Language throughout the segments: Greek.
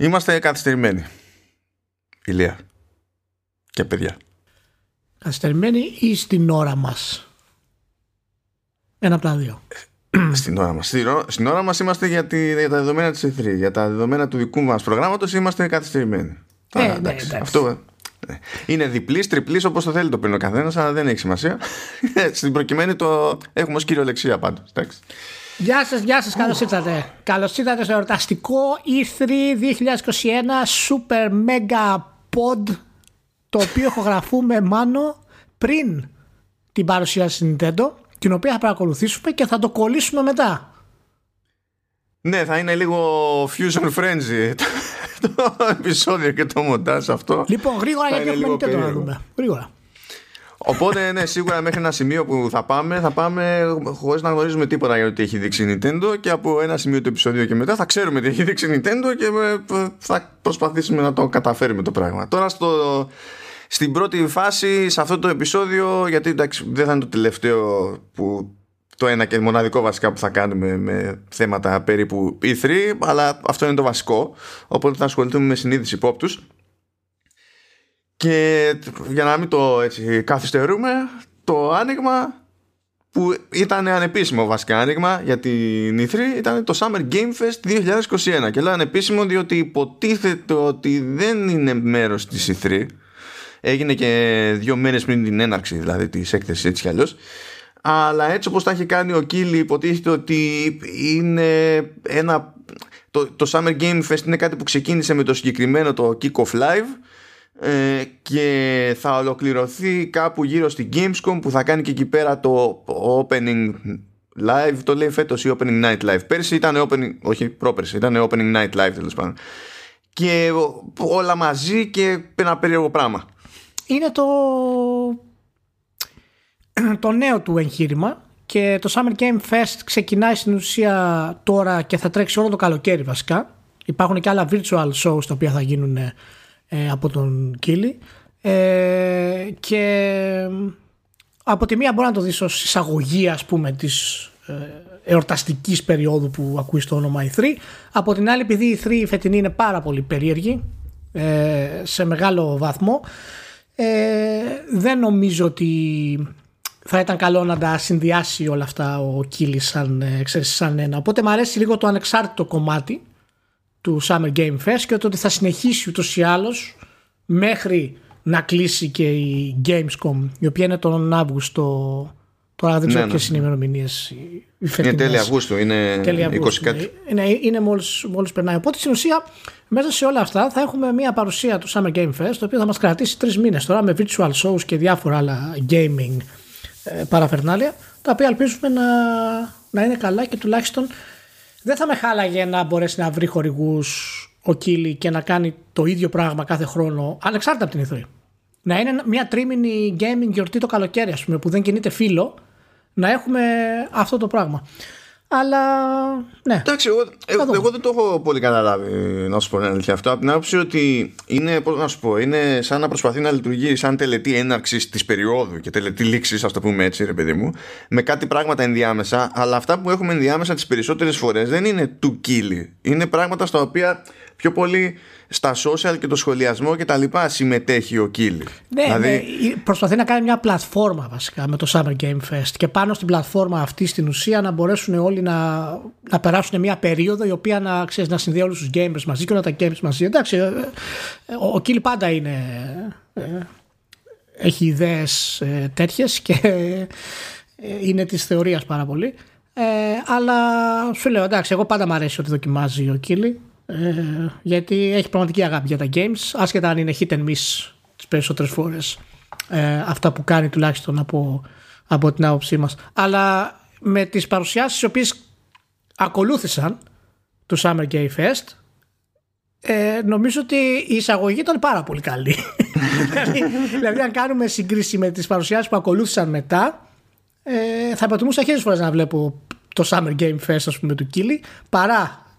Είμαστε καθυστερημένοι. Ηλία. Και παιδιά. Καθυστερημένοι ή στην ώρα μας; Ένα από τα δύο. στην ώρα μας. Στην, ώρα- στην ώρα μας είμαστε για, τη, για τα δεδομένα της E3. Για τα δεδομένα του δικού μας προγράμματος είμαστε καθυστερημένοι. Ε, Άρα, ναι, εντάξει. Αυτό ε, είναι διπλής, τριπλής όπως το θέλει το παίρνει ο καθένας αλλά δεν έχει σημασία. στην προκειμένη το έχουμε ως κυριολεξία πάντως. Εντάξει. Γεια σας, γεια σας, καλώς ήρθατε. Καλώς ήρθατε στο εορταστικό E3 2021 Super Mega Pod το οποίο ηχογραφούμε μάνο πριν την παρουσίαση Nintendo την οποία θα παρακολουθήσουμε και θα το κολλήσουμε μετά. Ναι, θα είναι λίγο Fusion Frenzy το, το επεισόδιο και το μοντάζ αυτό. Λοιπόν, γρήγορα Θα γιατί είναι έχουμε λίγο Nintendo να περίεργο. δούμε. Γρήγορα. Οπότε, ναι, σίγουρα μέχρι ένα σημείο που θα πάμε, θα πάμε χωρίς να γνωρίζουμε τίποτα για το τι έχει δείξει η Nintendo και από ένα σημείο του επεισοδίου και μετά θα ξέρουμε τι έχει δείξει η Nintendo και ε, θα προσπαθήσουμε να το καταφέρουμε το πράγμα. Τώρα στο, στην πρώτη φάση, σε αυτό το επεισόδιο, γιατί εντάξει, δεν θα είναι το τελευταίο που το ένα και μοναδικό βασικά που θα κάνουμε με θέματα περίπου E3, αλλά αυτό είναι το βασικό. Οπότε θα ασχοληθούμε με συνείδηση υπόπτους. Και για να μην το έτσι καθυστερούμε, το άνοιγμα που ήταν ανεπίσημο βασικά άνοιγμα για την E3 ήταν το Summer Game Fest 2021 και λέω ανεπίσημο διότι υποτίθεται ότι δεν είναι μέρος της E3 έγινε και δύο μέρες πριν την έναρξη δηλαδή της έκθεσης έτσι κι αλλιώς. Αλλά έτσι όπως τα έχει κάνει ο Κίλι υποτίθεται ότι είναι ένα το, το Summer Game Fest είναι κάτι που ξεκίνησε με το συγκεκριμένο το Kick Off Live ε, και θα ολοκληρωθεί κάπου γύρω στη Gamescom που θα κάνει και εκεί πέρα το opening live. Το λέει φέτος ή opening night live. Πέρσι ήταν opening, όχι πρόπερσι ήταν opening night live τέλος πάντων. Και όλα μαζί και ένα περίεργο πράγμα. Είναι το, το νέο του εγχείρημα και το Summer Game Fest ξεκινάει στην ουσία τώρα και θα τρέξει όλο το καλοκαίρι βασικά. Υπάρχουν και άλλα virtual shows τα οποία θα γίνουν ε, από τον Κίλι. Ε, και από τη μία μπορεί να το δεις ως εισαγωγή ας πούμε της ε, εορταστικής περίοδου που ακούεις το όνομα E3 από την άλλη επειδή η E3 η φετινή είναι πάρα πολύ περίεργη ε, σε μεγάλο βαθμό ε, δεν νομίζω ότι θα ήταν καλό να τα συνδυάσει όλα αυτά ο Κίλι σαν, ε, ξέρεις, σαν ένα. Οπότε μου αρέσει λίγο το ανεξάρτητο κομμάτι του Summer Game Fest και το ότι θα συνεχίσει ούτως ή άλλως μέχρι να κλείσει και η Gamescom η οποία είναι τον Αύγουστο τώρα δεν ξέρω Ναι, ναι. ποιες είναι οι ημερομηνίες οι είναι φετινές. τέλη Αυγούστου είναι Τέλη 20 Αυγούστου. κάτι Είναι, είναι μόλις, μόλις περνάει. Οπότε στην ουσία μέσα σε όλα αυτά θα έχουμε μια παρουσία του Summer Game Fest το οποίο θα μας κρατήσει τρεις μήνες τώρα με virtual shows και διάφορα άλλα gaming ε, παραφερνάλια τα οποία ελπίζουμε να, να είναι καλά και τουλάχιστον δεν θα με χάλαγε να μπορέσει να βρει χορηγούς ο Κίλι και να κάνει το ίδιο πράγμα κάθε χρόνο ανεξάρτητα από την E3. Να είναι μια τρίμηνη gaming γιορτή το καλοκαίρι, ας πούμε, που δεν κινείται φίλο, να έχουμε αυτό το πράγμα. Αλλά ναι. Εντάξει, εγώ, εγώ, δούμε. εγώ δεν το έχω πολύ καταλάβει να σου πω την αλήθεια αυτό. Από την άποψη ότι είναι, πώς να σου πω, είναι σαν να προσπαθεί να λειτουργεί σαν τελετή έναρξης της περίοδου και τελετή λήξης, ας το πούμε έτσι, ρε παιδί μου, με κάτι πράγματα ενδιάμεσα. Αλλά αυτά που έχουμε ενδιάμεσα τις περισσότερες φορές δεν είναι του κύλι. Είναι πράγματα στα οποία πιο πολύ στα social και το σχολιασμό και τα λοιπά συμμετέχει ο κύλι. Ναι, δηλαδή, ναι, προσπαθεί να κάνει μια πλατφόρμα βασικά με το Summer Game Fest και πάνω στην πλατφόρμα αυτή στην ουσία να μπορέσουν όλοι να, να περάσουν μια περίοδο η οποία να, ξέρεις, να συνδέει όλους τους gamers μαζί και όλα τα games μαζί. Εντάξει, ε, ε, ο, ο Κίλ πάντα είναι, ε, έχει ιδέες ε, τέτοιες και ε, είναι της θεωρίας πάρα πολύ. Ε, αλλά σου λέω εντάξει, εγώ πάντα μου αρέσει ότι δοκιμάζει ο Κίλι ε, γιατί έχει πραγματική αγάπη για τα games άσχετα αν είναι hit and miss τις περισσότερες φορές. Ε, αυτά που κάνει τουλάχιστον από, από την άποψή μας. Αλλά με τις παρουσιάσεις οι οποίες ακολούθησαν του Summer Gay Fest ε, νομίζω ότι η εισαγωγή ήταν πάρα πολύ καλή. Δηλαδή, δηλαδή αν κάνουμε σύγκριση με τις παρουσιάσεις που ακολούθησαν μετά ε, θα προτιμούσα χίλιες φορές να βλέπω το Summer Game Fest ας πούμε του Κίλι παρά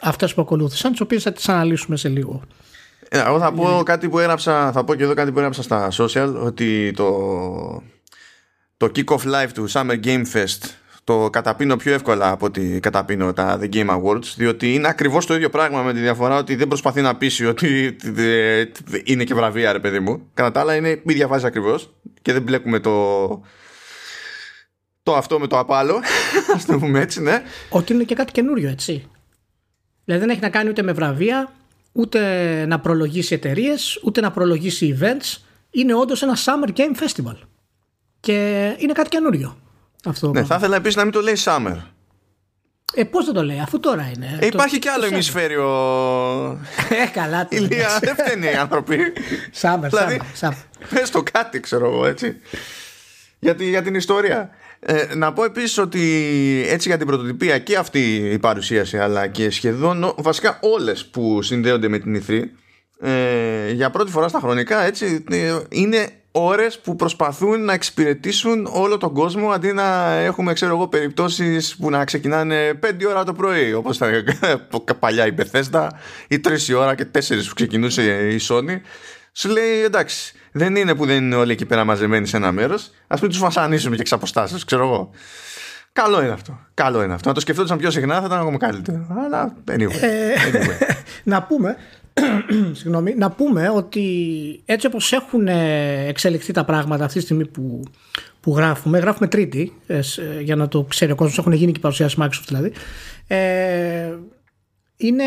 αυτές που ακολούθησαν τις οποίες θα τις αναλύσουμε σε λίγο. Ε, Εγώ θα πω κάτι που έγραψα, θα πω και εδώ κάτι που έγραψα στα social, ότι το, το kick-off live του Summer Game Fest το καταπίνω πιο εύκολα από ότι καταπίνω τα The Game Awards διότι είναι ακριβώς το ίδιο πράγμα με τη διαφορά ότι δεν προσπαθεί να πείσει ότι είναι και βραβεία ρε παιδί μου. Κατά τα άλλα είναι μη διαβάζεις ακριβώς και δεν μπλέκουμε το το αυτό με το απάλο ας το πούμε έτσι ναι. Ότι είναι και κάτι καινούριο έτσι δηλαδή δεν έχει να κάνει ούτε με βραβεία ούτε να προλογίσει εταιρείες, ούτε να προλογίσει events είναι όντως ένα Summer Game Festival και είναι κάτι καινούριο αυτό ναι, θα ήθελα επίσης να μην το λέει Summer. Ε, πώς δεν το λέει, αφού τώρα είναι. Ε, υπάρχει και άλλο ημισφαίριο. Ε, καλά. Ηλία, δεν φταίνει οι άνθρωποι. Summer, δηλαδή, Πες το κάτι, ξέρω εγώ, έτσι. Για, για την ιστορία. Ε, να πω επίσης ότι έτσι για την πρωτοτυπία και αυτή η παρουσίαση αλλά και σχεδόν βασικά όλες που συνδέονται με την ηθρή ε, για πρώτη φορά στα χρονικά έτσι ε, είναι ώρες που προσπαθούν να εξυπηρετήσουν όλο τον κόσμο αντί να έχουμε ξέρω εγώ περιπτώσεις που να ξεκινάνε 5 ώρα το πρωί όπως τα παλιά η Bethesda ή 3 η ώρα και 4 που ξεκινούσε η Sony σου λέει εντάξει δεν είναι που δεν είναι όλοι εκεί πέρα μαζεμένοι σε ένα μέρος ας μην τους βασανίσουμε και εξ αποστάσεις ξέρω εγώ Καλό είναι αυτό. Καλό είναι αυτό. Να το σκεφτόταν πιο συχνά θα ήταν ακόμα καλύτερο. Αλλά anyway. Ε, anyway. να πούμε συγγνώμη, να πούμε ότι έτσι όπως έχουν ε, εξελιχθεί τα πράγματα αυτή τη στιγμή που, που γράφουμε, γράφουμε τρίτη, ε, για να το ξέρει ο κόσμος, έχουν γίνει και παρουσιάσεις Microsoft δηλαδή, ε, είναι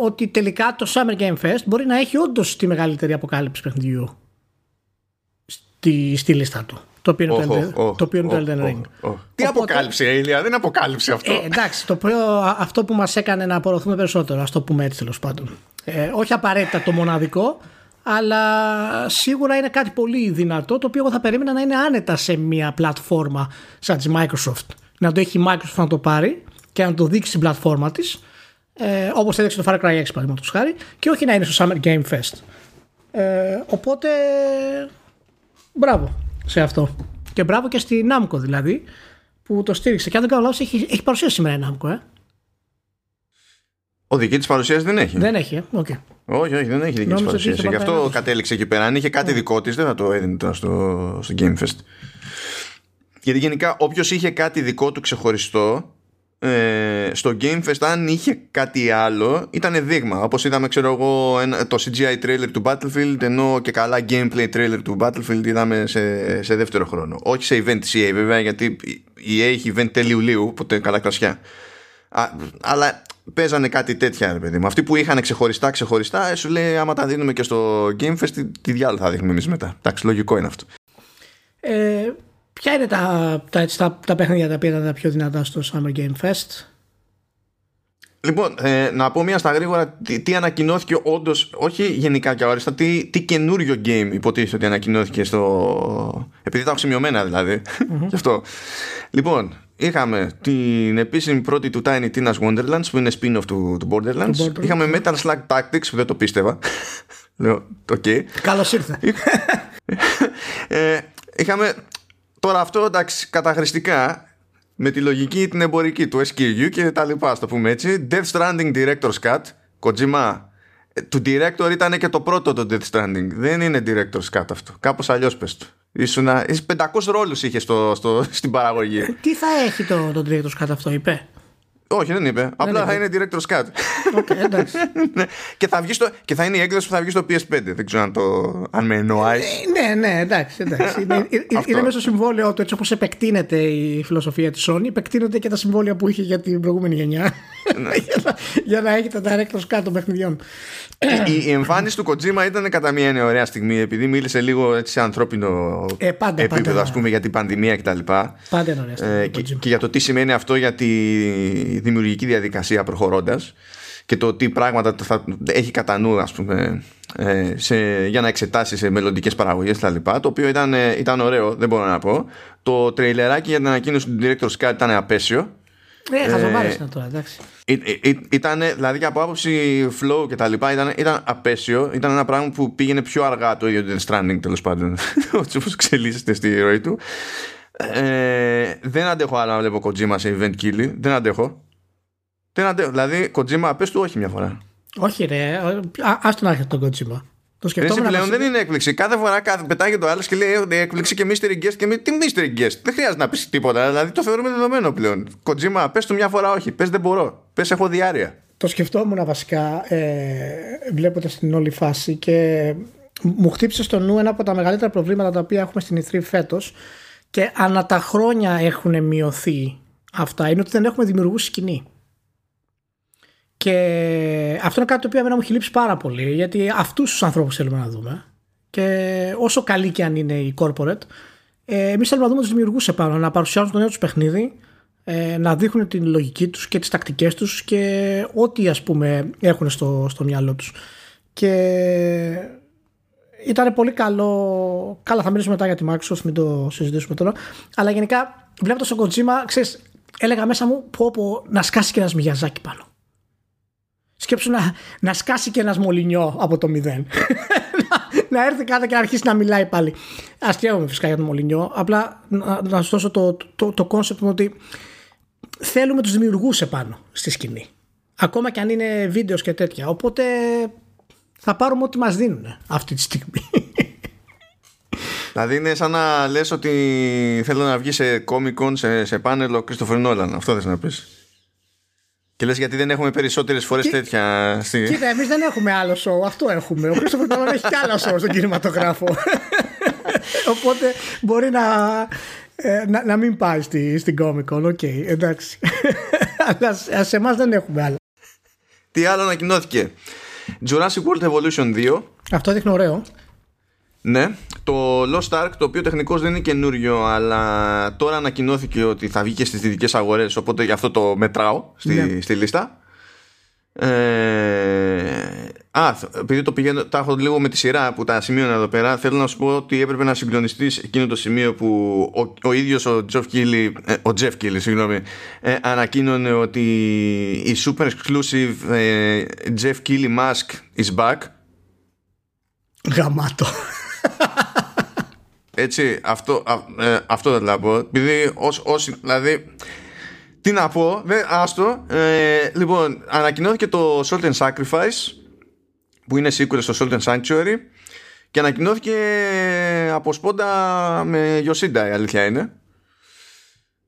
ότι τελικά το Summer Game Fest μπορεί να έχει όντως τη μεγαλύτερη αποκάλυψη παιχνιδιού στη, στη λίστα του. Το οποίο είναι το, το, Elden Ring. Τι αποκάλυψη, Ηλία, δεν είναι αποκάλυψη αυτό. Ε, εντάξει, το αυτό που μας έκανε να απορροθούμε περισσότερο, ας το πούμε έτσι τέλος πάντων. Ε, όχι απαραίτητα το μοναδικό, αλλά σίγουρα είναι κάτι πολύ δυνατό το οποίο εγώ θα περίμενα να είναι άνετα σε μια πλατφόρμα σαν της Microsoft. Να το έχει η Microsoft να το πάρει και να το δείξει στην πλατφόρμα της, ε, όπως έδειξε το Far Cry 6 παραδείγματος χάρη, και όχι να είναι στο Summer Game Fest. Ε, οπότε, μπράβο σε αυτό. Και μπράβο και στη Namco δηλαδή, που το στήριξε. Και αν δεν κάνω λάθος, έχει, έχει παρουσίαση σήμερα η Namco, ε. Ο δική της παρουσίαση δεν έχει; Δεν έχει, okay. Όχι, όχι, δεν έχει δική της παρουσίαση. Γι' αυτό κατέληξε εκεί πέρα. Αν είχε κάτι δικό της, δεν θα το έδινε τώρα στο, στο Game Fest. Γιατί γενικά, όποιος είχε κάτι δικό του ξεχωριστό, ε, στο Game Fest, αν είχε κάτι άλλο, ήταν δείγμα. Όπως είδαμε, ξέρω εγώ, το CGI trailer του Battlefield, ενώ και καλά gameplay trailer του Battlefield είδαμε σε, σε δεύτερο χρόνο. Όχι σε event CA, βέβαια, γιατί η EA έχει event τέλειου λίου, οπότε καλά κρασιά. Α, αλλά παίζανε κάτι τέτοια, ρε παιδί μου. Αυτοί που είχαν ξεχωριστά, ξεχωριστά, ε, σου λέει άμα τα δίνουμε και στο Game Fest, τι, τι διάλογο θα δείχνουμε εμείς μετά. Εντάξει, λογικό είναι αυτό. Ε, ποια είναι τα, τα, τα, τα παιχνίδια τα οποία ήταν τα πιο δυνατά στο Summer Game Fest, Λοιπόν, ε, να πω μια στα γρήγορα τι, τι ανακοινώθηκε όντως, όχι γενικά και αόριστα, τι, τι καινούριο game υποτίθεται ότι ανακοινώθηκε στο. Επειδή τα έχω σημειωμένα δηλαδή. Mm-hmm. Γι' αυτό. Λοιπόν, είχαμε την επίσημη πρώτη του Tiny Tina's Wonderlands που είναι spin-off του, του Borderlands. Borderlands. Είχαμε Metal Slug Tactics που δεν το πίστευα. Λέω, οκ. Okay. Καλώς ήρθε. ε, είχαμε. Τώρα αυτό εντάξει, καταχρηστικά με τη λογική την εμπορική του SKU και τα λοιπά, το πούμε έτσι. Death Stranding Director's Cut, Kojima. Ε, του director ήταν και το πρώτο το Death Stranding. Δεν είναι Director's Cut αυτό. Κάπως αλλιώς πες του. Ήσουν 500 ρόλους είχε στο, στο, στην παραγωγή. Ε, τι θα έχει το, το Director's Cut αυτό, είπε; Όχι, δεν είπε. Απλά θα είναι director's cut. Okay, εντάξει. Ναι. και, θα βγει στο, και θα είναι η έκδοση που θα βγει στο PS5. Δεν ξέρω αν, το, αν με εννοάει. ναι, ναι, εντάξει. εντάξει. είναι, είναι μέσα στο συμβόλαιο του έτσι όπως επεκτείνεται η φιλοσοφία της Sony, επεκτείνονται και τα συμβόλαια που είχε για την προηγούμενη γενιά. Ναι. για, να, για να έχει τα director's cut των παιχνιδιών. η, η, εμφάνιση του Kojima ήταν κατά μία είναι ωραία στιγμή επειδή μίλησε λίγο έτσι σε ανθρώπινο ε, πάντα, επίπεδο πάντα, πούμε, για την πανδημία κτλ. Πάντα είναι ωραία στιγμή, ε, και, και για το τι σημαίνει αυτό για τη δημιουργική διαδικασία προχωρώντας και το τι πράγματα θα έχει κατά νου ας πούμε, ε, σε, για να εξετάσεις σε μελλοντικές παραγωγές κτλ. Το οποίο ήταν, ε, ήταν ωραίο, δεν μπορώ να πω. Το τρέιλεράκι για την ανακοίνωση του Director Scott ήταν απέσιο. Ε, χαζομάρισαν τώρα, εντάξει. Ήταν, δηλαδή για από άποψη flow και τα λοιπά, ήταν, ήταν απέσιο. Ήταν ένα πράγμα που πήγαινε πιο αργά το ίδιο The Stranding τέλος πάντων. Όπω εξελίσσεται στη ροή του. Ε, δεν αντέχω άλλα να βλέπω Kojima σε event kill. Δεν αντέχω. Δεν αντέχω. Δηλαδή, Kojima, πες του όχι μια φορά. Όχι ρε, άστο να έρχεται τον Kojima. Το Εσύ σκεφτόμουν πλέον βασικά- δεν είναι έκπληξη. Κάθε φορά κάθε, πετάγει το άλλος και λέει «Έχω έκπληξη και mystery guest και μη- τι mystery guest; Δεν χρειάζεται να πεις τίποτα. Δηλαδή το θεωρούμε δεδομένο πλέον. Κοτζίμα, πες του μια φορά όχι. Πες δεν μπορώ. Πες έχω διάρκεια. Το σκεφτόμουν βασικά ε, βλέποντας την όλη φάση και μου χτύπησε στο νου ένα από τα μεγαλύτερα προβλήματα τα οποία έχουμε στην E3 φέτος και ανά τα χρόνια έχουν μειωθεί αυτά είναι ότι δεν έχουμε δημιουργού σκηνή. Και αυτό είναι κάτι το οποίο εμένα μου έχει λείψει πάρα πολύ γιατί αυτούς τους ανθρώπους θέλουμε να δούμε. Και όσο καλή και αν είναι η corporate, ε, εμείς θέλουμε να δούμε τους δημιουργούς επάνω, να παρουσιάζουν το νέο τους παιχνίδι, ε, να δείχνουν την λογική τους και τις τακτικές τους και ό,τι ας πούμε έχουν στο, στο μυαλό τους. Και ήταν πολύ καλό. Καλά θα μιλήσουμε μετά για τη Microsoft μην το συζητήσουμε τώρα. Αλλά γενικά βλέποντας τον Kojima ξέρεις έλεγα μέσα μου πω, πω να σκάσει και ένας Μιγιαζάκι πάνω σκέψου να, να σκάσει και ένας Μολυνιό από το μηδέν να, να έρθει κάτω και να αρχίσει να μιλάει πάλι αστείευομαι φυσικά για τον Μολυνιό απλά να, να σου δώσω το, το, το concept μου ότι θέλουμε τους δημιουργούς επάνω στη σκηνή. Ακόμα και αν είναι βίντεος και τέτοια. Οπότε θα πάρουμε ό,τι μας δίνουν αυτή τη στιγμή. Δηλαδή είναι σαν να λες ότι θέλω να βγει σε Comic Con, σε, σε πάνελ ο Christopher Nolan. Αυτό θες να πεις. Και λες γιατί δεν έχουμε περισσότερες φορές τέτοια στη... Κοίτα, εμείς δεν έχουμε άλλο σοου. Αυτό έχουμε. Ο Christopher Nolan έχει κι άλλο σοου στον κινηματογράφο. Οπότε μπορεί να, ε, να, να μην πάει στη, στην Comic Con. Οκ, εντάξει. Αλλά σε εμάς δεν έχουμε άλλο. Τι άλλο ανακοινώθηκε. Jurassic World Evolution 2. Αυτό δείχνει ωραίο. Ναι, το Lost Ark το οποίο τεχνικώς δεν είναι καινούριο αλλά τώρα ανακοινώθηκε ότι θα βγει και στις δυτικές αγορές οπότε γι' αυτό το μετράω στη, Ναι. στη λίστα ε, Α, επειδή το πηγαίνω, τα έχω λίγο με τη σειρά που τα σημείωνα εδώ πέρα θέλω να σου πω ότι έπρεπε να συγκλονιστείς εκείνο το σημείο που ο, ο ίδιος ο Jeff Keighley, ε, ο Jeff Keighley συγγνώμη, ε, ανακοίνωνε ότι η super exclusive ε, Jeff Keighley mask is back Γαμάτο. Έτσι, αυτό, α, ε, αυτό δεν θα πω. Επειδή ως, όσοι, δηλαδή, τι να πω, δε, άστο. Ε, λοιπόν, ανακοινώθηκε το Salt and Sacrifice, που είναι sequel στο Salt and Sanctuary, και ανακοινώθηκε από σπόντα με Yoshida, η αλήθεια είναι.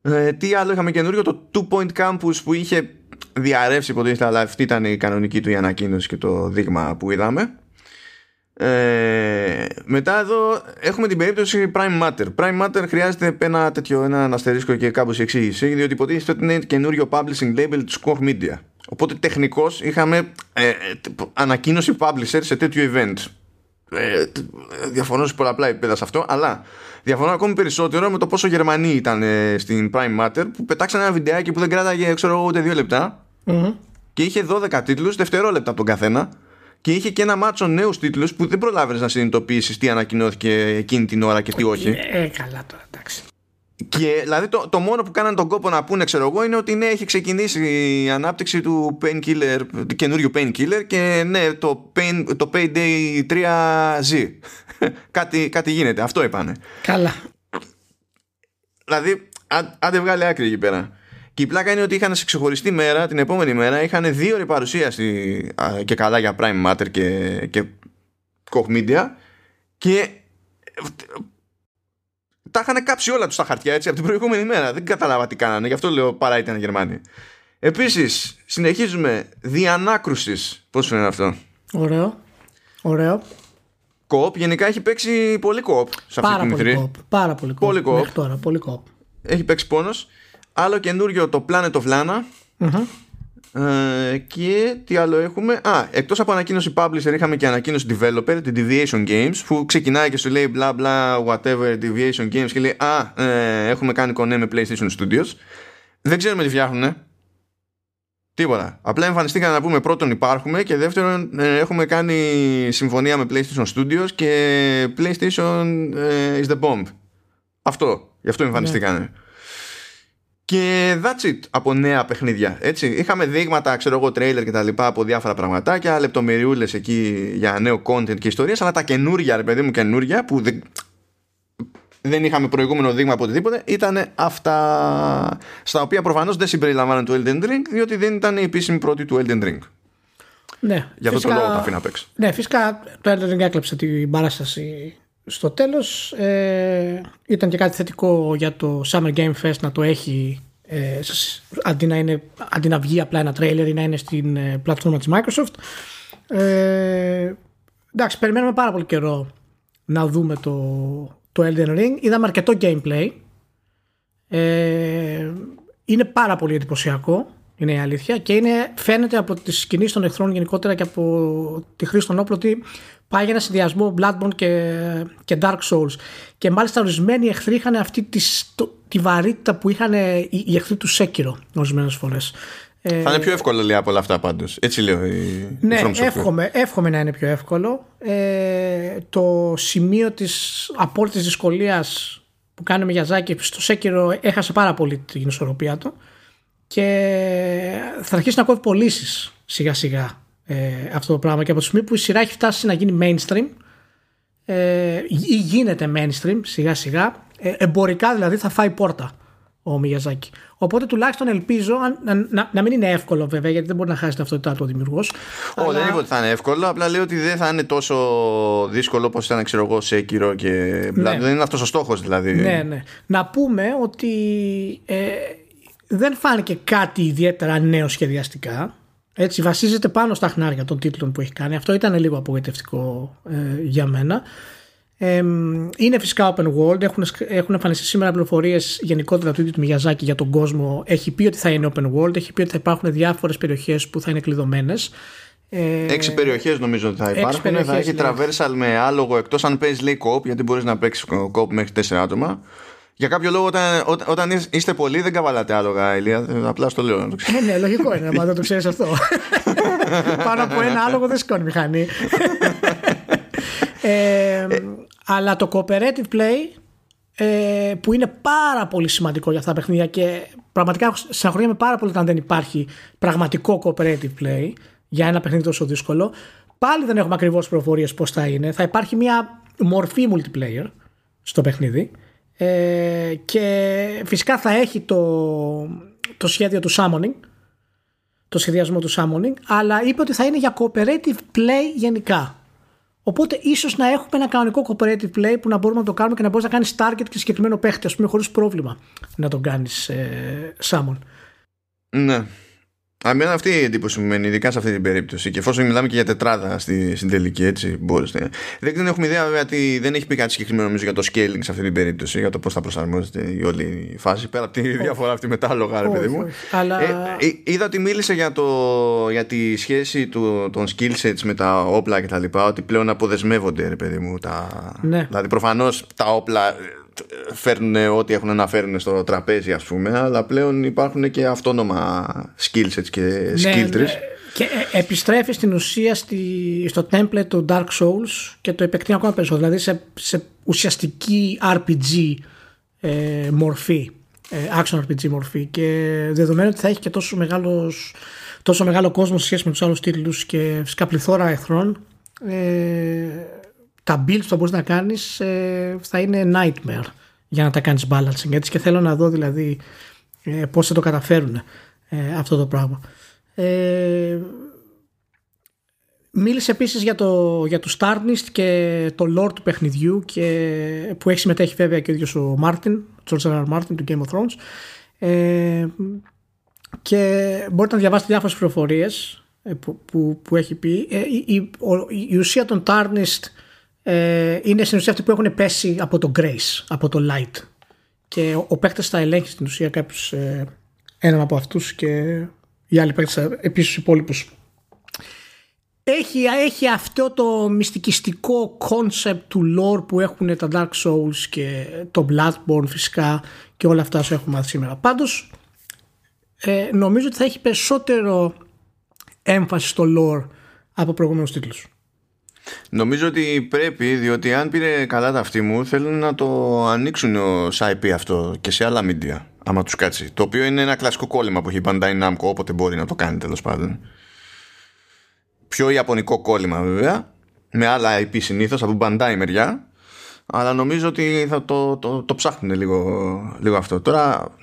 Ε, τι άλλο είχαμε καινούριο, το Two Point Campus που είχε διαρρεύσει υποτίθεται, αλλά αυτή ήταν η κανονική του η ανακοίνωση και το δείγμα που είδαμε. Ε, μετά εδώ έχουμε την περίπτωση Prime Matter. Prime Matter χρειάζεται ένα τέτοιο, ένα αστερίσκο και κάπως εξήγηση, διότι υποτίθεται ότι είναι καινούριο publishing label του Score Media. Οπότε τεχνικώς είχαμε ε, ε, ανακοίνωση publisher σε τέτοιο event. Ε, διαφωνώ σε πολλαπλά επίπεδα σε αυτό, αλλά διαφωνώ ακόμη περισσότερο με το πόσο Γερμανοί ήταν ε, στην Prime Matter που πετάξαν ένα βιντεάκι που δεν κράταγε ξέρω, εγώ, ούτε δύο λεπτά και είχε 12 τίτλους, δευτερόλεπτα από τον καθένα και είχε και ένα μάτσο νέους τίτλους που δεν προλάβαινες να συνειδητοποιήσεις τι ανακοινώθηκε εκείνη την ώρα και τι όχι. Ε, καλά τώρα, εντάξει. Και δηλαδή το, το μόνο που κάνανε τον κόπο να πούνε, ξέρω εγώ, είναι ότι ναι, έχει ξεκινήσει η ανάπτυξη του Painkiller, του καινούριου Painkiller και ναι, το, pain, το Payday 3Z. κάτι, κάτι γίνεται, αυτό είπανε. Καλά. Δηλαδή, αν, αν δεν βγάλει άκρη εκεί πέρα. Και η πλάκα είναι ότι είχαν σε ξεχωριστή μέρα, την επόμενη μέρα, είχαν δύο ώρη παρουσίαση α, και καλά για Prime Matter και, και Koch Media και ε, τα είχαν κάψει όλα τους τα χαρτιά έτσι από την προηγούμενη μέρα. Δεν κατάλαβα τι κάνανε, γι' αυτό λέω παρά ήταν Γερμανοί. Επίσης, συνεχίζουμε διανάκρουσης. Πώς φαίνεται αυτό; Ωραίο. Ωραίο. Κοπ γενικά έχει παίξει πολύ κοπ σε αυτή Πάρα την πολύ ηθρή. κόπ. Πάρα πολύ κόπ. Πολύ κόπ. Μέχρι τώρα, πολύ κόπ. Έχει παίξει πόνος. Άλλο καινούριο το Planet of Lana. Ε, και τι άλλο έχουμε; Α, εκτός από ανακοίνωση publisher είχαμε και ανακοίνωση developer Την Deviation Games Που ξεκινάει και σου λέει bla bla whatever Deviation Games Και λέει α, ε, έχουμε κάνει κονέ με PlayStation Studios Δεν ξέρουμε τι φτιάχνουνε Τίποτα. Απλά εμφανιστήκαν να πούμε πρώτον υπάρχουμε και δεύτερον ε, έχουμε κάνει συμφωνία με PlayStation Studios και PlayStation ε, is the bomb. Αυτό. Γι' αυτό εμφανιστήκανε. Και that's it από νέα παιχνίδια. Έτσι. Είχαμε δείγματα, ξέρω εγώ, τρέιλερ και τα λοιπά από διάφορα πραγματάκια, λεπτομεριούλες εκεί για νέο content και ιστορίες, αλλά τα καινούρια, ρε παιδί μου, καινούρια που δεν, δεν είχαμε προηγούμενο δείγμα από οτιδήποτε, ήταν αυτά στα οποία προφανώς δεν συμπεριλαμβάνουν το Elden Ring, διότι δεν ήταν η επίσημη πρώτη του Elden Ring. Ναι, Γι' αυτό φυσικά- το λόγο τα αφήνω απ' έξω. Ναι, φυσικά το Elden Ring έκλεψε την παράσταση στο τέλος. Ε, ήταν και κάτι θετικό για το Summer Game Fest να το έχει ε, σ- αντί, να είναι, αντί να βγει απλά ένα τρέιλερ ή να είναι στην ε, πλατφόρμα της Microsoft. Ε, εντάξει, περιμένουμε πάρα πολύ καιρό να δούμε το, το Elden Ring. Είδαμε αρκετό gameplay. Ε, είναι πάρα πολύ εντυπωσιακό, είναι η αλήθεια, και είναι, φαίνεται από τις κινήσεις των εχθρών γενικότερα και από τη χρήση των όπλων ότι πάει για ένα συνδυασμό Bloodborne και, και Dark Souls. Και μάλιστα ορισμένοι εχθροί είχαν αυτή τη, το- τη βαρύτητα που είχαν οι, οι εχθροί του Sekiro ορισμένες φορές. Ε, Θα είναι πιο εύκολο λέει από όλα αυτά πάντως. Έτσι λέω η, ναι, η From Software. εύχομαι, εύχομαι να είναι πιο εύκολο. Ε, το σημείο της απόλυτης δυσκολίας που κάνει ο Μιαζάκη στο Sekiro έχασε πάρα πολύ την ισορροπία του και θα αρχίσει να κόβει πωλήσεις σιγά σιγά ε, αυτό το πράγμα και από τη στιγμή που η σειρά έχει φτάσει να γίνει mainstream ε, ή γίνεται mainstream σιγά σιγά ε, εμπορικά δηλαδή θα φάει πόρτα ο Μιγιαζάκη. Οπότε τουλάχιστον ελπίζω αν- να, να, να μην είναι εύκολο βέβαια γιατί δεν μπορεί να χάσει την ταυτότητά του ο δημιουργός. Ω, δεν είπα ότι θα είναι εύκολο, απλά λέω ότι δεν θα είναι τόσο δύσκολο όπως ήταν, ξέρω εγώ, σε Sekiro και Blood. Ναι. Δεν είναι αυτός ο στόχος δηλαδή. Ναι, ναι. Να πούμε ότι ε, δεν φάνηκε κάτι ιδιαίτερα νέο σχεδιαστικά. Έτσι, βασίζεται πάνω στα χνάρια των τίτλων που έχει κάνει. Αυτό ήταν λίγο απογοητευτικό ε, για μένα. Ε, είναι φυσικά open world. Έχουν, σκ- έχουν εμφανιστεί σήμερα πληροφορίες γενικότερα του ίδιου του Μιαζάκη για τον κόσμο. Έχει πει ότι θα είναι open world. Έχει πει ότι θα υπάρχουν διάφορες περιοχές που θα είναι κλειδωμένες. Ε, Έξι περιοχές νομίζω ότι θα έξι υπάρχουν. περιοχές, θα έχει ναι. traversal με άλογο εκτός αν παίζεις λέει κοπ, γιατί μπορείς να παίξεις κοπ μέχρι τέσσερα άτομα. Για κάποιο λόγο, όταν, όταν, όταν είστε πολλοί, δεν καβαλάτε άλογα, Ηλία. Ε, Απλά στο λέω να το ξέρω. Ναι, ναι, λογικό είναι, μα δεν το ξέρεις αυτό. Πάνω από ένα άλογο δεν σηκώνει μηχανή. ε, αλλά το cooperative play ε, που είναι πάρα πολύ σημαντικό για αυτά τα παιχνίδια και πραγματικά συγχωρούμε πάρα πολύ όταν δεν υπάρχει πραγματικό cooperative play για ένα παιχνίδι τόσο δύσκολο. Πάλι δεν έχουμε ακριβώς πληροφορίες πώς θα είναι. Θα υπάρχει μια μορφή multiplayer στο παιχνίδι ε, και φυσικά θα έχει το, το σχέδιο του summoning το σχεδιασμό του summoning αλλά είπε ότι θα είναι για cooperative play γενικά οπότε ίσως να έχουμε ένα κανονικό cooperative play που να μπορούμε να το κάνουμε και να μπορείς να κάνεις target και συγκεκριμένο παίχτη ας πούμε χωρίς πρόβλημα να τον κάνεις ε, summon Ναι. Αμένα αυτή η εντύπωση μου μένει, ειδικά σε αυτή την περίπτωση. Και εφόσον μιλάμε και για τετράδα στη, στην τελική, έτσι μπορείς. Ναι. Δεν, δεν έχουμε ιδέα βέβαια ότι δεν έχει πει κάτι συγκεκριμένο νομίζω για το scaling σε αυτή την περίπτωση, για το πώς θα προσαρμόζεται η όλη η φάση. Πέρα από τη διαφορά αυτή με τα άλογα, ρε Όχι, παιδί μου. όχι. Αλλά- Ε, ε, είδα ότι μίλησε για, το, για τη σχέση του, των skill sets με τα όπλα και τα λοιπά, ότι πλέον αποδεσμεύονται, ρε παιδί μου. Τα... Ναι. Δηλαδή, προφανώς τα όπλα ε, φέρνουν ό,τι έχουν να φέρουν στο τραπέζι, ας πούμε, αλλά πλέον υπάρχουν και αυτόνομα skill sets και skill trees. Και ε, επιστρέφει στην ουσία στη, στο template του Dark Souls και το επεκτείνει ακόμα περισσότερο. Δηλαδή σε, σε ουσιαστική RPG ε, μορφή. Ε, action RPG μορφή. Και δεδομένου ότι θα έχει και τόσο, μεγάλος, τόσο μεγάλο κόσμο σε σχέση με τους άλλους τίτλους και φυσικά πληθώρα εχθρών, ε, τα builds που θα μπορείς να κάνεις ε, θα είναι nightmare για να τα κάνεις balancing. Έτσι και θέλω να δω δηλαδή ε, πώς θα το καταφέρουν ε, αυτό το πράγμα. Ε, μίλησε επίσης για το, για το Starnist και το lore του παιχνιδιού και, που έχει συμμετέχει βέβαια και ο ίδιος ο Μάρτιν, George R. R. Martin του Game of Thrones ε, και μπορείτε να διαβάσετε διάφορες πληροφορίες ε, που, που, που έχει πει ε, η, η, ο- η ουσία των Tarnished ε, είναι στην ουσία αυτοί που έχουν πέσει από το Grace, από το Light και ο, ο παίκτης θα ελέγχει στην ουσία κάποιους ε, έναν από αυτούς και οι άλλοι παίκτες θα- επίσης τους υπόλοιπους έχει, έχει αυτό το μυστικιστικό concept του lore που έχουν τα Dark Souls και το Bloodborne φυσικά και όλα αυτά όσο έχουμε μάθει σήμερα. Πάντως ε, νομίζω ότι θα έχει περισσότερο έμφαση στο lore από προηγούμενους τίτλους. Νομίζω ότι πρέπει, διότι αν πήρε καλά τα αυτή μου, θέλουν να το ανοίξουν ω IP αυτό και σε άλλα media, άμα τους κάτσει. Το οποίο είναι ένα κλασικό κόλλημα που έχει η Bandai Namco, όποτε μπορεί να το κάνει τέλος πάντων. Πιο ιαπωνικό κόλλημα βέβαια, με άλλα IP συνήθως από Bandai μεριά, αλλά νομίζω ότι θα το, το, το ψάχνουν λίγο, λίγο αυτό. Τώρα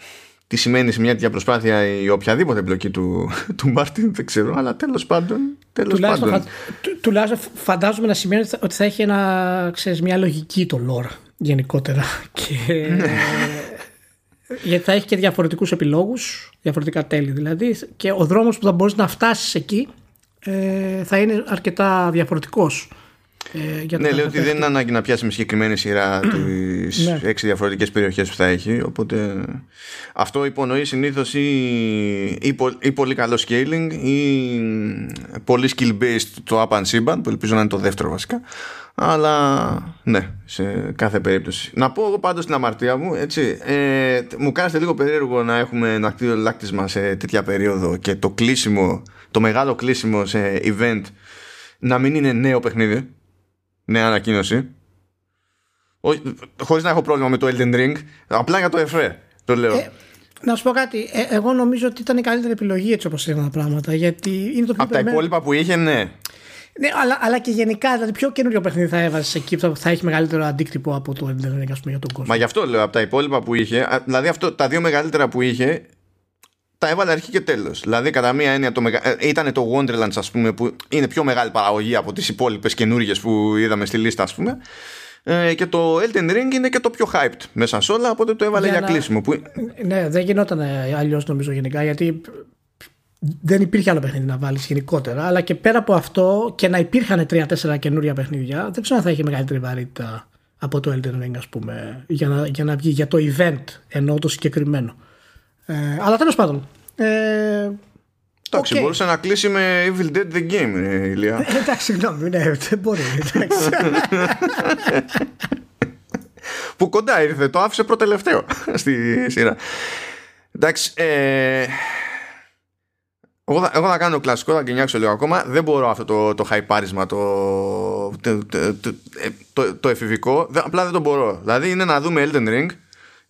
τι σημαίνει σε μια τέτοια προσπάθεια η οποιαδήποτε εμπλοκή του, του Μάρτιν, δεν ξέρω, αλλά τέλος πάντων. Τέλος τουλάχιστον, πάντων. Φα, τουλάχιστον φαντάζομαι να σημαίνει ότι θα έχει ένα, ξέρεις, μια λογική το lore γενικότερα. Και, ναι. γιατί θα έχει και διαφορετικούς επιλόγους, διαφορετικά τέλη δηλαδή, και ο δρόμος που θα μπορείς να φτάσεις εκεί ε, θα είναι αρκετά διαφορετικός. Ε, ναι, λέω ότι δεν είναι ανάγκη να πιάσει με συγκεκριμένη σειρά τις ναι. έξι διαφορετικές περιοχές που θα έχει. Οπότε αυτό υπονοεί συνήθως ή, ή, πολύ καλό scaling ή πολύ skill based το up and symbol, που ελπίζω να είναι το δεύτερο βασικά. Αλλά ναι, σε κάθε περίπτωση. Να πω εγώ πάντως την αμαρτία μου, έτσι, ε, μου κάνετε λίγο περίεργο να έχουμε ένα κτίριο λάκτισμα σε τέτοια περίοδο και το κλείσιμο, το μεγάλο κλείσιμο σε event να μην είναι νέο παιχνίδι νέα ανακοίνωση. Χωρίς να έχω πρόβλημα με το Elden Ring. Απλά για το ΕΦΡΕ το λέω. Ε, να σου πω κάτι. Ε, εγώ νομίζω ότι ήταν η καλύτερη επιλογή έτσι όπως έγιναν τα πράγματα. Γιατί είναι το πιο Από τα υπόλοιπα που είχε, ναι. Ναι, αλλά, αλλά και γενικά, δηλαδή, ποιο καινούριο παιχνίδι θα έβαζες εκεί που θα έχει μεγαλύτερο αντίκτυπο από το Elden Ring, για τον κόσμο; Μα γι' αυτό λέω, από τα υπόλοιπα που είχε, δηλαδή αυτό, τα δύο μεγαλύτερα που είχε, τα έβαλε αρχή και τέλος. Δηλαδή, κατά μία έννοια, το μεγα... Ε, ήταν το Wonderlands, ας πούμε, που είναι πιο μεγάλη παραγωγή από τις υπόλοιπες καινούργιες που είδαμε στη λίστα, ας πούμε. Ε, και το Elden Ring είναι και το πιο hyped μέσα σε όλα, οπότε το έβαλε για, για κλείσιμο. Που... Ναι, δεν γινόταν αλλιώς νομίζω γενικά, γιατί δεν υπήρχε άλλο παιχνίδι να βάλεις γενικότερα. Αλλά και πέρα από αυτό, και να υπήρχαν τρία-τέσσερα καινούρια παιχνίδια, δεν ξέρω αν θα είχε μεγαλύτερη βαρύτητα από το Elden Ring, ας πούμε, για να, για να βγει για το event ενώ το συγκεκριμένο. Ε, αλλά τέλος πάντων. Ε, Εντάξει, okay. μπορούσε να κλείσει με Evil Dead The Game, ε, Ηλία. Ε, εντάξει, συγγνώμη, ναι, δεν μπορεί. Που κοντά ήρθε, το άφησε προτελευταίο στη σειρά. Εντάξει, ε, εγώ θα, εγώ θα κάνω κλασικό, θα γκαινιάξω λίγο ακόμα. Δεν μπορώ αυτό το, το χαϊπάρισμα, το, το, το, το, το εφηβικό. Απλά δεν το μπορώ. Δηλαδή είναι να δούμε Elden Ring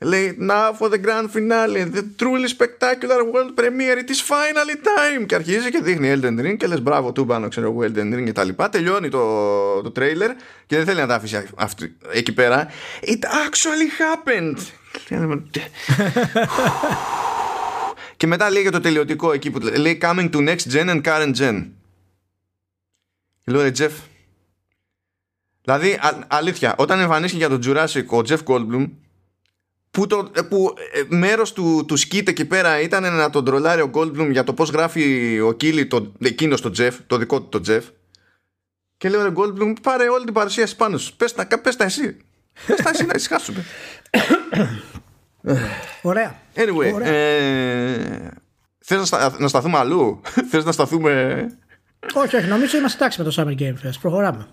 Λέει Now for the grand finale The truly spectacular world premiere It is finally time. Και αρχίζει και δείχνει Elden Ring Και λες μπράβο του πάνω ξέρω εγώ Elden Ring και τα λοιπά Τελειώνει το, το trailer Και δεν θέλει να τα αφήσει αυτή, εκεί πέρα. It actually happened Και μετά λέει για το τελειωτικό εκεί που λέει Coming to next gen and current gen Και λέω ρε Jeff Δηλαδή αλήθεια Όταν εμφανίστηκε για το Jurassic ο Jeff Goldblum που, το, που ε, μέρος του, του σκίτ εκεί πέρα ήταν να τον τρολάρει ο Goldblum για το πώς γράφει ο Κίλι το, εκείνος το Jeff, το δικό του το Jeff και λέω ρε Goldblum πάρε όλη την παρουσίαση πάνω σου. Πες τα, πες τα εσύ. Πες τα εσύ να ησυχάσουμε Ωραία. Anyway Ωραία. Ε, Θες να, να σταθούμε αλλού; Θες να σταθούμε Όχι όχι νομίζω είμαστε τάξη με το Summer Game Fest. Προχωράμε.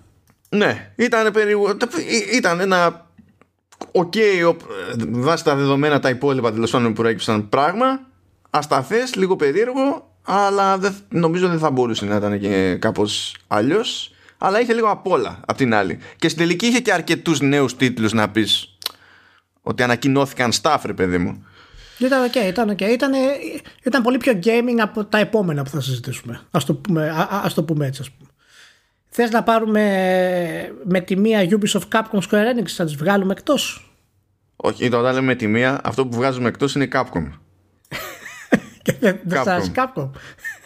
Ναι ήταν περίπου Ήταν ένα Οκ, okay, βάσει τα δεδομένα τα υπόλοιπα τέλος πάντων που προέκυψαν πράγμα, ασταθέ, λίγο περίεργο, αλλά δεν, νομίζω δεν θα μπορούσε να ήταν και κάπως αλλιώς. Αλλά είχε λίγο απ' όλα απ' την άλλη. Και στην τελική είχε και αρκετούς νέους τίτλους να πεις ότι ανακοινώθηκαν stuff, ρε παιδί μου. Ήταν οκ, okay, ήταν, okay. ήταν, ήταν πολύ πιο gaming από τα επόμενα που θα συζητήσουμε. Α το, πούμε, ας το πούμε έτσι, ας πούμε. Θες να πάρουμε με τη μία Ubisoft Capcom Square Enix, να τις βγάλουμε εκτός; Όχι, όταν λέμε με τη μία, αυτό που βγάζουμε εκτός είναι Capcom. Και δεν σα αρέσει Capcom.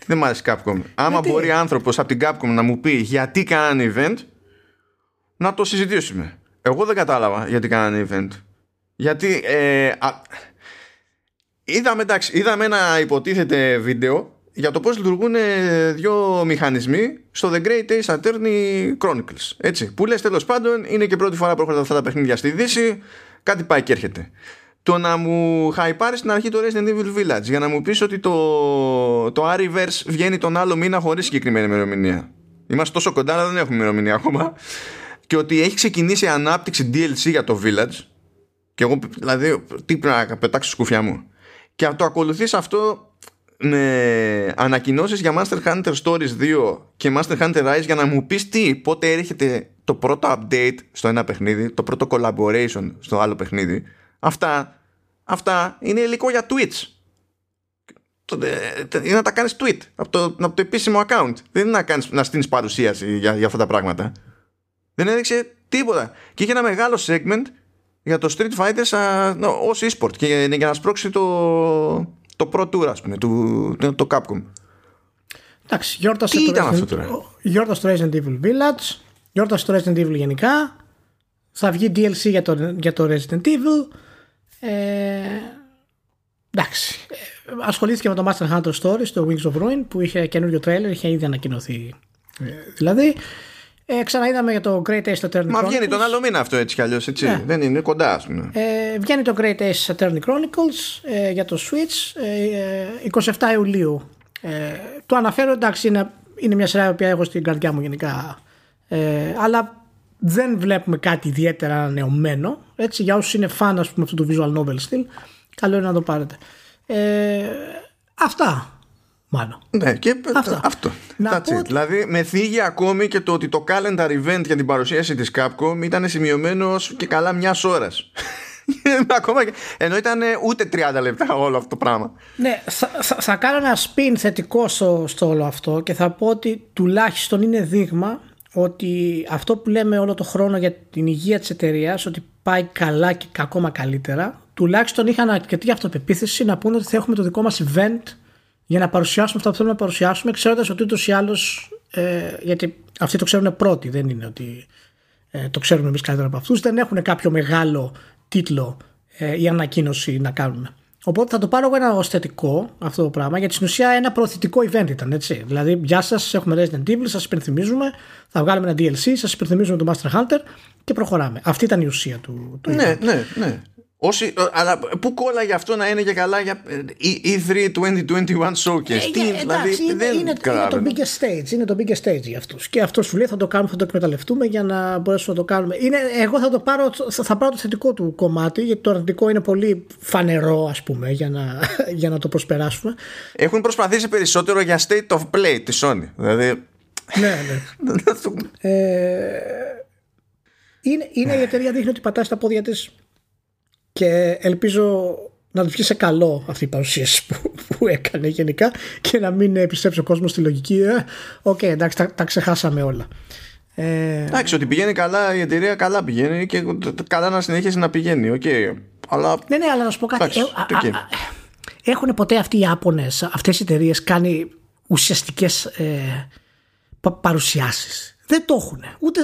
Δεν μου αρέσει Capcom. Άμα μπορεί άνθρωπος από την Capcom να μου πει γιατί κάνανε event, να το συζητήσουμε. Εγώ δεν κατάλαβα γιατί κάνανε event. Γιατί ε, είδαμε, εντάξει, είδαμε ένα υποτίθεται βίντεο για το πώς λειτουργούν δύο μηχανισμοί στο The Great Ace Attorney Chronicles. Έτσι, που λες τέλος πάντων είναι και πρώτη φορά που έρχονται αυτά τα παιχνίδια στη Δύση, κάτι πάει και έρχεται. Το να μου χαϊπάρεις στην αρχή το Resident Evil Village για να μου πεις ότι το, το Ariverse βγαίνει τον άλλο μήνα χωρίς συγκεκριμένη ημερομηνία. Είμαστε τόσο κοντά αλλά δεν έχουμε ημερομηνία ακόμα. Και ότι έχει ξεκινήσει ανάπτυξη DLC για το Village. Και εγώ δηλαδή τι πρέπει να πετάξω σκουφιά μου. Και το ακολουθείς αυτό με ανακοινώσεις για Master Hunter Stories 2 και Master Hunter Rise για να μου πεις τι, πότε έρχεται το πρώτο update στο ένα παιχνίδι, το πρώτο collaboration στο άλλο παιχνίδι. Αυτά, αυτά είναι υλικό για Twitch. Είναι να τα κάνεις tweet από το, από το επίσημο account. Δεν είναι να, κάνεις, να στείλεις παρουσίαση για, για αυτά τα πράγματα. Δεν έδειξε τίποτα. Και είχε ένα μεγάλο segment για το Street Fighter σαν, ως e-sport και για, για να σπρώξει το, το Pro Tour ας πούμε, του, το, το Capcom. Εντάξει, γιόρτασε Τι το, ήταν Resident- αυτό τώρα; γιόρτασε το Resident Evil Village, γιόρτασε το Resident Evil γενικά, θα βγει DLC για το, για το Resident Evil. Ε, εντάξει, ε, ασχολήθηκε με το Master Hunter Stories, το Wings of Ruin, που είχε καινούριο τρέλερ, είχε ήδη ανακοινωθεί. ε, δηλαδή, ε, ξαναείδαμε για το Great Ace Attorney Μα βγαίνει Chronicles. τον άλλο μήνα αυτό έτσι κι αλλιώς έτσι. Ναι. Δεν είναι κοντά ας πούμε. Ε, βγαίνει το Great Ace Attorney Chronicles ε, για το Switch ε, ε, 27 Ιουλίου. Ε, το αναφέρω εντάξει είναι, είναι μια σειρά που έχω στην καρδιά μου γενικά ε, αλλά δεν βλέπουμε κάτι ιδιαίτερα ανανεωμένο έτσι, για όσους είναι φαν ας πούμε αυτού του visual novel style καλό είναι να το πάρετε ε, αυτά μάλλον Ναι, και Αυτά. αυτό. Να That's πω it. ότι- Δηλαδή, με θίγει ακόμη και το ότι το calendar event για την παρουσίαση της Capcom ήταν σημειωμένος ως και καλά μιας ώρας. Ακόμα και... Ενώ ήταν ούτε 30 λεπτά όλο αυτό το πράγμα. Ναι, θα, θα, θα κάνω ένα spin θετικό στο, στο όλο αυτό και θα πω ότι τουλάχιστον είναι δείγμα ότι αυτό που λέμε όλο το χρόνο για την υγεία της εταιρείας, ότι πάει καλά και ακόμα καλύτερα, τουλάχιστον είχαν αρκετή αυτοπεποίθηση να πούνε ότι θα έχουμε το δικό μας event για να παρουσιάσουμε αυτά που θέλουμε να παρουσιάσουμε, ξέροντας ότι ούτως ή άλλως, ε, γιατί αυτοί το ξέρουν πρώτοι, δεν είναι ότι ε, το ξέρουμε εμείς καλύτερα από αυτούς, δεν έχουν κάποιο μεγάλο τίτλο ε, ή ανακοίνωση να κάνουν. Οπότε θα το πάρω εγώ ένα ως θετικό αυτό το πράγμα, γιατί στην ουσία ένα προωθητικό event ήταν, έτσι. Δηλαδή, γεια σας, έχουμε Resident Evil, σας υπενθυμίζουμε, θα βγάλουμε ένα DLC, σας υπενθυμίζουμε το Master Hunter και προχωράμε. Αυτή ήταν η ουσία του, του Ναι, ναι, ναι. Όσοι, ε, αλλά πού κόλλαγε αυτό να είναι και καλά για ε, E- E3 2021 Showcase; Ε, Τι, εντάξει, δηλαδή, είναι, δεν είναι, είναι το καταλαβαίνω. biggest stage. Είναι το biggest stage για αυτούς. Και αυτός σου λέει θα το κάνουμε, θα το εκμεταλλευτούμε για να μπορέσουμε να το κάνουμε. Είναι, εγώ θα το πάρω, θα, θα πάρω το θετικό του κομμάτι, γιατί το αρνητικό είναι πολύ φανερό, ας πούμε, για να, για να το προσπεράσουμε. Έχουν προσπαθήσει περισσότερο για state of play τη Sony. Δηλαδή. ναι, ναι. Ε, είναι, είναι η εταιρεία δείχνει ότι πατάει στα πόδια της και ελπίζω να τους βγει σε καλό αυτή η παρουσίαση που, που έκανε γενικά και να μην επιστρέψει ο κόσμος στη λογική ε, οκ εντάξει τα, τα ξεχάσαμε όλα ε, Εντάξει, ότι πηγαίνει καλά η εταιρεία, καλά πηγαίνει και καλά να συνεχίσει να πηγαίνει. Οκ. Αλλά ναι ναι αλλά να σου πω κάτι Εντάξει, ε, α- οκ. α- α- έχουν ποτέ αυτοί οι Ιάπωνες αυτές οι εταιρείες κάνει ουσιαστικές ε, πα- παρουσιάσεις; Δεν το έχουν ούτε,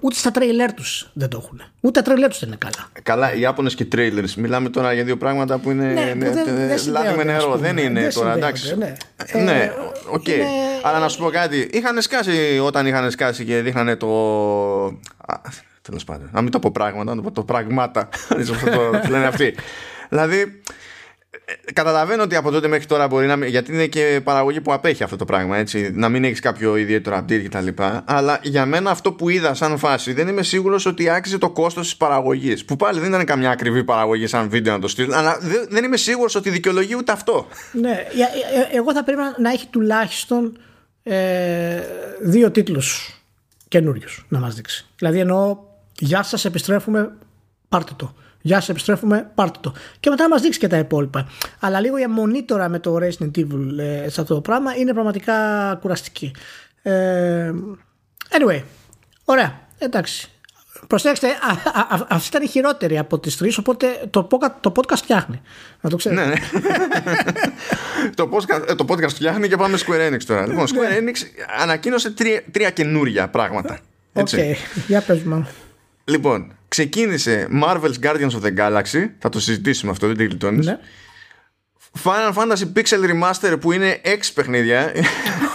ούτε στα τρέιλερ τους δεν το έχουν ούτε τα τρέιλερ τους δεν είναι καλά καλά, οι Ιάπωνες και trailers. Μιλάμε τώρα για δύο πράγματα που είναι Ναι, που δεν- δεν λάδι με συνδέονται, ας νερό. πούμε. Δεν είναι Δεν τώρα, συνδέονται, εντάξει. ναι. Ε, ναι, Ε, οκ. είναι- Αλλά να σου πω κάτι. Είχαν σκάσει όταν είχαν σκάσει και δείχνανε το. Τέλος πάντων. Να μην το πω πράγματα, να το πω το πραγμάτα. Έτσι όπως το λένε αυτοί. Δηλαδή, ε, καταλαβαίνω ότι από τότε μέχρι τώρα μπορεί να μην. Γιατί είναι και παραγωγή που απέχει αυτό το πράγμα, έτσι. Να μην έχεις κάποιο ιδιαίτερο update κτλ. Αλλά για μένα αυτό που είδα σαν φάση δεν είμαι σίγουρος ότι άξιζε το κόστος της παραγωγής. Που πάλι δεν ήταν καμιά ακριβή παραγωγή σαν βίντεο να το στείλουν. Αλλά δεν- δεν είμαι σίγουρος ότι δικαιολογεί ούτε αυτό. Ναι, για- ε, εγώ θα πρέπει να έχει τουλάχιστον ε, δύο τίτλους καινούριους να μας δείξει. Δηλαδή εννοώ γεια σας επιστρέφουμε πάρτε το. Γεια σας επιστρέφουμε πάρτε το. Και μετά να μας δείξει και τα υπόλοιπα. Αλλά λίγο η αιμονή τώρα με το Resident Evil ε, σε αυτό το πράγμα είναι πραγματικά κουραστική. Ε, anyway, ωραία, εντάξει. Προσέξτε, α, α, α, αυτή ήταν η χειρότερη από τις τρεις, οπότε το, podcast- το podcast φτιάχνει. Να το ξέρετε. Ναι, ναι. το, podcast, ε, το podcast φτιάχνει και πάμε Square Enix τώρα. Λοιπόν, Square Enix ανακοίνωσε τρία, τρία καινούρια πράγματα. Οκ, Έτσι. για πες μου. Λοιπόν, ξεκίνησε Marvel's Guardians of the Galaxy. Θα το συζητήσουμε αυτό, δεν τη γλιτώνεις. Ναι. Final Fantasy Pixel Remaster που είναι 6 παιχνίδια.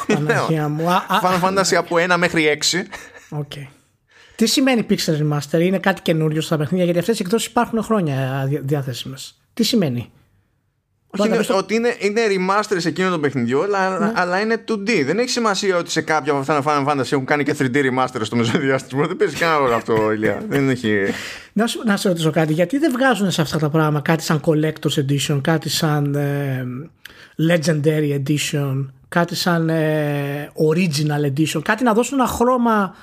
Παναγία μου. Α, α, Final Fantasy από 1 μέχρι 6. οκ. Τι σημαίνει Pixel Remaster, είναι κάτι καινούριο στα παιχνίδια, γιατί αυτές οι εκδόσεις υπάρχουν χρόνια δια- διαθέσιμες. Τι σημαίνει; Όχι, να είναι, πεις το- ότι είναι, είναι remaster σε εκείνο το παιχνιδιό, αλλά, Ναι. αλλά είναι 2D. Δεν έχει σημασία ότι σε κάποια από αυτά τα Final Fantasy έχουν κάνει και 3D remaster στο μεσοδιάστημα. Δεν παίζει κανένα ρόλο αυτό, Ηλία. Δεν έχει. Να, σου, να σε ρωτήσω κάτι, γιατί δεν βγάζουν σε αυτά τα πράγματα κάτι σαν Collector's Edition, κάτι σαν ε, Legendary Edition, κάτι σαν ε, Original Edition, κάτι να δώσουν ένα χρώμα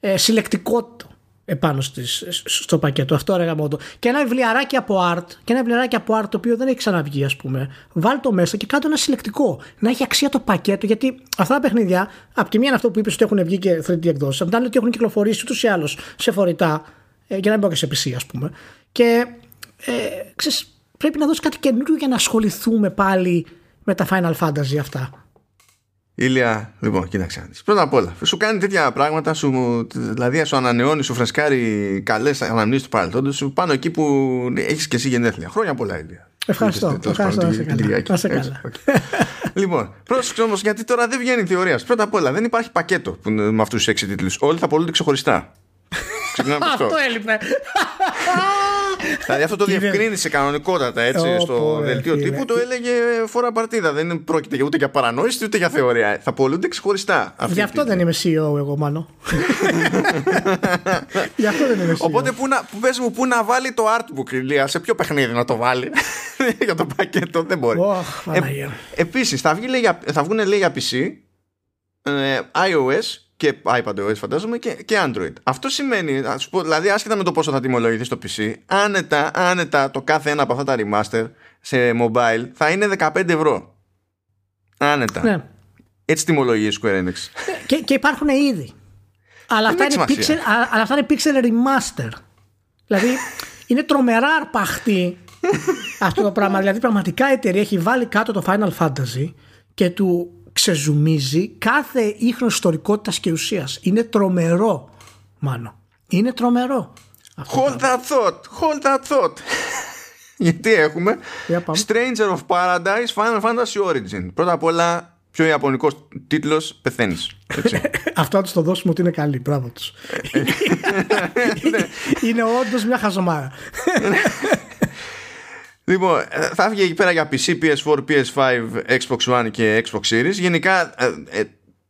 ε, συλλεκτικότητα; Επάνω στις, στο πακέτο. Αυτό ρε γαμώτο. Και ένα βιβλιαράκι από art, και ένα βιβλιαράκι από art το οποίο δεν έχει ξαναβγεί, ας πούμε. Βάλ το μέσα και κάτω ένα συλλεκτικό. Να έχει αξία το πακέτο, γιατί αυτά τα παιχνίδια, από τη μία είναι αυτό που είπες ότι έχουν βγει και 3D εκδόσεις, από την άλλη ότι έχουν κυκλοφορήσει ούτως ή άλλως σε φορητά, ε, για να μην πω και σε PC, ας πούμε. και ε, ξέρεις, πρέπει να δώσεις κάτι καινούριο για να ασχοληθούμε πάλι με τα Final Fantasy αυτά. Ηλία, λοιπόν, κοίταξε. Πρώτα απ' όλα, σου κάνει τέτοια πράγματα, σου, δηλαδή σου ανανεώνει, σου φρεσκάρει καλές αναμνήσεις του παρελθόντος σου πάνω εκεί που έχεις και εσύ γενέθλια. Χρόνια πολλά, Ηλία. Ευχαριστώ. Ευχαριστώ. Να σε καλά. λοιπόν, πρόσεξε όμως, γιατί τώρα δεν βγαίνει θεωρία. Πρώτα απ' όλα, δεν υπάρχει πακέτο με αυτούς τους έξι τίτλους. Όλοι θα πολλούνται ξεχωριστά. αυτό έλειπε. Δηλαδή αυτό το διευκρίνησε κανονικότατα έτσι στο δελτίο τύπου. Το έλεγε φορά παρτίδα. Δεν πρόκειται ούτε για παρανόηση ούτε για θεωρία. Θα πολλούνται ξεχωριστά. Γι' αυτό δεν είμαι CEO εγώ, μάλλον. Γι' αυτό δεν είμαι CEO. Οπότε που να, πες μου πού να βάλει το artbook, Ηλία, σε ποιο παιχνίδι να το βάλει; για το πακέτο δεν μπορεί. ε, Επίσης θα, θα βγουν λέει για PC, ε, iOS και iPadOS φαντάζομαι και, και Android. Αυτό σημαίνει, ας πω, δηλαδή άσχετα με το πόσο θα τιμολογηθεί στο PC, άνετα, άνετα το κάθε ένα από αυτά τα remaster σε mobile θα είναι 15 ευρώ. Άνετα. Ναι. Έτσι τιμολογεί η Square Enix. Και, και υπάρχουν ήδη. Αλλά αυτά, είναι pixel, αλλά αυτά είναι pixel remaster. Δηλαδή είναι τρομερά αρπαχτή αυτό το πράγμα. Δηλαδή πραγματικά η εταιρεία έχει βάλει κάτω το Final Fantasy και του ξεζουμίζει κάθε ίχνος ιστορικότητας και ουσίας. Είναι τρομερό, μάνο. Είναι τρομερό. Hold that thought, hold that thought. Γιατί έχουμε Stranger of Paradise Final Fantasy Origin. Πρώτα απ' όλα, πιο ιαπωνικός τίτλος πεθαίνεις. Αυτό τους το δώσουμε ότι είναι καλή. Μπράβο τους. είναι όντως μια χαζομάρα. Λοιπόν, ε, θα βγει εκεί πέρα για PC, PS4, PS5, Xbox One και Xbox Series. Γενικά, ε, ε,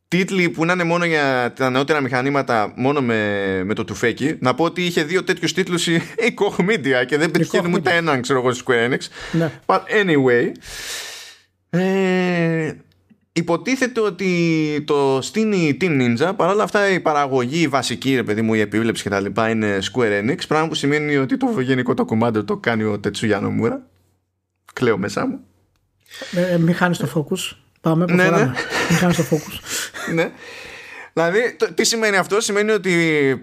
τίτλοι που να είναι μόνο για τα νεότερα μηχανήματα, μόνο με, με το τουφέκι. Να πω ότι είχε δύο τέτοιους τίτλους η Koch Media και δεν πετυχαίνει ούτε έναν, ξέρω εγώ, στη Square Enix. Ναι. But anyway. Ε, υποτίθεται ότι το στείνει Team Ninja παρόλα αυτά η παραγωγή η βασική ρε παιδί μου η επίβλεψη και τα λοιπά είναι Square Enix πράγμα που σημαίνει ότι το γενικό το κομμάτι το κάνει ο Τετσουγιάνο Μούρα κλαίω μέσα μου ε, ε μην χάνεις το focus πάμε που ναι, ναι. μην χάνεις το focus ναι Δηλαδή, τι σημαίνει αυτό, σημαίνει ότι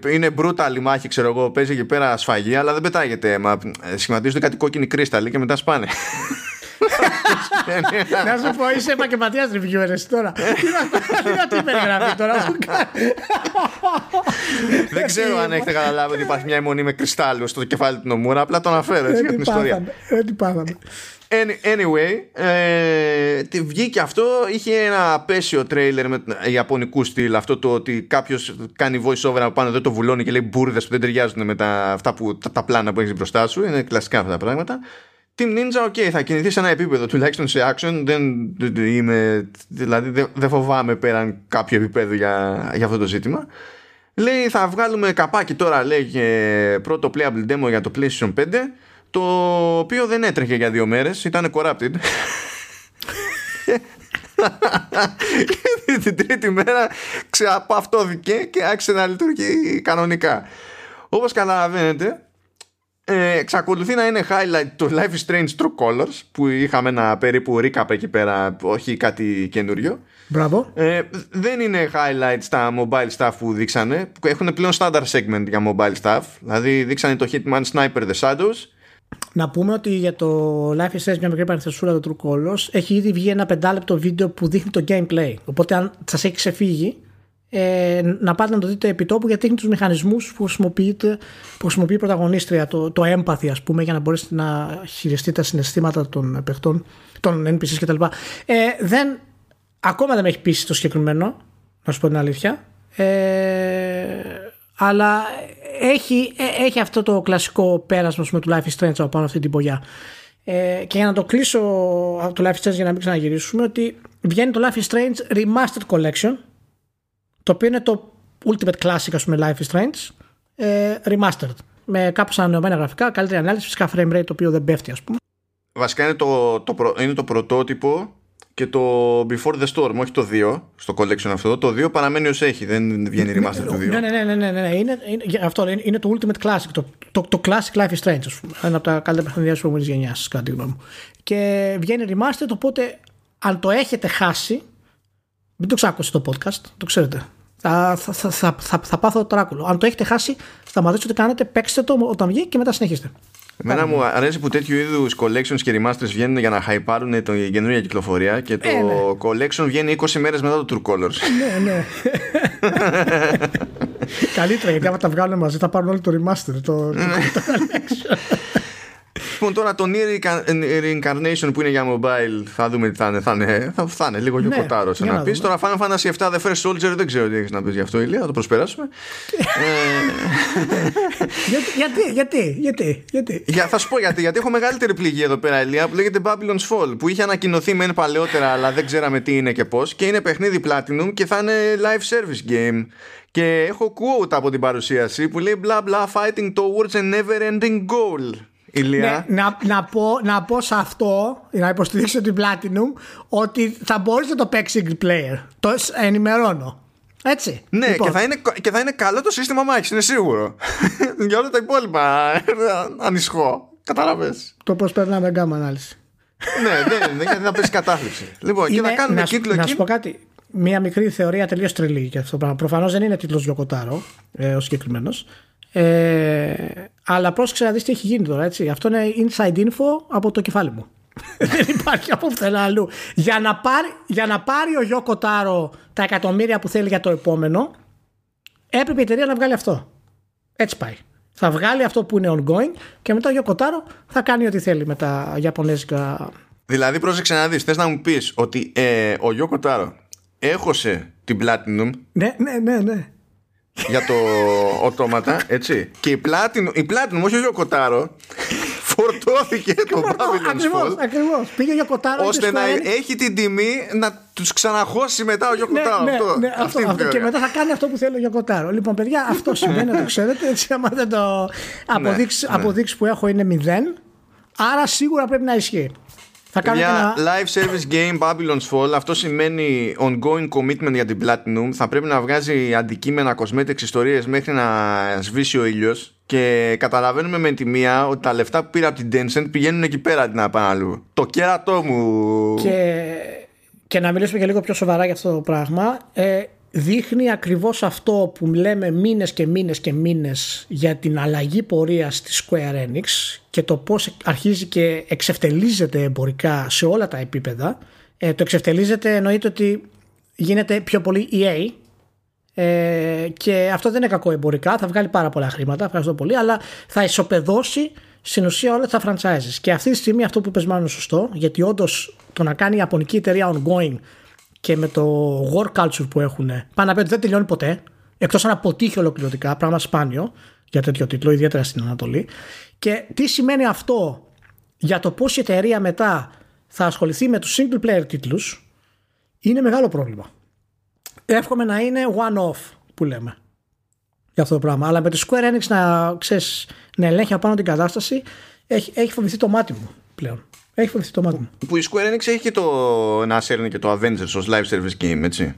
είναι brutal η μάχη, ξέρω εγώ, παίζει εκεί πέρα σφαγή, αλλά δεν πετάγεται. Μα ε, σχηματίζονται κάτι κόκκινοι κρίσταλοι και μετά σπάνε. Να σου πω, είσαι επαγγελματίας reviewer τώρα. Τι περιγράφει τώρα. Δεν ξέρω αν έχετε καταλάβει ότι υπάρχει μια αιμονή με κρυστάλλους στο κεφάλι του Νομούρα. Απλά το αναφέρω έτσι για την ιστορία. Δεν πάθαμε. Anyway, ε, βγήκε αυτό. Είχε ένα απέσιο τρέιλερ με ιαπωνικού στυλ. Αυτό το ότι κάποιος κάνει voice over από πάνω, δεν το βουλώνει και λέει μπουρδες που δεν ταιριάζουν με τα, αυτά που, τα, τα πλάνα που έχεις μπροστά σου. Είναι κλασικά αυτά τα πράγματα. Team Ninja, ok, θα κινηθεί σε ένα επίπεδο τουλάχιστον σε action. Δεν, είμαι, δηλαδή δεν, φοβάμαι πέραν κάποιο επίπεδο για, για αυτό το ζήτημα. Λέει θα βγάλουμε καπάκι τώρα λέει και πρώτο playable demo για το PlayStation 5 το οποίο δεν έτρεχε για δύο μέρες, ήταν corrupted. και την τρίτη μέρα ξεαπαυτώθηκε και άρχισε να λειτουργεί κανονικά. Όπως καταλαβαίνετε ε, εξακολουθεί να είναι highlight το Life is Strange True Colors που είχαμε ένα περίπου recap εκεί πέρα, όχι κάτι καινούριο. Μπράβο. Ε, δεν είναι highlight στα mobile stuff που δείξανε, που έχουν πλέον standard segment για mobile stuff. Δηλαδή δείξανε το Hitman Sniper The Shadows. Να πούμε ότι για το Life is Strange, μια μικρή παρενθεσούρα το True Colors, έχει ήδη βγει ένα πεντάλεπτο βίντεο που δείχνει το gameplay. Οπότε αν σας έχει ξεφύγει, ε, να πάτε να το δείτε επί τόπου γιατί έχει τους μηχανισμούς που, που χρησιμοποιεί η πρωταγωνίστρια το, το empathy ας πούμε για να μπορέσετε να χειριστεί τα συναισθήματα των παιχτών των NPCs κτλ. Ε, δεν, ακόμα δεν με έχει πείσει το συγκεκριμένο να σου πω την αλήθεια ε, αλλά έχει, ε, έχει αυτό το κλασικό πέρασμα με του Life is Strange από πάνω αυτή την πογιά ε, και για να το κλείσω το Life is Strange για να μην ξαναγυρίσουμε ότι βγαίνει το Life is Strange Remastered Collection το οποίο είναι το Ultimate Classic, ας πούμε, Life is Strange, ε, remastered. Με κάπως ανανεωμένα γραφικά, καλύτερη ανάλυση, φυσικά frame rate, το οποίο δεν πέφτει, ας πούμε. Βασικά είναι το, το, είναι το πρωτότυπο και το Before the Storm, όχι το 2, στο collection αυτό. Το 2 παραμένει ως έχει, δεν βγαίνει remastered το 2. Ναι, ναι, ναι, ναι, ναι, ναι. Είναι, είναι, αυτό είναι, είναι, το Ultimate Classic, το, το, το Classic Life is Strange, ας πούμε. Ένα από τα καλύτερα παιχνίδια της προηγούμενης γενιάς, κατά τη γνώμη μου. Και βγαίνει remastered, οπότε αν το έχετε χάσει, μην το ξάκουσε το podcast, το ξέρετε. Θα, θα, θα, θα, θα πάθω το τράκουλο. Αν το έχετε χάσει, σταματήστε ό,τι κάνετε, παίξτε το όταν βγει και μετά συνεχίστε. Εμένα μου αρέσει που τέτοιου είδους collections και remasters βγαίνουν για να χαϊπάρουν την καινούργια κυκλοφορία και το Ε, ναι. collection βγαίνει 20 μέρες μετά το True Colors. ναι, ναι. Καλύτερα γιατί άμα τα βγάλουν μαζί θα πάρουν όλοι το remaster. Το, το, λοιπόν, τώρα το Near Reincarnation που είναι για mobile θα δούμε τι θα είναι. Θα είναι, θα, θα είναι λίγο Ναι, γιοκοτάρο για να να πεις. δούμε. Τώρα Final Fantasy 7 The First Soldier δεν ξέρω τι έχεις να πεις γι' αυτό, Ηλία. Θα το προσπεράσουμε. γιατί, γιατί, γιατί, γιατί, γιατί; Για, θα σου πω γιατί, γιατί έχω μεγαλύτερη πληγή εδώ πέρα, Ηλία, που λέγεται Babylon's Fall, που είχε ανακοινωθεί μεν παλαιότερα, αλλά δεν ξέραμε τι είναι και πώς. Και είναι παιχνίδι Platinum και θα είναι live service game. Και έχω quote από την παρουσίαση που λέει bla bla fighting towards a never ending goal. Ηλία. Ναι, να, να, πω, να πω σε αυτό, να υποστηρίξω την Platinum, ότι θα μπορείς να το παίξεις single player. Το σ- ενημερώνω. Έτσι. Ναι, Λοιπόν, και, θα είναι, και θα είναι καλό το σύστημα μάχης, είναι σίγουρο. Για όλα τα υπόλοιπα ανισχώ. Καταλαβες. Το πώς περνάμε γκάμα ανάλυση. ναι, δεν είναι, γιατί θα πέσει κατάθλιψη. Λοιπόν, και Είναι- θα κάνουμε να, σου- κύκλο να εκεί. σου πω κάτι. Μία μικρή θεωρία τελείως τρελή για αυτό το πράγμα. Προφανώς δεν είναι τίτλος Γιοκοτάρο ε, ο συγκεκριμένος. Ε, αλλά πρόσεξε να δεις τι έχει γίνει τώρα. Έτσι. Αυτό είναι inside info από το κεφάλι μου. δεν υπάρχει από πουθενά αλλού. Για να, πάρει, για να πάρει ο Γιώκο Τάρο τα εκατομμύρια που θέλει για το επόμενο, έπρεπε η εταιρεία να βγάλει αυτό. Έτσι πάει. Θα βγάλει αυτό που είναι ongoing και μετά ο Γιώκο Τάρο θα κάνει ό,τι θέλει με τα Ιαπωνέζικα. Δηλαδή, πρόσεξε να δεις. Θες να μου πεις ότι ε, ο Γιώκο Τάρο έχωσε την Platinum Ναι, ναι, ναι, ναι. Για το οτόματα, έτσι. Και η Platinum, η Platinum όχι ο Γιώκο Τάρο, φορτώθηκε το Babylon's Ακριβώς, Fall ακριβώς. Πήγε για κοτάρο. ώστε είπε να στο Square Enix. έχει την τιμή να τους ξαναχώσει μετά ο Γιώκο Ναι, Τάρο. ναι, αυτό, ναι, αυτή αυτό, είναι η αυτό. Και θεωρία. μετά θα κάνει αυτό που θέλει ο Γιωκοτάρο. Λοιπόν, παιδιά, αυτό σημαίνει να το ξέρετε. Έτσι, άμα δεν το αποδείξει ναι. αποδείξεις που έχω είναι μηδέν. Άρα σίγουρα πρέπει να ισχύει. Θα κάνω και Για ένα. live service game Babylon's Fall αυτό σημαίνει ongoing commitment για την Platinum θα πρέπει να βγάζει αντικείμενα cosmetics ιστορίες μέχρι να σβήσει ο ήλιος και καταλαβαίνουμε με τη μία ότι τα λεφτά που πήρα από την Tencent πηγαίνουν εκεί πέρα αντί να πάνε αλλού το κέρατό μου Και, και να μιλήσουμε και λίγο πιο σοβαρά για αυτό το πράγμα. Ε, δείχνει ακριβώς αυτό που λέμε μήνες και μήνες και μήνες για την αλλαγή πορείας της Square Enix και το πώς αρχίζει και εξευτελίζεται εμπορικά σε όλα τα επίπεδα. Ε, το εξευτελίζεται εννοείται ότι γίνεται πιο πολύ EA ε, και αυτό δεν είναι κακό εμπορικά, θα βγάλει πάρα πολλά χρήματα, ευχαριστώ πολύ, αλλά θα ισοπεδώσει στην ουσία όλα τα franchises. Και αυτή τη στιγμή αυτό που πες μάλλον είναι σωστό, γιατί όντως το να κάνει η Ιαπωνική εταιρεία ongoing και με το war culture που έχουν, πάνω να πει ότι δεν τελειώνει ποτέ, εκτός αν αποτύχει ολοκληρωτικά, πράγμα σπάνιο για τέτοιο τίτλο, ιδιαίτερα στην Ανατολή. Και τι σημαίνει αυτό για το πώς η εταιρεία μετά θα ασχοληθεί με τους single player τίτλους, είναι μεγάλο πρόβλημα. Εύχομαι να είναι one-off που λέμε για αυτό το πράγμα. Αλλά με τη Square Enix να, ξέρεις, να ελέγχει απάνω την κατάσταση, έχει, έχει φοβηθεί το μάτι μου πλέον. Έχει φοβηθεί το μάτι μου. που η Square Enix έχει και το να σέρνει και το Avengers ως live service game έτσι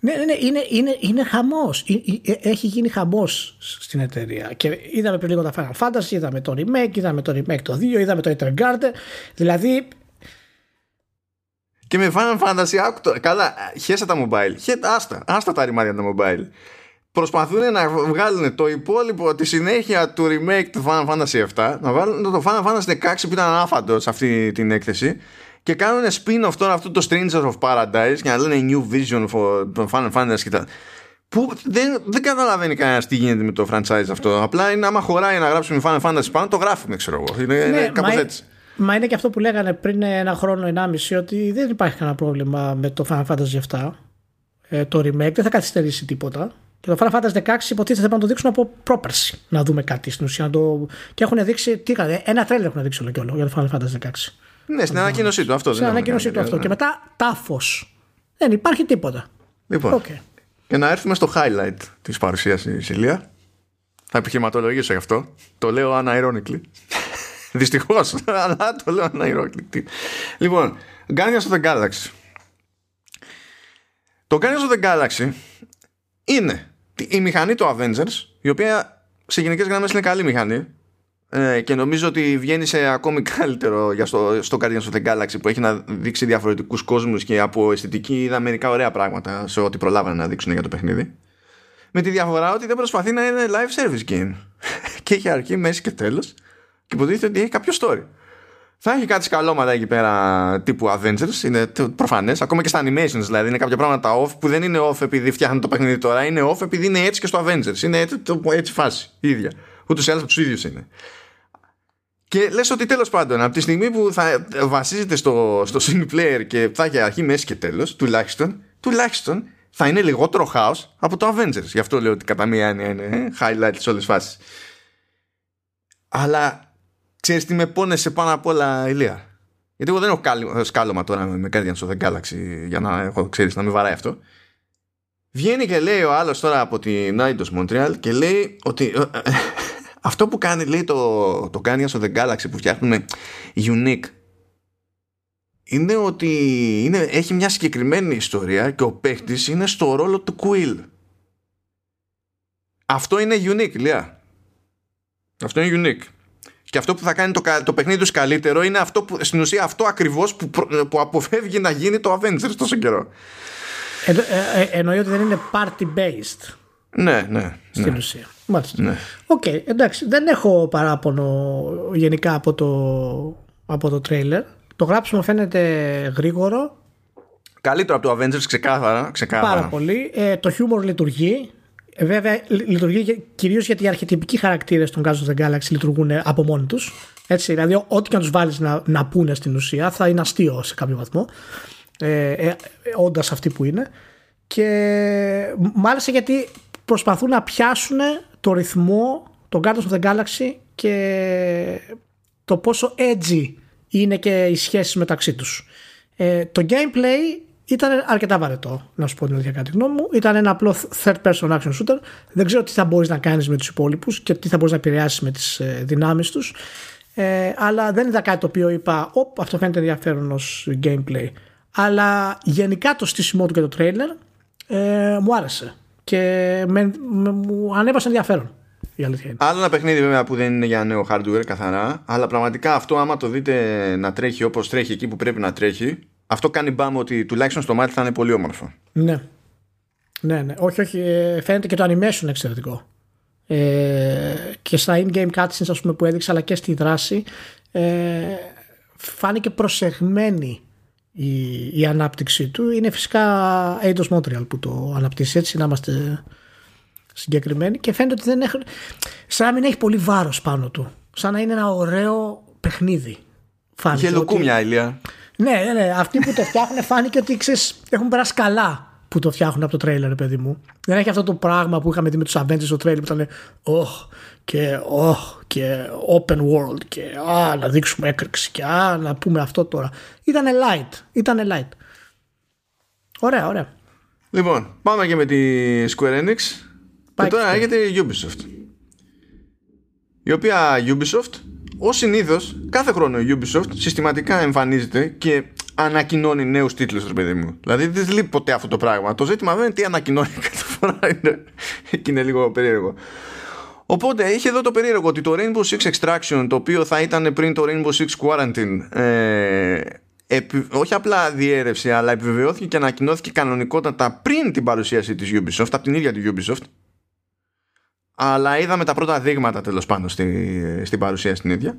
Ναι, ναι, ναι, είναι, είναι, είναι χαμός. Ε, ε, Έχει γίνει χαμός στην εταιρεία. Και είδαμε πριν λίγο τα Final Fantasy, είδαμε το remake, είδαμε το remake το 2, είδαμε το Intergarden. Δηλαδή, Και με Final Fantasy, άκου το, καλά, χέσα τα mobile, χέ, άστα, άστα τα ρημάδια τα mobile. Προσπαθούν να βγάλουν το υπόλοιπο, τη συνέχεια του remake του Final Fantasy 7, να βάλουν το Final Fantasy 16 που ήταν άφαντο σε αυτή την έκθεση και κάνουν spin-off τώρα αυτό το Strangers of Paradise και να λένε New Vision for Final Fantasy και τα... Που δεν, δεν καταλαβαίνει κανένας τι γίνεται με το franchise αυτό. Απλά είναι άμα χωράει να γράψουμε Final Fantasy πάνω, το γράφουμε, ξέρω εγώ. Είναι, είναι κάπως μα, έτσι. μα είναι και αυτό που λέγανε πριν ένα χρόνο, ενάμιση, ότι δεν υπάρχει κανένα πρόβλημα με το Final Fantasy 7. Ε, το remake δεν θα καθυστερήσει τίποτα. Και το Final Fantasy 16 υποτίθεται θα το δείξουν από πρόπερση. Να δούμε κάτι στην ουσία. Να το... Και έχουν δείξει. Τι έκανε, ένα τρέιλερ έχουν δείξει όλο και όλο για το Final Fantasy 16. Ναι, στην ανακοίνωσή του αυτό. Στην δεν έχουμε ανακοίνωσή κάνει του αυτό. ναι. Και μετά τάφος. Δεν υπάρχει τίποτα. Λοιπόν, Οκ. και να έρθουμε στο highlight της παρουσίασης Ηλία. Θα επιχειρηματολογήσω γι' αυτό. Το λέω unironically. Δυστυχώς, αλλά το λέω unironically. Λοιπόν, Guardians of the Galaxy. Το Guardians of the Galaxy είναι η μηχανή του Avengers, η οποία σε γενικές γραμμές είναι καλή μηχανή ε, και νομίζω ότι βγαίνει σε ακόμη καλύτερο για στο, στο Guardians of the Galaxy που έχει να δείξει διαφορετικούς κόσμους και από αισθητική είδα μερικά ωραία πράγματα σε ό,τι προλάβανε να δείξουν για το παιχνίδι. Με τη διαφορά ότι δεν προσπαθεί να είναι live service game. και έχει αρχή, μέση και τέλος και υποτίθεται ότι έχει κάποιο story. Θα έχει κάτι σκαλώματα εκεί πέρα τύπου Avengers, είναι προφανές. Ακόμα και στα animations δηλαδή. Είναι κάποια πράγματα off που δεν είναι off επειδή φτιάχνουν το παιχνίδι τώρα. Είναι off επειδή είναι έτσι και στο Avengers. Είναι έτσι, έτσι φάση η ίδια. Ούτως ή άλλως τους ίδιους είναι. Και λες ότι τέλος πάντων από τη στιγμή που θα βασίζεται στο, στο single player και θα έχει αρχή, μέση και τέλος τουλάχιστον, τουλάχιστον θα είναι λιγότερο χάος από το Avengers. Γι' αυτό λέω ότι κατά μία έννοια είναι ε, highlight σε όλες τις φάσεις. Αλλά ξέρεις τι με πόνεσε πάνω απ' όλα ηλία; Γιατί εγώ δεν έχω σκάλωμα τώρα με Guardians of the Galaxy για να έχω, ξέρεις, να μην βαράει αυτό. Βγαίνει και λέει ο άλλος τώρα από την Eidos Montreal και λέει ότι ε, ε, αυτό που κάνει λέει το, το Guardians of the Galaxy που φτιάχνουμε unique είναι ότι είναι, έχει μια συγκεκριμένη ιστορία και ο παίχτης είναι στο ρόλο του Quill. Αυτό είναι unique, Ηλία. Αυτό είναι unique. Και αυτό που θα κάνει το, το παιχνίδι τους καλύτερο είναι αυτό που, στην ουσία αυτό ακριβώς που, που αποφεύγει να γίνει το Avengers τόσο καιρό. Ε, ε, ε, εννοεί ότι δεν είναι party based. Ναι, ναι. Στην ναι. ουσία. Μάλιστα. Ναι. Οκ, okay, εντάξει. Δεν έχω παράπονο γενικά από το, από το τρέιλερ. Το γράψιμο φαίνεται γρήγορο. Καλύτερο από το Avengers, ξεκάθαρα. ξεκάθαρα. Πάρα πολύ. Ε, το χιούμορ λειτουργεί. Ε, βέβαια, λειτουργεί κυρίως γιατί οι αρχιτυπικοί χαρακτήρες των Guardians of the Galaxy λειτουργούν από μόνοι τους. Έτσι, δηλαδή, ό,τι και να τους βάλεις να, να πούνε στην ουσία θα είναι αστείο σε κάποιο βαθμό. Ε, ε, όντας αυτοί που είναι. Και μάλιστα γιατί προσπαθούν να πιάσουν το ρυθμό των Guardians of the Galaxy και το πόσο edgy είναι και οι σχέσεις μεταξύ τους. Ε, το gameplay ήταν αρκετά βαρετό, να σου πω την αλήθεια κάτι γνώμη μου. Ήταν ένα απλό third person action shooter. Δεν ξέρω τι θα μπορείς να κάνεις με τους υπόλοιπους και τι θα μπορείς να επηρεάσεις με τις ε, δυνάμεις τους. Ε, αλλά δεν είδα κάτι το οποίο είπα, Οπ, αυτό φαίνεται ενδιαφέρον ως gameplay. Αλλά γενικά το στήσιμό του και το trailer ε, μου άρεσε και με, με, μου ανέβασε ενδιαφέρον. Η αλήθεια είναι. Άλλο ένα παιχνίδι βέβαια που δεν είναι για νέο hardware καθαρά, αλλά πραγματικά αυτό άμα το δείτε να τρέχει όπως τρέχει εκεί που πρέπει να τρέχει, αυτό κάνει μπάμ ότι τουλάχιστον στο μάτι θα είναι πολύ όμορφο. Ναι. Ναι, ναι. Όχι, όχι. Ε, φαίνεται και το animation εξαιρετικό. Ε, και στα in-game cutscenes ας πούμε, που έδειξε αλλά και στη δράση ε, φάνηκε προσεγμένη η, η ανάπτυξη του είναι φυσικά Eidos Montreal που το αναπτύσσει έτσι να είμαστε συγκεκριμένοι και φαίνεται ότι δεν έχει σαν να μην έχει πολύ βάρος πάνω του σαν να είναι ένα ωραίο παιχνίδι Είχε λουκούμια ότι... ηλία ναι, ναι, ναι, αυτοί που το φτιάχνουν φάνηκε ότι ξέρεις, έχουν περάσει καλά που το φτιάχνουν από το τρέιλερ, παιδί μου. Δεν έχει αυτό το πράγμα που είχαμε δει με τους Avengers στο τρέιλερ που ήταν oh, και oh, και open world και α, να δείξουμε έκρηξη και α, να πούμε αυτό τώρα. Ήταν light. Ήταν light. Ωραία, ωραία. Λοιπόν, πάμε και με τη Square Enix. Πάει και τώρα έρχεται η Ubisoft. Η οποία Ubisoft, ως συνήθως, κάθε χρόνο η Ubisoft συστηματικά εμφανίζεται και ανακοινώνει νέους τίτλους, ρε παιδί μου. Δηλαδή δεν λείπει ποτέ αυτό το πράγμα. Το ζήτημα δεν είναι τι ανακοινώνει κάθε φορά. Είναι, και είναι λίγο περίεργο. Οπότε είχε εδώ το περίεργο ότι το Rainbow Six Extraction, το οποίο θα ήταν πριν το Rainbow Six Quarantine, ε, επι, όχι απλά διέρευσε, αλλά επιβεβαιώθηκε και ανακοινώθηκε κανονικότατα πριν την παρουσίαση της Ubisoft, από την ίδια τη Ubisoft. Αλλά είδαμε τα πρώτα δείγματα τέλος πάντων στη, στην παρουσίαση την ίδια.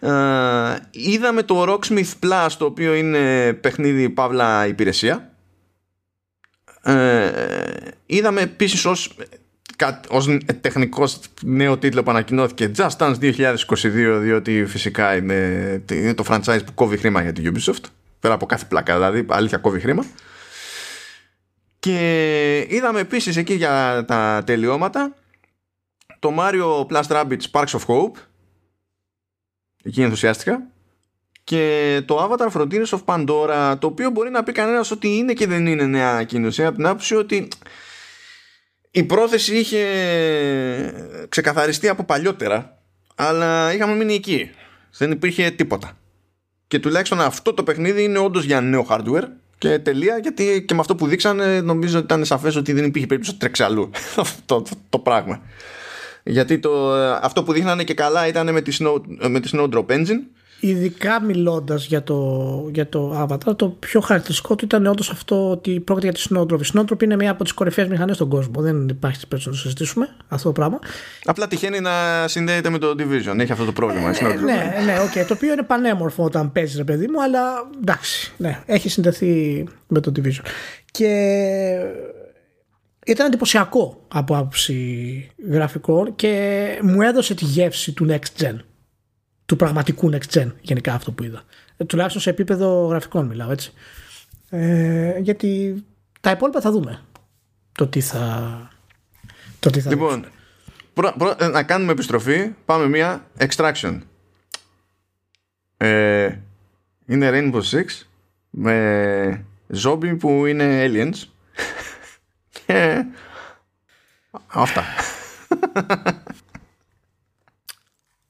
Ε, είδαμε το Rocksmith Plus, το οποίο είναι παιχνίδι παύλα υπηρεσία. Ε, είδαμε επίσης ως ως τεχνικός νέο τίτλο που ανακοινώθηκε Just Dance 2022 διότι φυσικά είναι, είναι το franchise που κόβει χρήμα για την Ubisoft πέρα από κάθε πλάκα δηλαδή αλήθεια κόβει χρήμα και είδαμε επίσης εκεί για τα τελειώματα το Mario Plus Rabbids Sparks of Hope. Εκεί ενθουσιάστηκα. Και το Avatar Frontiers of Pandora το οποίο μπορεί να πει κανένας ότι είναι και δεν είναι νέα ανακοίνωση από την άποψη ότι η πρόθεση είχε ξεκαθαριστεί από παλιότερα αλλά είχαμε μείνει εκεί. Δεν υπήρχε τίποτα. Και τουλάχιστον αυτό το παιχνίδι είναι όντως για νέο hardware και τελεία γιατί και με αυτό που δείξανε νομίζω ότι ήταν σαφές ότι δεν υπήρχε περίπτωση να τρέξει αλλού. Αυτό το, το, πράγμα γιατί το, αυτό που δείχνανε και καλά ήταν με τη, Snow, με τη Snowdrop Engine ειδικά μιλώντας για το, για το Avatar, το πιο χαρακτηριστικό του ήταν όντως αυτό ότι πρόκειται για τη Snowdrop. Η Snowdrop είναι μία από τις κορυφαίες μηχανές στον κόσμο. Δεν υπάρχει περίπτωσης να το συζητήσουμε αυτό το πράγμα. Απλά τυχαίνει να συνδέεται με το Division. Έχει αυτό το πρόβλημα. Ε, ναι, ναι, okay, το οποίο είναι πανέμορφο όταν παίζει, ρε παιδί μου, αλλά εντάξει, ναι, έχει συνδεθεί με το Division. Και ήταν εντυπωσιακό από άποψη γραφικών και μου έδωσε τη γεύση του Next Gen του πραγματικού next gen γενικά αυτό που είδα. Ε, τουλάχιστον σε επίπεδο γραφικών μιλάω έτσι. Ε, γιατί τα υπόλοιπα θα δούμε το τι θα, το τι θα Λοιπόν, προ, προ, ε, να κάνουμε επιστροφή. Πάμε μία extraction. Ε, είναι Rainbow Six με zombie που είναι aliens. Και αυτά.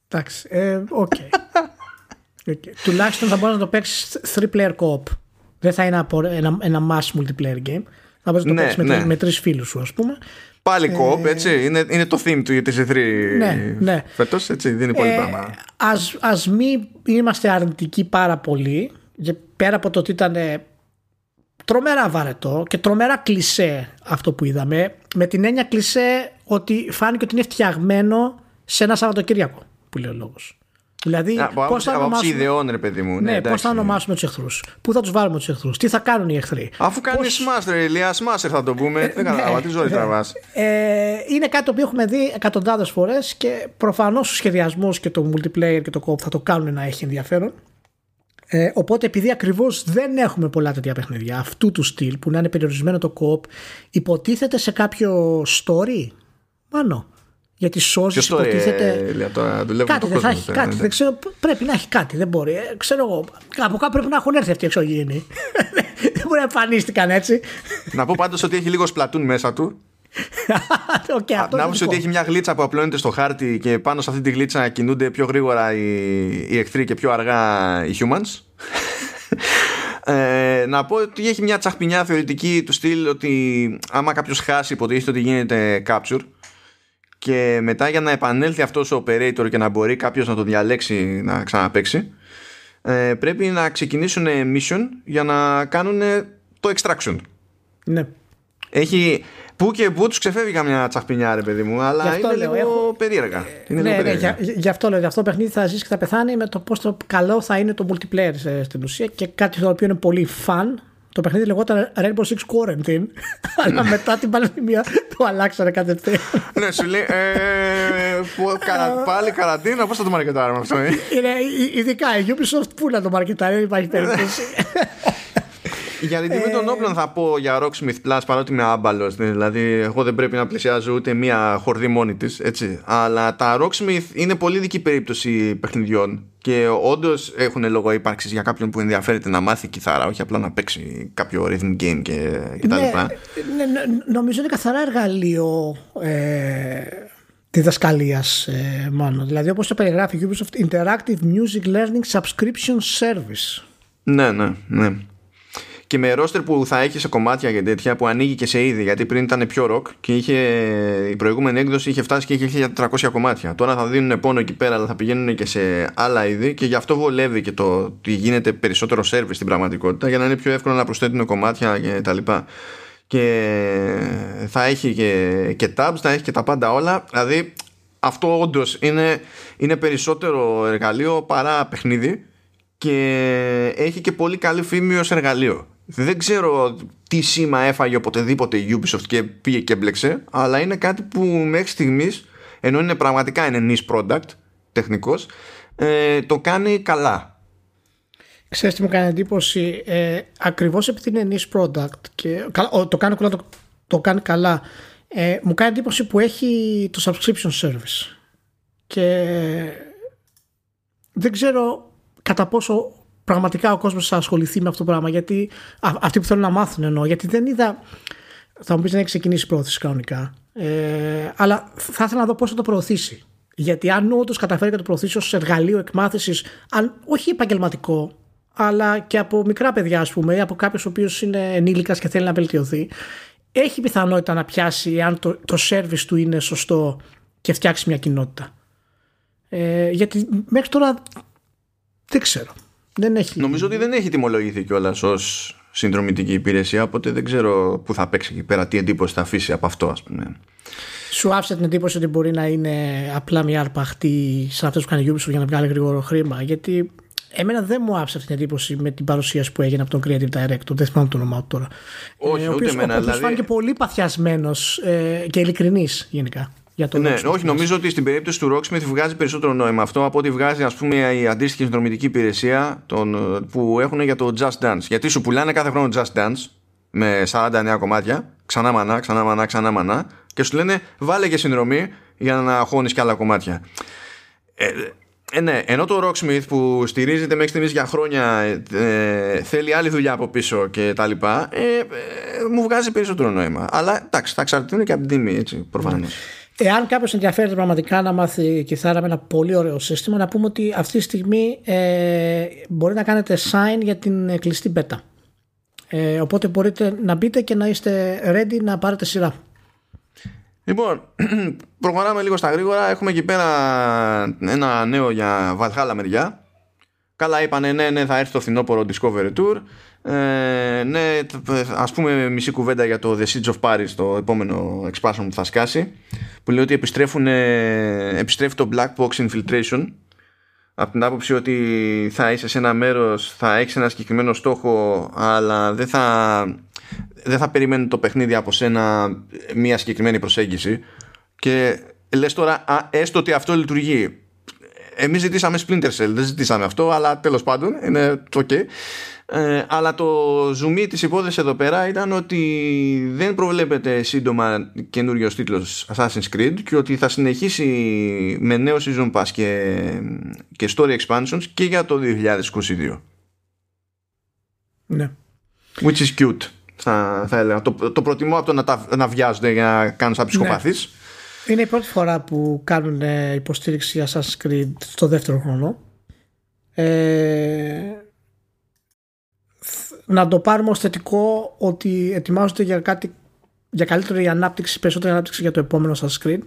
Εντάξει, ε, οκ. Okay. Τουλάχιστον θα μπορείς να το παίξεις 3-player co-op. Δεν θα είναι ένα, ένα mass multiplayer game. Θα μπορείς να το ναι, παίξεις με, ναι. με τρεις φίλους σου, ας πούμε. Πάλι co-op, ε, έτσι. Είναι, είναι το theme του για τη E3 ναι, ναι. φέτος, έτσι. Δεν είναι πολύ ε, πράγμα. Ας, ας μην είμαστε αρνητικοί πάρα πολύ. Πέρα από το ότι ήταν τρομερά βαρετό και τρομερά κλισέ αυτό που είδαμε. Με την έννοια κλισέ ότι φάνηκε ότι είναι φτιαγμένο σε ένα Σαββατοκύριακο που λέει ο λόγος. Δηλαδή, πώς θα ονομάσουμε. ιδεών, ρε παιδί μου. Ναι, ναι πώς θα ονομάσουμε τους εχθρούς. Πού θα τους βάλουμε τους εχθρούς; Τι θα κάνουν οι εχθροί; Αφού κάνεις πώς... smash, ρε Ηλία, smash θα το πούμε. Ε, Δεν κατάλαβα, τι ζωή ναι. τραβάς. Ε, είναι κάτι το οποίο έχουμε δει εκατοντάδες φορές και προφανώς ο σχεδιασμός και το multiplayer και το co θα το κάνουν να έχει ενδιαφέρον. Ε, οπότε επειδή ακριβώς δεν έχουμε πολλά τέτοια παιχνίδια αυτού του στυλ που να είναι περιορισμένο το co υποτίθεται σε κάποιο story; Μάνο. Γιατί σώζεις υποτίθεται. Λέει, τώρα, κάτι δεν θα έχει. Κάτι, δεν ξέρω, πρέπει να έχει κάτι. Δεν μπορεί. Ε, ξέρω εγώ. Από κάπου πρέπει να έχουν έρθει αυτοί οι εξωγήινοι. δεν μπορεί να εμφανίστηκαν έτσι. να πω πάντως ότι έχει λίγο σπλατούν μέσα του. Okay, αυτό να ότι έχει μια γλίτσα που απλώνεται στο χάρτη και πάνω σε αυτή τη γλίτσα κινούνται πιο γρήγορα οι, οι εχθροί και πιο αργά οι humans. Ε, να πω ότι έχει μια τσαχπινιά θεωρητική του στυλ ότι άμα κάποιος χάσει υποτίθεται ότι γίνεται capture και μετά για να επανέλθει αυτός ο operator και να μπορεί κάποιος να το διαλέξει να ξαναπαίξει ε, πρέπει να ξεκινήσουν mission για να κάνουν το extraction. Ναι. Έχει που και που τους ξεφεύγει καμιά τσαχπινιά, ρε παιδί μου, αλλά είναι λέω, λίγο έχω... περίεργα. Είναι ναι, λίγο ναι, περίεργα. Ναι, γι' αυτό λέω. Γι' αυτό το παιχνίδι θα ζήσει και θα πεθάνει με το πόσο καλό θα είναι το multiplayer στην ουσία και κάτι το οποίο είναι πολύ fun το παιχνίδι λεγόταν Rainbow Six Quarantine, αλλά μετά την πανδημία το αλλάξανε κατευθείαν. Ναι, σου λέει, ε, πάλι καραντίνα, πώς θα το μαρκετάρουμε αυτό. Ε; Είναι ειδικά η Ubisoft που να το μαρκετάρει, δεν υπάρχει περίπτωση. Για την τιμή των όπλων θα πω για Rocksmith Plus παρότι είμαι άμπαλος. Δηλαδή, εγώ δεν πρέπει να πλησιάζω ούτε μία χορδή μόνη της. Αλλά τα Rocksmith είναι πολύ δική περίπτωση παιχνιδιών. Και όντως έχουν λόγο ύπαρξης για κάποιον που ενδιαφέρεται να μάθει κιθάρα, όχι απλά να παίξει κάποιο rhythm game και, και τα ναι, λοιπά. Ναι, ναι, νομίζω είναι καθαρά εργαλείο ε, διδασκαλίας, ε, μόνο. Δηλαδή, όπως το περιγράφει η Ubisoft, Interactive Music Learning Subscription Service. Ναι, ναι, ναι και με ρόστερ που θα έχει σε κομμάτια και τέτοια που ανοίγει και σε είδη γιατί πριν ήταν πιο rock και είχε, η προηγούμενη έκδοση είχε φτάσει και είχε 1400 κομμάτια. Τώρα θα δίνουν πόνο εκεί πέρα αλλά θα πηγαίνουν και σε άλλα είδη και γι' αυτό βολεύει και το ότι γίνεται περισσότερο service στην πραγματικότητα για να είναι πιο εύκολο να προσθέτουν κομμάτια και τα λοιπά. Και θα έχει και, και tabs, θα έχει και τα πάντα όλα. Δηλαδή αυτό όντως είναι, είναι περισσότερο εργαλείο παρά παιχνίδι και έχει και πολύ καλή φήμη ως εργαλείο δεν ξέρω τι σήμα έφαγε οποτεδήποτε η Ubisoft και πήγε και έμπλεξε, αλλά είναι κάτι που μέχρι στιγμής, ενώ είναι πραγματικά είναι niche product, τεχνικός, ε, το κάνει καλά. Ξέρεις τι μου κάνει εντύπωση, ε, ακριβώς επειδή είναι niche product και το κάνει, το, το κάνει καλά, ε, μου κάνει εντύπωση που έχει το subscription service και δεν ξέρω κατά πόσο πραγματικά ο κόσμος θα ασχοληθεί με αυτό το πράγμα. Γιατί αυτοί που θέλουν να μάθουν εννοώ. Γιατί δεν είδα. Θα μου πεις να έχει ξεκινήσει η πρόθεση κανονικά. Ε, αλλά θα ήθελα να δω πώς θα το προωθήσει. Γιατί αν όντως καταφέρει να το προωθήσει ως εργαλείο εκμάθησης, αν όχι επαγγελματικό, αλλά και από μικρά παιδιά, ας πούμε, ή από κάποιος ο οποίος είναι ενήλικας και θέλει να βελτιωθεί, έχει πιθανότητα να πιάσει αν το, το service του είναι σωστό και φτιάξει μια κοινότητα. Ε, γιατί μέχρι τώρα Δεν ξέρω. Δεν έχει... Νομίζω ότι δεν έχει τιμολογηθεί κιόλας ως συνδρομητική υπηρεσία, οπότε δεν ξέρω πού θα παίξει εκεί πέρα, τι εντύπωση θα αφήσει από αυτό, ας πούμε. Σου άφησε την εντύπωση ότι μπορεί να είναι απλά μια αρπαχτή σαν αυτός που κάνει Ubisoft για να βγάλει γρήγορο χρήμα. Γιατί εμένα δεν μου άφησε αυτή την εντύπωση με την παρουσίαση που έγινε από τον Creative Director. Δεν θυμάμαι το όνομά του τώρα. Όχι, ε, ο ούτε εμένα. Δηλαδή... φάνηκε πολύ παθιασμένος ε, και ειλικρινής γενικά. Για το ναι, όχι, νομίζω ότι στην περίπτωση του Rocksmith βγάζει περισσότερο νόημα αυτό από ότι βγάζει ας πούμε η αντίστοιχη συνδρομητική υπηρεσία τον, που έχουν για το Just Dance. Γιατί σου πουλάνε κάθε χρόνο Just Dance με 49 κομμάτια, ξανά μανά, ξανά μανά, ξανά μανά και σου λένε βάλε και συνδρομή για να χώνεις και άλλα κομμάτια. Ε, ε, ναι, ενώ το Rocksmith που στηρίζεται μέχρι στιγμής για χρόνια ε, θέλει άλλη δουλειά από πίσω και τα λοιπά, ε, ε, μου βγάζει περισσότερο νόημα. Αλλά εντάξει, θα εξαρτηθούν και από την τιμή, έτσι, προφανώς. Εάν κάποιος ενδιαφέρεται πραγματικά να μάθει κιθάρα με ένα πολύ ωραίο σύστημα, να πούμε ότι αυτή τη στιγμή ε, μπορεί να κάνετε sign για την κλειστή beta. Ε, οπότε μπορείτε να μπείτε και να είστε ready να πάρετε σειρά. Λοιπόν, προχωράμε λίγο στα γρήγορα. Έχουμε εκεί πέρα ένα νέο για Valhalla μεριά. Καλά είπανε ναι, ναι, θα έρθει το φθινόπωρο Discovery Tour. Ε, ναι, ας πούμε μισή κουβέντα για το The Siege of Paris, το επόμενο expansion που θα σκάσει, που λέει ότι επιστρέφουν, επιστρέφει το Black Box Infiltration από την άποψη ότι θα είσαι σε ένα μέρος, θα έχεις ένα συγκεκριμένο στόχο, αλλά δεν θα, δεν θα περιμένει το παιχνίδι από σένα μια συγκεκριμένη προσέγγιση και λες τώρα, α, έστω ότι αυτό λειτουργεί. Εμείς ζητήσαμε Splinter Cell, δεν ζητήσαμε αυτό, αλλά τέλος πάντων είναι το ok. Ε, αλλά το ζουμί της υπόθεσης εδώ πέρα ήταν ότι δεν προβλέπεται σύντομα καινούριο τίτλος Assassin's Creed και ότι θα συνεχίσει με νέο season pass και, και story expansions και για το 2022. Ναι. Which is cute θα, θα έλεγα. Το, το προτιμώ από το να, τα, να βιάζονται για να κάνουν σαν ψυχοπαθείς. Ναι. Είναι η πρώτη φορά που κάνουν υποστήριξη Assassin's Creed στο δεύτερο χρόνο. Ε, να το πάρουμε ως θετικό ότι ετοιμάζονται για κάτι για καλύτερη ανάπτυξη, περισσότερη ανάπτυξη για το επόμενο Assassin's Creed.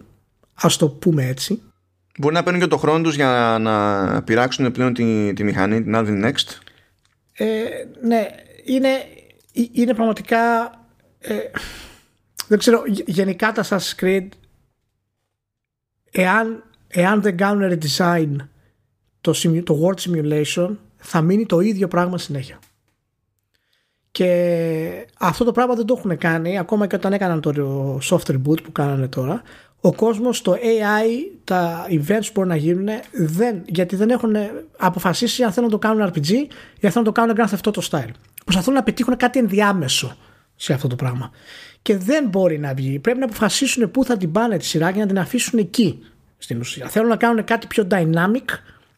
Ας το πούμε έτσι. Μπορεί να παίρνουν και το χρόνο τους για να πειράξουν πλέον τη, τη μηχανή, την Alvin Next. Ε, ναι, είναι, είναι πραγματικά ε, δεν ξέρω γενικά τα Assassin's Creed εάν, εάν δεν κάνουν redesign το, το World Simulation θα μείνει το ίδιο πράγμα συνέχεια. Και αυτό το πράγμα δεν το έχουν κάνει ακόμα και όταν έκαναν το soft reboot που κάνανε τώρα ο κόσμος το AI τα events που μπορούν να γίνουν δεν, γιατί δεν έχουν αποφασίσει αν θέλουν να το κάνουν RPG ή αν θέλουν να το κάνουν Grand Theft Auto style. Προσπαθούν να πετύχουν κάτι ενδιάμεσο σε αυτό το πράγμα και δεν μπορεί να βγει πρέπει να αποφασίσουν πού θα την πάνε τη σειρά και να την αφήσουν εκεί στην ουσία θέλουν να κάνουν κάτι πιο dynamic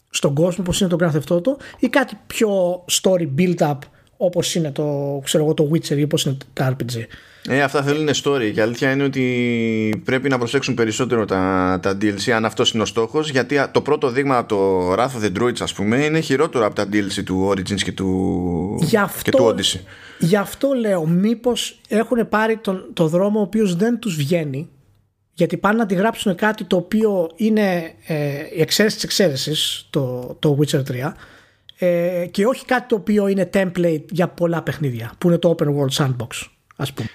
στον κόσμο όπως είναι το Grand Theft Auto ή κάτι πιο story build up όπως είναι το, ξέρω εγώ, το Witcher ή όπως είναι τα RPG. Ε, αυτά θέλουν story και η αλήθεια είναι ότι πρέπει να προσέξουν περισσότερο τα, τα DLC αν αυτός είναι ο στόχος γιατί το πρώτο δείγμα από το Wrath of the Druids ας πούμε είναι χειρότερο από τα DLC του Origins και του, αυτό, και του Odyssey. Γι' αυτό λέω μήπως έχουν πάρει τον, το δρόμο ο οποίος δεν τους βγαίνει γιατί πάνε να τη γράψουν κάτι το οποίο είναι ε, η εξαίρεση της εξαίρεσης το, το Witcher 3 ε, και όχι κάτι το οποίο είναι template για πολλά παιχνίδια που είναι το open world sandbox ας πούμε.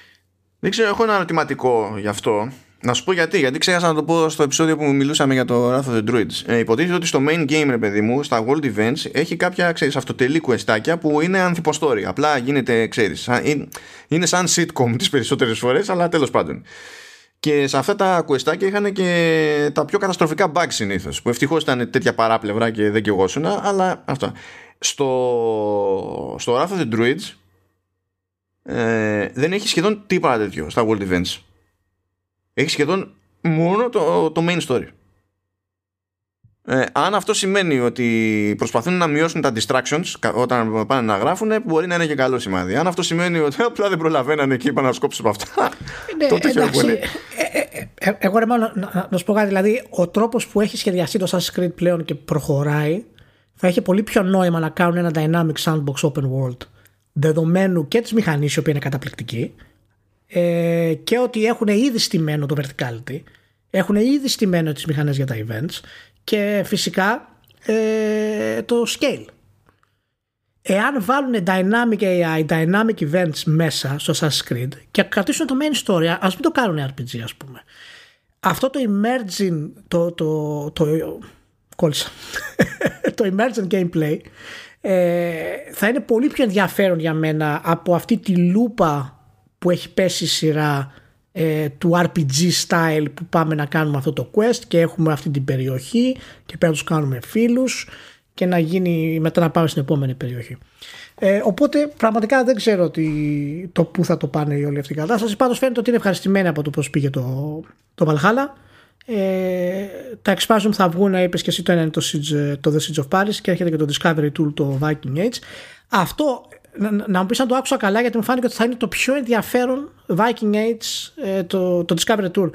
Δεν ξέρω, έχω ένα ερωτηματικό γι' αυτό. Να σου πω γιατί, γιατί ξέχασα να το πω στο επεισόδιο που μιλούσαμε για το Wrath of the Druids. Ε, υποτίθεται ότι στο main game, ρε παιδί μου, στα World Events, έχει κάποια, ξέρεις, αυτοτελή κουεστάκια που είναι ανθιποστόρι. Απλά γίνεται, ξέρεις, είναι σαν sitcom τις περισσότερες φορές, αλλά τέλος πάντων. Και σε αυτά τα κουεστάκια είχαν και τα πιο καταστροφικά bugs συνήθως. Που ευτυχώς ήταν τέτοια παράπλευρα και δεν κεγόσουν, αλλά αυτά. Στο, στο Wrath of the Druids ε, δεν έχει σχεδόν τίποτα τέτοιο στα World Events. Έχει σχεδόν μόνο το, το main story. Ε, αν αυτό σημαίνει ότι προσπαθούν να μειώσουν τα distractions όταν πάνε να γράφουν, μπορεί να είναι και καλό σημάδι. Αν αυτό σημαίνει ότι απλά δεν προλαβαίνανε και είπαν να σκόψουν από αυτά. Ναι, τότε εντάξει, ε, ε, ε, εγώ ρε μάλλον να, να, σου πω κάτι. Δηλαδή, ο τρόπος που έχει σχεδιαστεί το Assassin's Creed πλέον και προχωράει, θα έχει πολύ πιο νόημα να κάνουν ένα dynamic sandbox open world δεδομένου και τη μηχανή, η οποία είναι καταπληκτική, ε, και ότι έχουν ήδη στημένο το verticality, έχουν ήδη στημένο τις μηχανές για τα events και φυσικά ε, το scale εάν βάλουν dynamic AI, dynamic events μέσα στο Assassin's Creed και κρατήσουν το main story, ας μην το κάνουν RPG ας πούμε. Αυτό το emerging, το, το, το, κόλλησα, το emergent gameplay ε, θα είναι πολύ πιο ενδιαφέρον για μένα από αυτή τη λούπα που έχει πέσει η σειρά ε, του RPG style που πάμε να κάνουμε αυτό το quest και έχουμε αυτή την περιοχή και πέρα τους κάνουμε φίλους και να γίνει μετά να πάμε στην επόμενη περιοχή. Ε, οπότε πραγματικά δεν ξέρω τι, το πού θα το πάνε η όλη αυτή η κατάσταση. Πάντως φαίνεται ότι είναι ευχαριστημένοι από το πώς πήγε το, το Valhalla. Ε, τα expansion θα βγουν, είπες και εσύ το ένα είναι το, Siege, το The Siege of Paris και έρχεται και το Discovery Tool το Viking Age. Αυτό να, να μου πεις αν το άκουσα καλά γιατί μου φάνηκε ότι θα είναι το πιο ενδιαφέρον Viking Age ε, το, το Discovery Tour.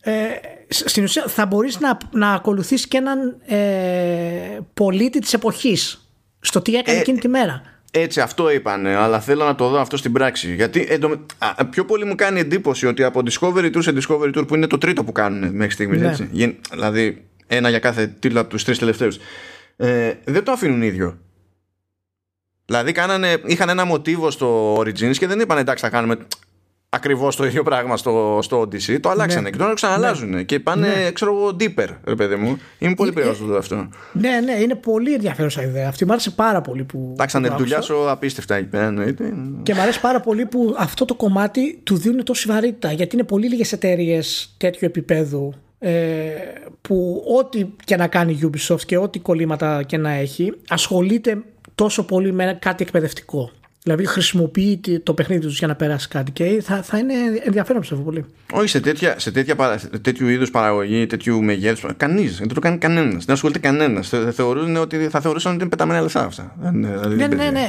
Ε, στην ουσία θα μπορείς να, να ακολουθείς και έναν ε, πολίτη της εποχής στο τι έκανε ε, εκείνη τη μέρα. Έτσι, αυτό είπανε, αλλά θέλω να το δω αυτό στην πράξη. Γιατί εντω, α, πιο πολύ μου κάνει εντύπωση ότι από Discovery Tour σε Discovery Tour, που είναι το τρίτο που κάνουν μέχρι στιγμής. Ναι. Έτσι, δηλαδή, ένα για κάθε τίτλο από τους τρεις τελευταίους. Ε, δεν το αφήνουν ίδιο. Δηλαδή κάνανε, είχαν ένα μοτίβο στο Origins και δεν είπαν εντάξει θα κάνουμε ακριβώς το ίδιο πράγμα στο, στο Odyssey. Το αλλάξανε ναι. και τώρα ξαναλάζουν ναι. και πάνε, ναι. ξέρω εγώ, deeper, ρε παιδί μου. Είμαι πολύ ε, περίεργο ε, αυτό. Ναι, ναι, είναι πολύ ενδιαφέρουσα ιδέα. Αυτή μου άρεσε πάρα πολύ που. Εντάξει, δουλειά σου απίστευτα εκεί πέρα, εννοείται. Και μου αρέσει πάρα πολύ που αυτό το κομμάτι του δίνουν τόση βαρύτητα. Γιατί είναι πολύ λίγες εταιρείες τέτοιου επίπεδου ε, που ό,τι και να κάνει η Ubisoft και ό,τι κολλήματα και να έχει ασχολείται τόσο πολύ με κάτι εκπαιδευτικό. Δηλαδή χρησιμοποιεί το παιχνίδι τους για να περάσει κάτι και θα, θα είναι ενδιαφέρον πιστεύω πολύ. Όχι, σε, τέτοια, σε τέτοια, τέτοιου είδους παραγωγή, τέτοιου μεγέθους, κανείς. Δεν το κάνει κανένας. Δεν ασχολείται κανένας. Θεωρούν ότι θα θεωρούσαν ότι είναι πεταμένα λεφτά αυτά. Δηλαδή ναι, ναι, ναι.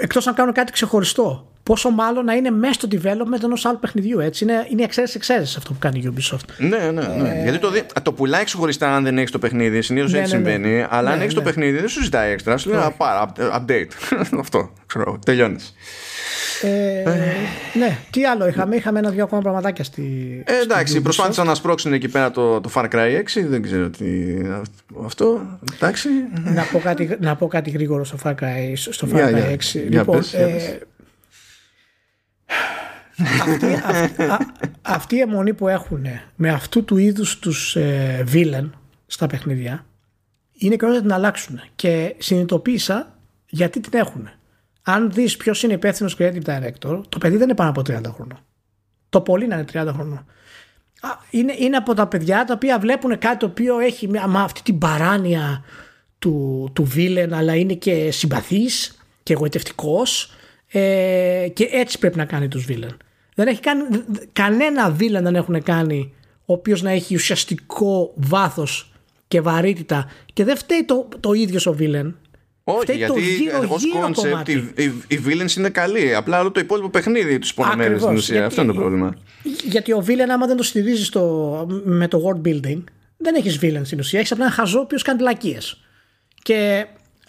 Εκτός αν κάνουν κάτι ξεχωριστό πόσο μάλλον να είναι μέσα στο development ενός άλλου παιχνιδιού. Έτσι. Είναι, είναι εξαίρεση εξαίρεση αυτό που κάνει η Ubisoft. Ναι, ναι, ναι. Ε... Γιατί το, το πουλάει ξεχωριστά αν δεν έχεις το παιχνίδι. Συνήθως ναι, έτσι ναι, ναι. συμβαίνει. Αλλά ναι, αν έχεις το παιχνίδι δεν σου ζητάει έξτρα. Σου λέει πάρα, update. αυτό. Ξέρω, τελειώνεις. Ε, ναι, τι άλλο είχαμε, είχαμε ένα-δυο ακόμα πραγματάκια στη. Ε, εντάξει, προσπάθησαν να σπρώξουν εκεί πέρα το, το Far Cry 6. Δεν ξέρω τι. Αυτό. Εντάξει. να, πω κάτι, να πω κάτι γρήγορο στο Far Cry, στο Far Cry 6. λοιπόν, ε, αυτή, η αιμονή που έχουν με αυτού του είδους τους ε, villain στα παιχνίδια είναι και να την αλλάξουν και συνειδητοποίησα γιατί την έχουν. Αν δεις ποιος είναι υπεύθυνος creative director, το παιδί δεν είναι πάνω από 30 χρονών. Το πολύ να είναι 30 χρονών. Είναι, είναι από τα παιδιά τα οποία βλέπουν κάτι το οποίο έχει με αυτή την παράνοια του, του villain αλλά είναι και συμπαθής και εγωιτευτικός ε, και έτσι πρέπει να κάνει τους villain. Δεν έχει κάνει, κανένα villain δεν έχουν κάνει ο οποίος να έχει ουσιαστικό βάθος και βαρύτητα και δεν φταίει το, το ίδιος ο villain. Όχι, φταίει γιατί ως concept οι, οι, οι villains είναι καλοί. Απλά όλο το υπόλοιπο παιχνίδι τους πονεμένει στην ουσία. Γιατί, Αυτό είναι το πρόβλημα. Γιατί ο villain, άμα δεν το στηρίζεις στο, με το world building, δεν έχεις villain στην ουσία. Έχεις απλά ένα χαζό ο οποίο κάνει πλακίε. Και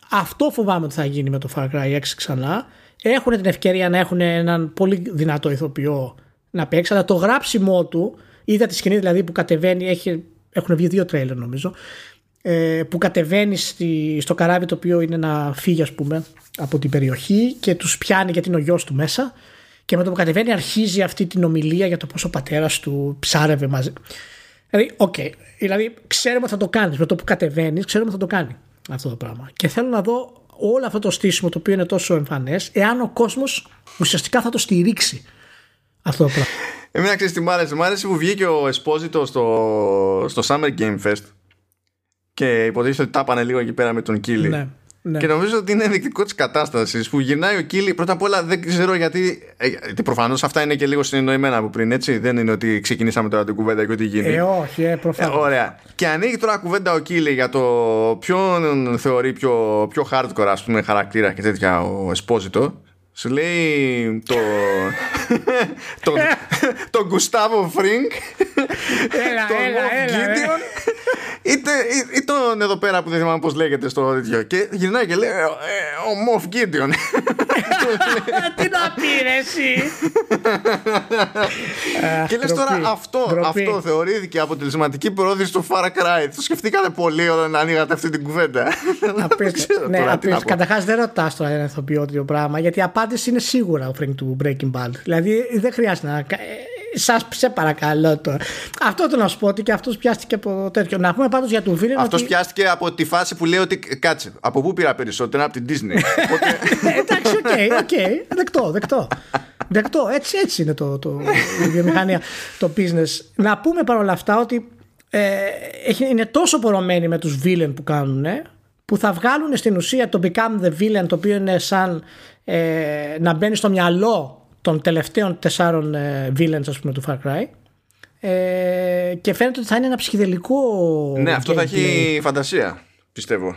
αυτό φοβάμαι ότι θα γίνει με το Far Cry 6 ξανά έχουν την ευκαιρία να έχουν έναν πολύ δυνατό ηθοποιό να παίξει, αλλά το γράψιμό του, είδα τη σκηνή δηλαδή που κατεβαίνει, έχει, έχουν βγει δύο τρέιλερ νομίζω, ε, που κατεβαίνει στη, στο καράβι το οποίο είναι να φύγει ας πούμε από την περιοχή και τους πιάνει γιατί είναι ο γιος του μέσα και με το που κατεβαίνει αρχίζει αυτή την ομιλία για το πόσο ο πατέρας του ψάρευε μαζί. Δηλαδή, οκ, okay, δηλαδή ξέρουμε ότι θα το κάνεις. Με το που κατεβαίνεις, ξέρουμε ότι θα το κάνει αυτό το πράγμα. Και θέλω να δω όλο αυτό το στήσιμο το οποίο είναι τόσο εμφανές, εάν ο κόσμος ουσιαστικά θα το στηρίξει αυτό το πράγμα. Εμένα ξέρεις τι μ' άρεσε. Μ' άρεσε που βγήκε ο Εσπόζητο στο, στο Summer Game Fest και υποτίθεται ότι τάπανε λίγο εκεί πέρα με τον Κίλι. Ναι. Ναι. Και νομίζω ότι είναι ενδεικτικό της κατάστασης που γυρνάει ο Κίλι. Πρώτα απ' όλα δεν ξέρω γιατί. Ε, γιατί προφανώς αυτά είναι και λίγο συνεννοημένα από πριν, έτσι. Δεν είναι ότι ξεκινήσαμε τώρα την κουβέντα και ό,τι γίνει. Ε, όχι, ε, προφανώς. Ε, ωραία. Και ανοίγει τώρα κουβέντα ο Κίλι για το ποιον θεωρεί πιο, πιο hardcore, ας πούμε, χαρακτήρα και τέτοια ο Εσπόζητο. Σου λέει το. τον, τον Γκουστάβο Φρίνκ. Έλα, έλα, έλα. Είτε ή, ή τον εδώ πέρα που δεν θυμάμαι πώς λέγεται στο τέτοιο. Και γυρνάει και λέει, «Ε, ο Μοφ Γκίντιον. Τι να πεις ρε εσύ Και λες τώρα ντροπή, αυτό, ντροπή. αυτό θεωρήθηκε αποτελεσματική πρόοδηση του Far Cry. Το σκεφτήκατε πολύ όταν ανοίγατε αυτή την κουβέντα. Απίστευτο. Ξέρω ναι, τώρα τι να πω. Καταρχάς δεν ρωτάς τώρα ένα ηθοποιό τέτοιο πράγμα, γιατί η απάντηση είναι σίγουρα ο Frank του Breaking Bad. Δηλαδή δεν χρειάζεται να. Σας σε παρακαλώ τώρα. Αυτό το να σου πω ότι και αυτός πιάστηκε από τέτοιο. Να πούμε πάντως για τον villain. Αυτός ότι... πιάστηκε από τη φάση που λέει ότι κάτσε. Από πού πήρα περισσότερα, από την Disney. Οπότε Ε, Εντάξει, οκ, οκ. Δεκτό, δεκτό. Δεκτό. Έτσι, έτσι είναι το, το, η βιομηχανία, το business. Να πούμε παρόλα αυτά ότι ε, έχει- είναι τόσο πορωμένοι με τους villain που κάνουν που θα βγάλουν στην ουσία το Become the Villain το οποίο είναι σαν ε, να μπαίνει στο μυαλό των τελευταίων τεσσάρων ε, villains ας πούμε του Far Cry ε, και φαίνεται ότι θα είναι ένα ψυχιδελικό ναι, αυτό θα gameplay. έχει φαντασία, πιστεύω.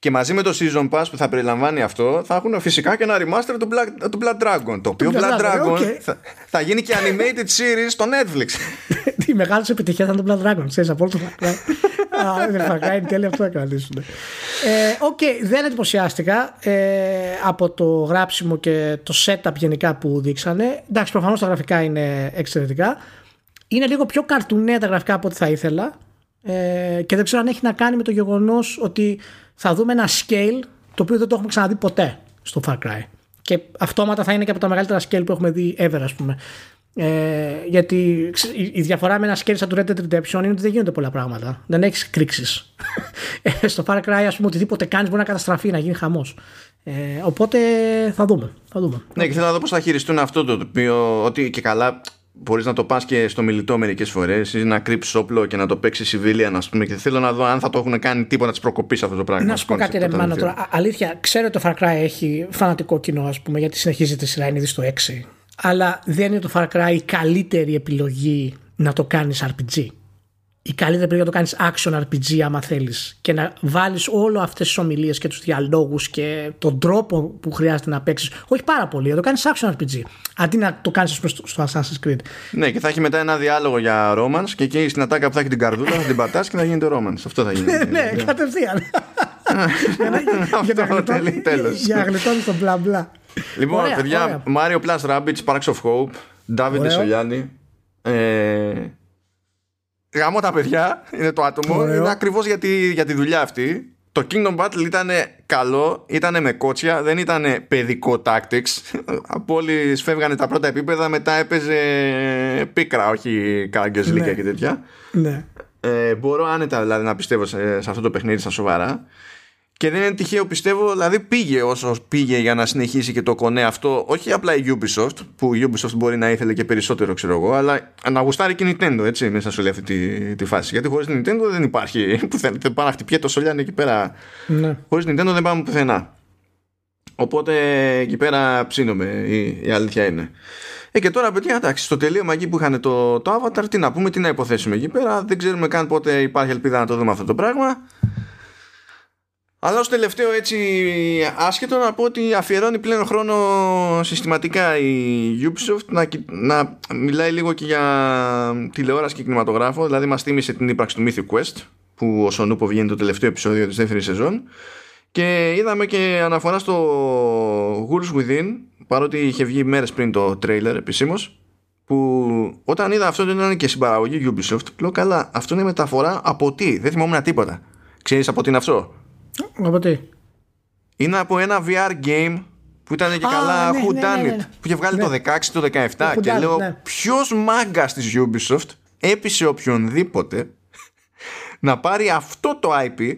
Και μαζί με το Season Pass που θα περιλαμβάνει αυτό, θα έχουν φυσικά και ένα remaster του Black, του Blood Dragon. Το οποίο Blood Blood Dragon, Dragon οκ. θα, θα γίνει και animated series στο Netflix. Η μεγάλη σου επιτυχία θα είναι το Blood Dragon. Ξέρεις από όλο το Far Cry. Α, δεν Far Cry είναι τέλειο αυτό να κρατήσουν. Ε, Οκ, δεν εντυπωσιάστηκα ε, από το γράψιμο και το setup γενικά που δείξανε. Εντάξει, προφανώς τα γραφικά είναι εξαιρετικά. Είναι λίγο πιο cartoon-έ τα γραφικά από ό,τι θα ήθελα. Ε, και δεν ξέρω αν έχει να κάνει με το γεγονός ότι θα δούμε ένα scale το οποίο δεν το έχουμε ξαναδεί ποτέ στο Far Cry. Και αυτόματα θα είναι και από τα μεγαλύτερα scale που έχουμε δει ever, ας πούμε. Ε, γιατί ξε- η, η διαφορά με ένα scale σαν του Red Dead Redemption είναι ότι δεν γίνονται πολλά πράγματα. Δεν έχεις κρίξει. ε, στο Far Cry, ας πούμε, οτιδήποτε κάνεις μπορεί να καταστραφεί, να γίνει χαμός. Ε, οπότε θα δούμε. Θα δούμε. ναι, και θέλω να δω πώς θα χειριστούν αυτό το οποίο ότι και καλά μπορείς να το πας και στο μιλητό μερικές φορές ή να κρύψεις όπλο και να το παίξεις civilian, ας πούμε. Και θέλω να δω αν θα το έχουν κάνει τίποτα τη προκοπή αυτό το πράγμα. Να σου πω concept κάτι, ρε όταν Μάνο, βγει. τώρα. Α- Αλήθεια, ξέρω ότι το Far Cry έχει φανατικό κοινό, ας πούμε, γιατί συνεχίζεται η σειρά, είναι ήδη στο 6. Αλλά δεν είναι το Far Cry η καλύτερη επιλογή να το κάνεις RPG. Η καλύτερη επιλογή να το κάνεις action RPG, άμα θέλεις. Και να βάλεις όλο αυτές τις ομιλίες και τους διαλόγους και τον τρόπο που χρειάζεται να παίξεις. Όχι πάρα πολύ, να το κάνεις action RPG. Αντί να το κάνεις στο, στο Assassin's Creed. Ναι, και θα έχει μετά ένα διάλογο για romance και εκεί στην ατάκα που θα έχει την καρδούλα θα την πατάς και θα γίνεται romance. Αυτό θα γίνει. ναι, κατευθείαν. για να, για να Αυτό γλιτώνει- τέλει- τέλος. για να γλιτώνεις το μπλα μπλα. Λοιπόν, Ωραία, παιδιά, ωραία. Mario Plus Rabbids, Sparks of Hope, David Ωραίο. Σολιάνη. Ε, γαμώ τα παιδιά, είναι το άτομο. Ωραίο. Είναι ακριβώς για, τη, για τη δουλειά αυτή. Το Kingdom Battle ήταν καλό, ήταν με κότσια, δεν ήταν παιδικό tactics. Από όλοι σφεύγανε τα πρώτα επίπεδα, μετά έπαιζε πίκρα, όχι καραγκιόζηλικια Ναι. και τέτοια. Ναι. Ε, μπορώ άνετα δηλαδή να πιστεύω σε, σε αυτό το παιχνίδι στα σοβαρά. Και δεν είναι τυχαίο πιστεύω, δηλαδή πήγε όσο πήγε για να συνεχίσει και το κονέ αυτό, όχι απλά η Ubisoft, που η Ubisoft μπορεί να ήθελε και περισσότερο ξέρω εγώ, αλλά να γουστάρει και η Nintendo έτσι μέσα σε όλη αυτή τη, τη φάση. Γιατί χωρίς την Nintendo δεν υπάρχει πουθενά, δεν πάνε να χτυπιέται το σολιάνι εκεί πέρα. ναι. Χωρίς Nintendo δεν πάμε πουθενά. Οπότε εκεί πέρα ψήνομαι, η, η αλήθεια είναι. Ε, και τώρα, παιδιά, εντάξει, στο τελείωμα εκεί που είχαν το, το Avatar, τι να πούμε, τι να υποθέσουμε εκεί πέρα. Δεν ξέρουμε καν πότε υπάρχει ελπίδα να το δούμε αυτό το πράγμα. Αλλά ως τελευταίο έτσι άσχετο να πω ότι αφιερώνει πλέον χρόνο συστηματικά η Ubisoft να, κοι- να μιλάει λίγο και για τηλεόραση και κινηματογράφο. Δηλαδή μας θύμισε την ύπαρξη του Mythic Quest που ο Σονούπο βγαίνει το τελευταίο επεισόδιο της δεύτερης σεζόν. Και είδαμε και αναφορά στο Ghouls Within παρότι είχε βγει μέρες πριν το trailer επισήμως που όταν είδα αυτό δεν ήταν και συμπαραγωγή Ubisoft. Λέω καλά αυτό είναι μεταφορά από τι; Δεν θυμόμουν τίποτα. Ξέρεις από τι είναι αυτό; Από τι. είναι από ένα VR game που ήταν και Α, καλά ναι, Who ναι, Done ναι, ναι, It ναι. που είχε βγάλει Ναι. το 16 το 17 Who και Done It, λέω ναι. ποιος μάγκας της Ubisoft έπεισε οποιονδήποτε να πάρει αυτό το IP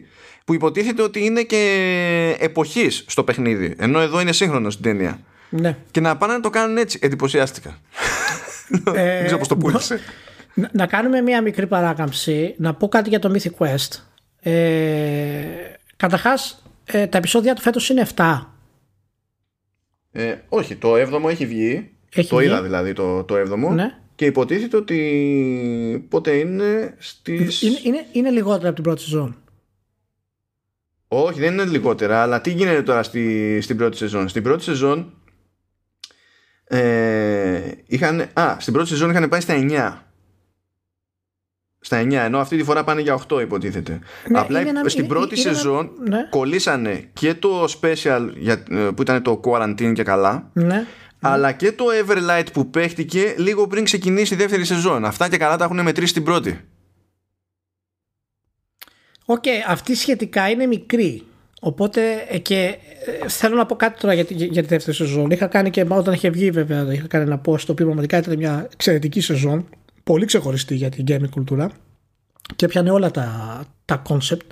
που υποτίθεται ότι είναι και εποχής στο παιχνίδι ενώ εδώ είναι σύγχρονος στην ταινία Ναι. και να πάνε να το κάνουν έτσι εντυπωσιάστηκα Ε, δεν ξέρω πως το πούλησε Να, να κάνουμε μία μικρή παράκαμψη, να πω κάτι για το Mythic Quest. Ε, Καταρχάς, ε, τα επεισόδια του φέτος είναι 7. ε, όχι το 7ο έχει βγει Έχει το βγει. είδα δηλαδή το, το 7ο Ναι. και υποτίθεται ότι πότε είναι στις Είναι, είναι, είναι λιγότερα από την πρώτη σεζόν. Όχι, δεν είναι λιγότερα, αλλά τι γίνεται τώρα στη, στην πρώτη σεζόν; Στην πρώτη σεζόν. Ε, είχαν, α, στην πρώτη σεζόν είχαν πάει στα 9. Στα 9, ενώ αυτή τη φορά πάνε για 8 υποτίθεται. Ναι, Απλά είναι ένα- στην είναι- πρώτη είναι ένα- σεζόν ναι. κολλήσανε και το special για, ε, που ήταν το quarantine και καλά Ναι. αλλά και το Everlight που παίχτηκε λίγο πριν ξεκινήσει η δεύτερη σεζόν. Αυτά και καλά τα έχουν μετρήσει στην πρώτη. Οκ, αυτή σχετικά είναι μικρή. Οπότε ε, και ε, θέλω να πω κάτι τώρα για τη, για τη δεύτερη σεζόν. Είχα κάνει και όταν είχε βγει βέβαια, είχα κάνει ένα post το οποίο πραγματικά ήταν μια εξαιρετική σεζόν. Πολύ ξεχωριστή για την gaming κουλτούρα. Και πιάνε όλα τα, τα concept.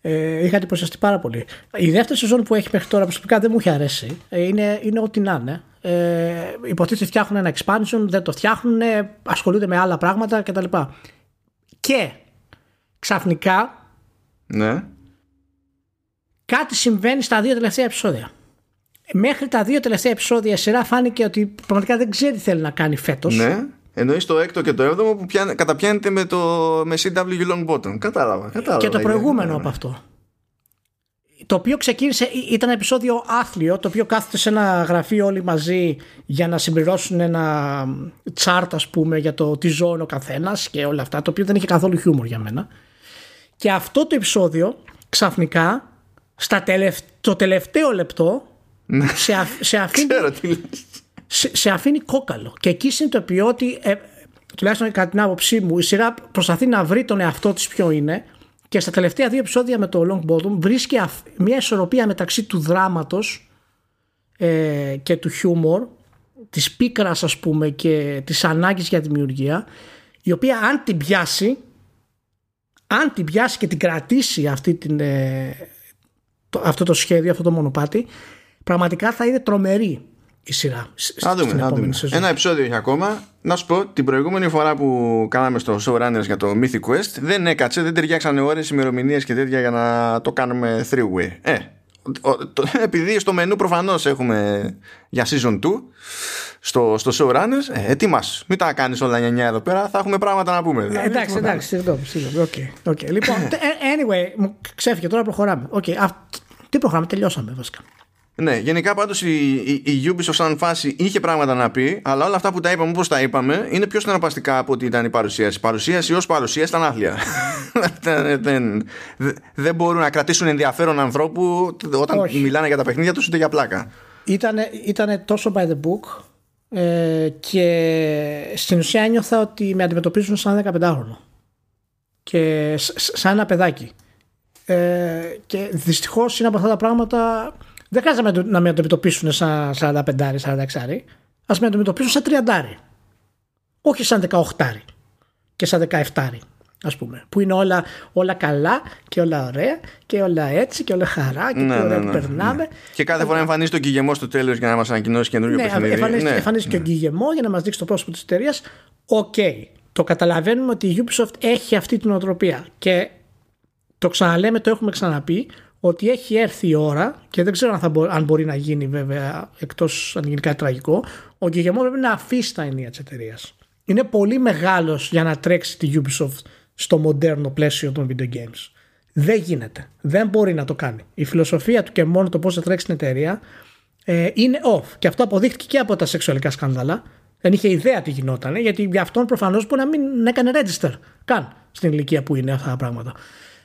Ε, είχα εντυπωσιαστεί πάρα πολύ. Η δεύτερη σεζόν που έχει μέχρι τώρα προσωπικά δεν μου έχει αρέσει. Ε, είναι, είναι ό,τι να είναι. Ε, υποτίθεται φτιάχνουν ένα expansion, δεν το φτιάχνουν, ασχολούνται με άλλα πράγματα κτλ. Και ξαφνικά Ναι. κάτι συμβαίνει στα δύο τελευταία επεισόδια. Μέχρι τα δύο τελευταία επεισόδια η σειρά φάνηκε ότι πραγματικά δεν ξέρει τι θέλει να κάνει φέτος. Ναι. Εννοείς το έκτο και το έβδομο που πιάνε, καταπιάνεται με, το, με CW Long Bottom. Κατάλαβα. κατάλαβα Και το ναι, προηγούμενο ναι, ναι. από αυτό. Το οποίο ξεκίνησε, ήταν επεισόδιο άθλιο, το οποίο κάθεται σε ένα γραφείο όλοι μαζί για να συμπληρώσουν ένα τσάρτ, ας πούμε, για το τι ζώνει ο καθένας και όλα αυτά, το οποίο δεν είχε καθόλου χιούμορ για μένα. Και αυτό το επεισόδιο ξαφνικά, στα τελευ... το τελευταίο λεπτό, σε, αφ- σε αφήνει Ξέρω τι λες. Σε, σε αφήνει κόκαλο. Και εκεί συνειδητοποιεί ότι, ε, τουλάχιστον κατά την άποψή μου, η σειρά προσπαθεί να βρει τον εαυτό της ποιο είναι και στα τελευταία δύο επεισόδια με το Long Bottom βρίσκει αφ- μια ισορροπία μεταξύ του δράματος ε, και του χιούμορ, της πίκρας ας πούμε και της ανάγκης για δημιουργία, η οποία αν την πιάσει, αν την πιάσει και την κρατήσει αυτή την, ε, το- αυτό το σχέδιο, αυτό το μονοπάτι, πραγματικά θα είναι τρομερή η σειρά. σ- Να δούμε, στην να επόμενη δούμε. σεζόν. Ένα επεισόδιο έχει ακόμα. Να σου πω, την προηγούμενη φορά που κάναμε στο Showrunners για το Mythic Quest, δεν έκατσε, δεν ταιριάξανε ώρες, ημερομηνίες και τέτοια για να το κάνουμε three-way. Ε, ο- το- επειδή στο μενού προφανώς έχουμε για season 2 στο, στο Showrunners, ε, ετοιμάσου. Μην τα κάνεις όλα 9 εδώ πέρα, θα έχουμε πράγματα να πούμε. Ε, Δηλαδή, εντάξει, τίποτα εντάξει, συγγνώμη, συγγνώμη. Οκ, οκ. Λοιπόν, τε- ε, anyway, μου ξέφυγε τώρα προχωράμε. Οκ, αυ- τι προχωράμε, τελειώσαμε βασικά. Ναι, γενικά πάντως η, η, η Ubisoft σαν φάση είχε πράγματα να πει, αλλά όλα αυτά που τα είπαμε όπως τα είπαμε είναι πιο συναρπαστικά από ότι ήταν η παρουσίαση. Η παρουσίαση ως παρουσίαση ήταν άθλια. δεν, δεν, δεν μπορούν να κρατήσουν ενδιαφέρον ανθρώπου όταν Όχι. μιλάνε για τα παιχνίδια τους ούτε για πλάκα. Ήτανε, ήτανε τόσο by the book ε, και στην ουσία ένιωθα ότι με αντιμετωπίζουν σαν 15χρονο και σ- σ- σαν ένα παιδάκι. Ε, και δυστυχώς είναι από αυτά τα πράγματα δεν χρειάζεται να με- να με αντιμετωπίσουν σαν 45 46 ας με αντιμετωπίσουν σαν 30 όχι σαν 18 και σαν 17 ας πούμε που είναι όλα, όλα καλά και όλα ωραία και όλα έτσι και όλα χαρά και Ναι, τι ωραία ναι, που ναι, περνάμε Και κάθε φορά εμφανίζεται ο Guillemot στο τέλος για να μας ανακοινώσει καινούριο ναι, παιχνίδι. εμφανίζεται, Ναι, εμφανίζεται και ο Guillemot για να μας δείξει το πρόσωπο της εταιρείας. Οκ. Το καταλαβαίνουμε ότι η Ubisoft έχει αυτή την νοοτροπία και το ξαναλέμε, το έχουμε ξαναπεί ότι έχει έρθει η ώρα και δεν ξέρω αν, θα μπο- αν μπορεί να γίνει βέβαια εκτός αν γίνει κάτι τραγικό ο Γκυγεμό πρέπει να αφήσει τα ενία της εταιρείας. Είναι πολύ μεγάλος για να τρέξει τη Ubisoft στο μοντέρνο πλαίσιο των video games. Δεν γίνεται. Δεν μπορεί να το κάνει. Η φιλοσοφία του και μόνο το πώς θα τρέξει την εταιρεία ε, είναι off. Και αυτό αποδείχτηκε και από τα σεξουαλικά σκάνδαλα. Δεν είχε ιδέα τι γινόταν, γιατί για αυτόν προφανώς μπορεί να μην έκανε register καν στην ηλικία που είναι αυτά τα πράγματα.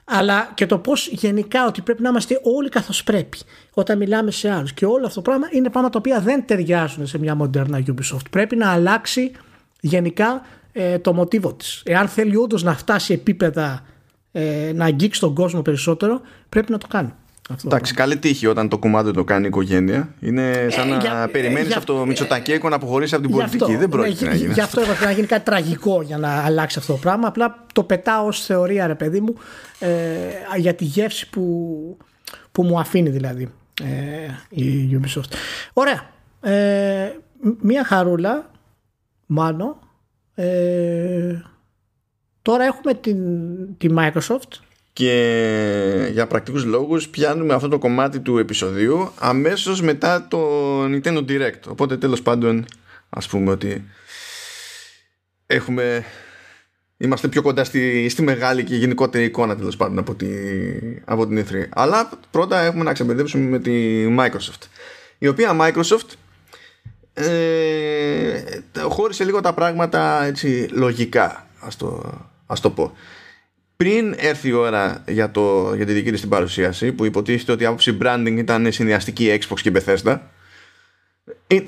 Αλλά και το πώς γενικά ότι πρέπει να είμαστε όλοι καθώς πρέπει όταν μιλάμε σε άλλους. Και όλο αυτό το πράγμα είναι πράγματα τα οποία δεν ταιριάζουν σε μια μοντέρνα Ubisoft. Πρέπει να αλλάξει γενικά ε, το μοτίβο της. Εάν θέλει όντως να φτάσει επίπεδα ε, να αγγίξει τον κόσμο περισσότερο, πρέπει να το κάνει. Αυτό. Εντάξει, καλή τύχη όταν το κουμάντο το κάνει η οικογένεια. Είναι σαν Ε, να για- περιμένεις για- από το Μητσοτακέκο να αποχωρήσει από την Γι' πολιτική. αυτό, Δεν πρόκειται ναι, να γίνει. Γι' αυτό έπρεπε να γίνει κάτι τραγικό για να αλλάξει αυτό το πράγμα. Απλά το πετάω ως θεωρία, ρε παιδί μου, ε, για τη γεύση που, που μου αφήνει δηλαδή ε, η Ubisoft. Ωραία. Ε, μ- μία χαρούλα, μάνο. Ε, τώρα έχουμε την, τη Microsoft Και για πρακτικούς λόγους πιάνουμε αυτό το κομμάτι του επεισοδίου αμέσως μετά το Nintendo Direct. Οπότε τέλος πάντων ας πούμε ότι έχουμε... Είμαστε πιο κοντά στη, στη μεγάλη και γενικότερη εικόνα τέλος πάντων από, τη, από την E3. Αλλά πρώτα έχουμε να ξεμπερδέψουμε με τη Microsoft. Η οποία Microsoft ε, χώρισε λίγο τα πράγματα έτσι λογικά ας το, ας το πω πριν έρθει η ώρα για, το, για τη δική της την παρουσίαση που υποτίθεται ότι η άποψη branding ήταν συνδυαστική Xbox και Bethesda ε,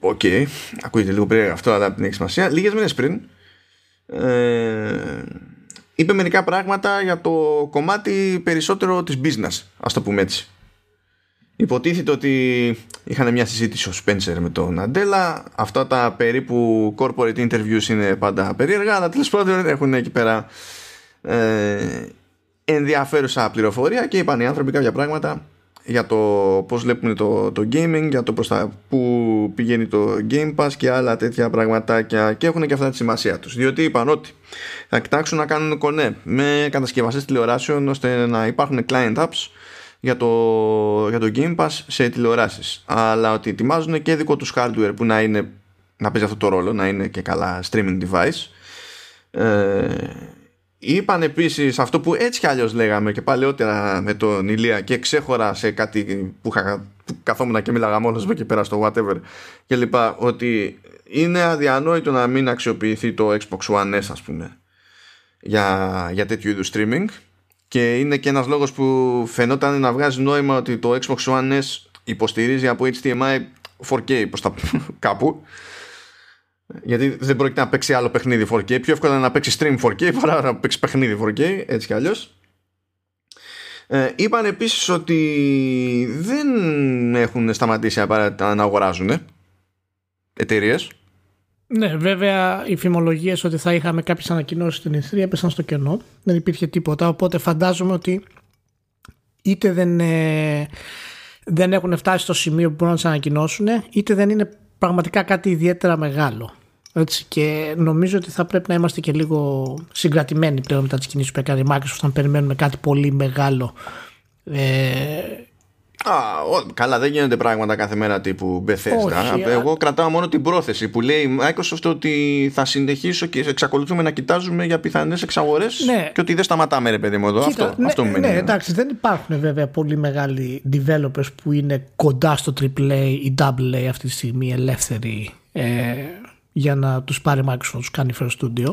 Οκ, okay. ακούγεται λίγο περίεργο αυτό αλλά δεν έχει σημασία λίγες μέρες πριν ε, είπε μερικά πράγματα για το κομμάτι περισσότερο της business ας το πούμε έτσι Υποτίθεται ότι είχαν μια συζήτηση ο Spencer με τον Nadella. Αυτά τα περίπου corporate interviews είναι πάντα περίεργα, αλλά τέλος πάντων έχουν εκεί πέρα ε, ενδιαφέρουσα πληροφορία και είπαν οι άνθρωποι κάποια πράγματα για το πώς βλέπουν το, το gaming, για το προς τα που πηγαίνει το Game Pass και άλλα τέτοια πραγματάκια και έχουν και αυτά τη σημασία τους. Διότι είπαν ότι θα κοιτάξουν να κάνουν κονέ με κατασκευαστές τηλεοράσεων ώστε να υπάρχουν client apps για το, για το Game Pass σε τηλεοράσεις. Αλλά ότι ετοιμάζουν και δικό τους hardware που να είναι να παίζει αυτό το ρόλο να είναι και καλά streaming device. Ε, Είπαν επίσης αυτό που έτσι κι αλλιώς λέγαμε και παλαιότερα με τον Ηλία και ξέχωρα σε κάτι που, είχα, που καθόμουν και μίλαγα μόνος μου και πέρα στο whatever και λοιπά, ότι είναι αδιανόητο να μην αξιοποιηθεί το Xbox One S, ας πούμε, για, για τέτοιου είδους streaming. Και είναι και ένας λόγος που φαινόταν να βγάζει νόημα ότι το Xbox One S υποστηρίζει από HDMI 4K προ τα κάπου γιατί δεν πρόκειται να παίξει άλλο παιχνίδι 4K. Πιο εύκολα να παίξει stream 4K παρά να παίξει παιχνίδι 4K, έτσι κι αλλιώς. Ε, είπαν επίσης ότι δεν έχουν σταματήσει απαραίτητα να αγοράζουν εταιρείες. Ναι, βέβαια οι φημολογίες ότι θα είχαμε κάποιες ανακοινώσεις στην E3 έπεσαν στο κενό. Δεν υπήρχε τίποτα. Οπότε φαντάζομαι ότι είτε δεν, ε, δεν έχουν φτάσει στο σημείο που μπορούν να τις ανακοινώσουν, είτε δεν είναι πραγματικά κάτι ιδιαίτερα μεγάλο. Έτσι, και νομίζω ότι θα πρέπει να είμαστε και λίγο συγκρατημένοι πλέον μετά τι κινήσει που έκανε η Microsoft όταν περιμένουμε κάτι πολύ μεγάλο. Ε, Α, καλά, δεν γίνονται πράγματα κάθε μέρα τύπου Bethesda. Εγώ κρατάω μόνο την πρόθεση που λέει η Microsoft ότι θα συνεχίσω και εξακολουθούμε να κοιτάζουμε για πιθανές εξαγορές ναι. και ότι δεν σταματάμε, ρε παιδί μου, εδώ. αυτό, ναι, αυτό ναι, εντάξει, δεν υπάρχουν βέβαια πολύ μεγάλοι developers που είναι κοντά στο AAA ή AA αυτή τη στιγμή ελεύθεροι. Ε, για να τους πάρει Microsoft να τους κάνει First Studio.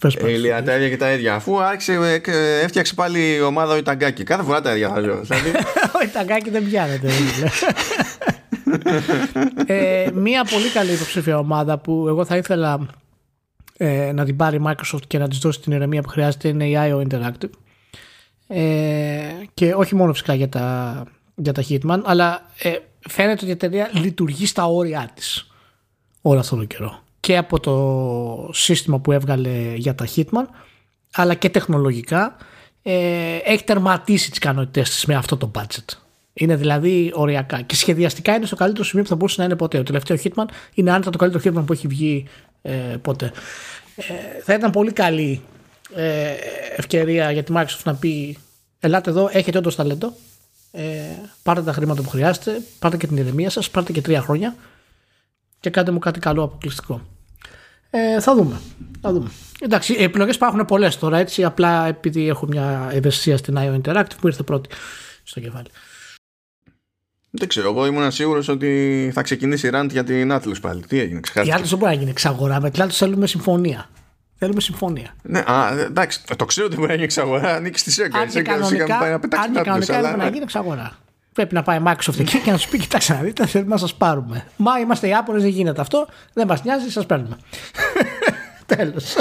First Ηλία, τα ίδια και τα ίδια. Αφού άρχισε, ε, έφτιαξε πάλι η ομάδα ο Ιταγκάκη. Κάθε φορά τα ίδια θα λέω. Δηλαδή. ο Ιταγκάκη δεν πιάνεται. ε, μία πολύ καλή υποψήφια ομάδα που εγώ θα ήθελα ε, να την πάρει η Microsoft και να της δώσει την ηρεμία που χρειάζεται είναι η IO Interactive. Ε, και όχι μόνο φυσικά για τα, για τα Hitman, αλλά ε, φαίνεται ότι η εταιρεία λειτουργεί στα όρια της όλο αυτόν τον καιρό και από το σύστημα που έβγαλε για τα Hitman αλλά και τεχνολογικά ε, έχει τερματίσει τις ικανότητές της με αυτό το budget. Είναι δηλαδή οριακά και σχεδιαστικά είναι στο καλύτερο σημείο που θα μπορούσε να είναι ποτέ. Το τελευταίο Hitman είναι άνετα το καλύτερο Hitman που έχει βγει ε, ποτέ. Ε, θα ήταν πολύ καλή ε, ευκαιρία για τη Microsoft να πει ελάτε εδώ, έχετε όντως ταλέντο, ε, πάρτε τα χρήματα που χρειάζεται, πάρτε και την ηρεμία σας, πάρτε και τρία χρόνια και κάντε μου κάτι καλό αποκλειστικό. Ε, θα δούμε. Θα δούμε. Εντάξει, οι επιλογές υπάρχουν πολλές τώρα έτσι. Απλά επειδή έχω μια ευαισθησία στην IO Interactive που ήρθε πρώτη στο κεφάλι. Δεν ξέρω, εγώ ήμουν σίγουρος ότι θα ξεκινήσει η rant για την Atlas πάλι. Τι έγινε, ξεχάστηκε. Η Atlas δεν μπορεί να γίνει εξαγορά. Με την Atlas θέλουμε συμφωνία. Θέλουμε συμφωνία. Ναι, α, εντάξει, το ξέρω ότι μπορεί να γίνει εξαγορά. Ανήκει στη ΣΕΚΑ. Αν και κανονικά, αν και κανονικά αλλά... να γίνει εξαγορά. Πρέπει να πάει Microsoft εκεί και να σου πει: Κοιτάξτε να δείτε, θέλουμε να σας πάρουμε. Μα είμαστε οι Ιάπωνε, δεν γίνεται αυτό. Δεν μας νοιάζει, σας παίρνουμε. Τέλος.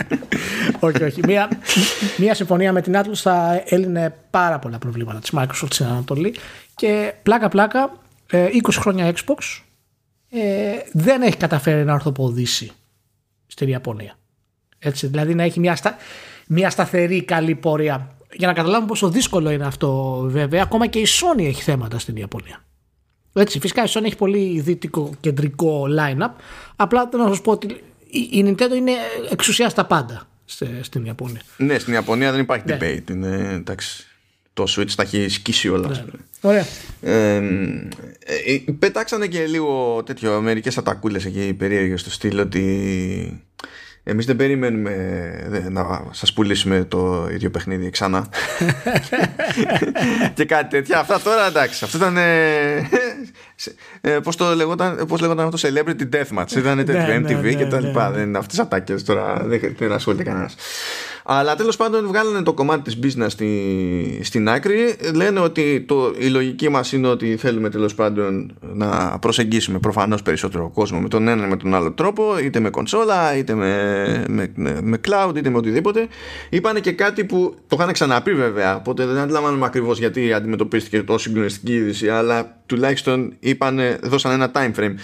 όχι, όχι. Μία, μία συμφωνία με την Atlas θα έλυνε πάρα πολλά προβλήματα της Microsoft στην Ανατολή και πλάκα-πλάκα 20 ε, χρόνια Xbox ε, δεν έχει καταφέρει να ορθοποδήσει στην Ιαπωνία. Έτσι, δηλαδή να έχει μια, στα, μια σταθερή καλή πορεία για να καταλάβουμε πόσο δύσκολο είναι αυτό βέβαια, ακόμα και η Sony έχει θέματα στην Ιαπωνία. Έτσι, φυσικά η Sony έχει πολύ δυτικό κεντρικό line-up. Απλά θέλω να σας πω ότι η Nintendo είναι εξουσία στα πάντα στην Ιαπωνία. Ναι, στην Ιαπωνία δεν υπάρχει ναι. debate. Είναι, εντάξει, το Switch τα έχει σκίσει όλα. Ναι. Ωραία. Ε, ε, πετάξανε και λίγο τέτοιο, μερικές ατακούλες εκεί περίεργες στο στυλ ότι εμείς δεν περιμένουμε να σας πουλήσουμε το ίδιο παιχνίδι ξανά. Και κάτι τέτοια. Αυτά τώρα εντάξει αυτό ήταν ε, πώς, το λεγόταν, πώς λεγόταν αυτό Celebrity Deathmatch. Ήταν τέτοιο Ναι, MTV ναι, και τα ναι, λοιπά. ναι. δεν είναι αυτές τις ατάκες τώρα δεν, δεν ασχολείται κανένας αλλά τέλος πάντων βγάλανε το κομμάτι της business στη, στην άκρη. Λένε ότι το, η λογική μας είναι ότι θέλουμε τέλος πάντων να προσεγγίσουμε προφανώς περισσότερο κόσμο με τον ένα ή με τον άλλο τρόπο είτε με κονσόλα είτε με, με, με, με cloud είτε με οτιδήποτε. Είπανε και κάτι που το είχαν ξαναπεί βέβαια οπότε δεν αντιλαμβάνομαι ακριβώς γιατί αντιμετωπίστηκε τόσο συγκλονιστική είδηση αλλά τουλάχιστον είπανε, δώσαν ένα time frame.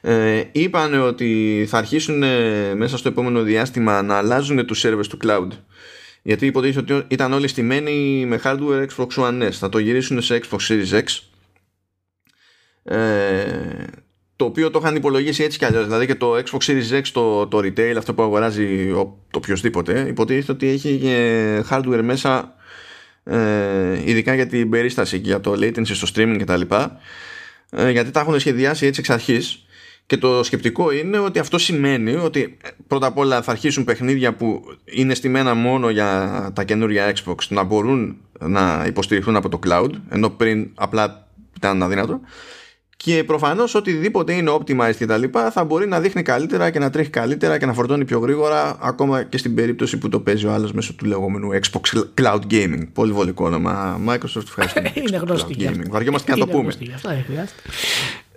Ε, είπανε ότι θα αρχίσουν ε, μέσα στο επόμενο διάστημα να αλλάζουν τους servers του cloud γιατί υποτίθεται ότι ήταν όλοι στημένοι με hardware Xbox One S. Θα το γυρίσουν σε Xbox Series X. Ε, το οποίο το είχαν υπολογίσει έτσι κι αλλιώς. Δηλαδή και το Xbox Series X το, το retail αυτό που αγοράζει ο, το οποιοδήποτε υποτίθεται ότι έχει και hardware μέσα ε, ειδικά για την περίσταση και για το latency στο streaming κτλ. Ε, γιατί τα έχουν σχεδιάσει έτσι εξ αρχής και το σκεπτικό είναι ότι αυτό σημαίνει ότι ε, πρώτα απ' όλα θα αρχίσουν παιχνίδια που είναι στημένα μόνο για τα καινούργια Xbox να μπορούν να υποστηριχθούν από το cloud ενώ πριν απλά ήταν αδύνατο και προφανώς οτιδήποτε είναι optimized και τα λοιπά θα μπορεί να δείχνει καλύτερα και να τρέχει καλύτερα και να φορτώνει πιο γρήγορα ακόμα και στην περίπτωση που το παίζει ο άλλος μέσω του λεγόμενου Xbox Cloud Gaming. Πολύ βολικό όνομα. Microsoft ευχαριστώ. Είναι γνωστή γι' αυτό. Βαριόμαστε και να το Είναι πούμε. γνωστή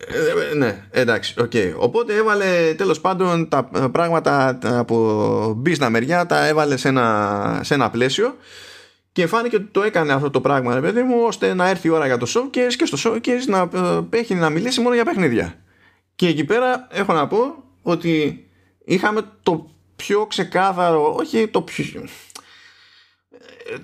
γι' αυτό, δεν χρειάζεται. Ε, ναι, εντάξει, οκ. Οπότε έβαλε τέλος πάντων τα πράγματα από business μεριά, τα έβαλε σε ένα, σε ένα πλαίσιο και φάνηκε ότι το έκανε αυτό το πράγμα, ρε παιδί μου, ώστε να έρθει η ώρα για το showcase και στο showcase να ε, έχει να μιλήσει μόνο για παιχνίδια. Και εκεί πέρα έχω να πω ότι είχαμε το πιο ξεκάθαρο, όχι το πιο...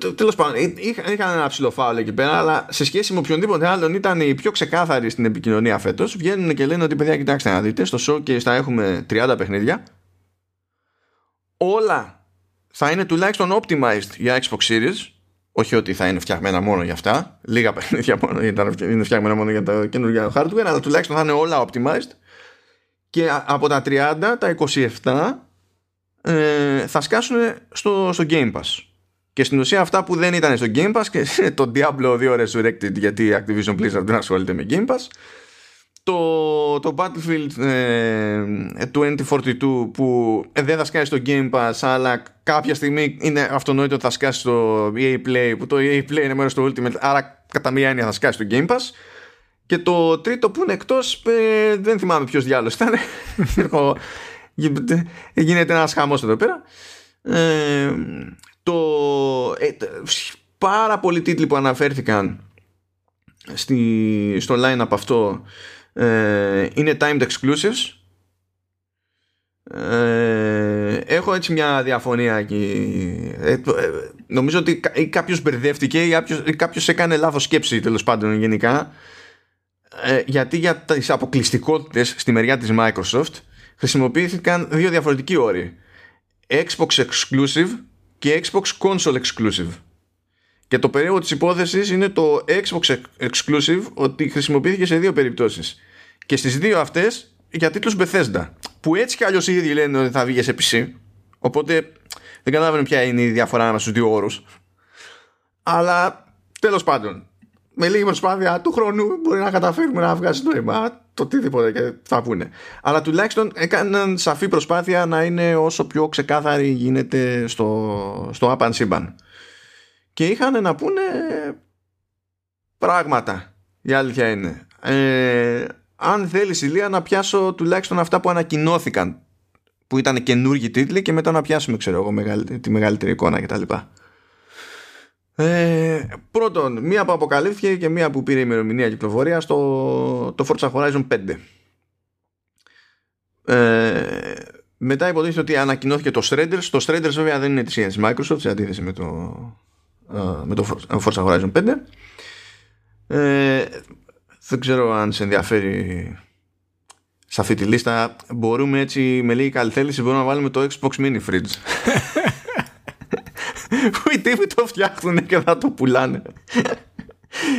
Ε, Τέλος πάντων, είχα- είχαν ένα ψηλό φάουλ εκεί πέρα, αλλά σε σχέση με οποιονδήποτε άλλον ήταν οι πιο ξεκάθαροι στην επικοινωνία φέτος. Βγαίνουν και λένε ότι παιδιά, κοιτάξτε να δείτε, στο showcase θα έχουμε 30 παιχνίδια. Όλα θα είναι τουλάχιστον optimized για Xbox Series. Όχι ότι θα είναι φτιαγμένα μόνο για αυτά. Λίγα παιχνίδια μόνο ήταν- είναι φτιαγμένα μόνο για τα καινούργια hardware, αλλά τουλάχιστον θα είναι όλα optimized. Και α- από τα 30, τα 27 ε, θα σκάσουν στο, στο Game Pass. Και στην ουσία αυτά που δεν ήταν στο Game Pass και το Diablo 2 Resurrected γιατί η Activision Blizzard δεν ασχολείται με Game Pass το, το Battlefield ε, 2042 που ε, δεν θα σκάσει στο Game Pass αλλά κάποια στιγμή είναι αυτονόητο ότι θα σκάσει στο EA Play που το EA Play είναι μέρος του Ultimate άρα κατά μία έννοια θα σκάσει στο Game Pass. Και το τρίτο που είναι εκτός ε, δεν θυμάμαι ποιος διάλογος ήταν. Έχω- γίνεται- γίνεται ένας χαμός εδώ πέρα. Ε, το, ε, τε- πάρα πολλοί τίτλοι που αναφέρθηκαν στη, στο line-up αυτό ε, είναι timed exclusives. Ε, έχω έτσι μια διαφωνία εκεί ε, το- ε, νομίζω ότι κα- ή κάποιος μπερδεύτηκε ή κάποιος, ή κάποιος έκανε λάθος σκέψη τέλος πάντων γενικά. Ε, γιατί για τις αποκλειστικότητες στη μεριά της Microsoft χρησιμοποιήθηκαν δύο διαφορετικοί όροι. Xbox exclusive και Xbox console exclusive. Και το περίεργο της υπόθεσης είναι το Xbox exclusive ότι χρησιμοποιήθηκε σε δύο περιπτώσεις. Και στις δύο αυτές για τίτλους Bethesda. Που έτσι κι αλλιώς οι ίδιοι λένε ότι θα βγει σε PC οπότε δεν καταλαβαίνω ποια είναι η διαφορά ανάμεσα στους δύο όρους. Αλλά τέλος πάντων με λίγη προσπάθεια του χρόνου μπορεί να καταφέρουμε να βγάζει νόημα το οτιδήποτε και θα πούνε. Αλλά τουλάχιστον έκαναν σαφή προσπάθεια να είναι όσο πιο ξεκάθαρη γίνεται στο, στο Apan σύμπαν. Και είχαν να πούνε πράγματα. Η αλήθεια είναι. Ε, αν θέλεις Ηλία να πιάσω τουλάχιστον αυτά που ανακοινώθηκαν που ήταν καινούργιοι τίτλοι και μετά να πιάσουμε ξέρω εγώ μεγαλ- τη μεγαλύτερη εικόνα κτλ. Ε, πρώτον, μία που αποκαλύφθηκε και μία που πήρε ημερομηνία κυκλοφορία στο το Forza Horizon 5. Ε, μετά υποτίθεται ότι ανακοινώθηκε το Shredders. Το Shredders βέβαια δεν είναι της ίδιας Microsoft σε αντίθεση με το, ε, με το Forza Horizon 5. Ε, δεν ξέρω αν σε ενδιαφέρει σε αυτή τη λίστα. Μπορούμε έτσι με λίγη καλυθέληση μπορούμε να βάλουμε το Xbox Mini Fridge. που οι τύποι το φτιάχνουν και θα το πουλάνε.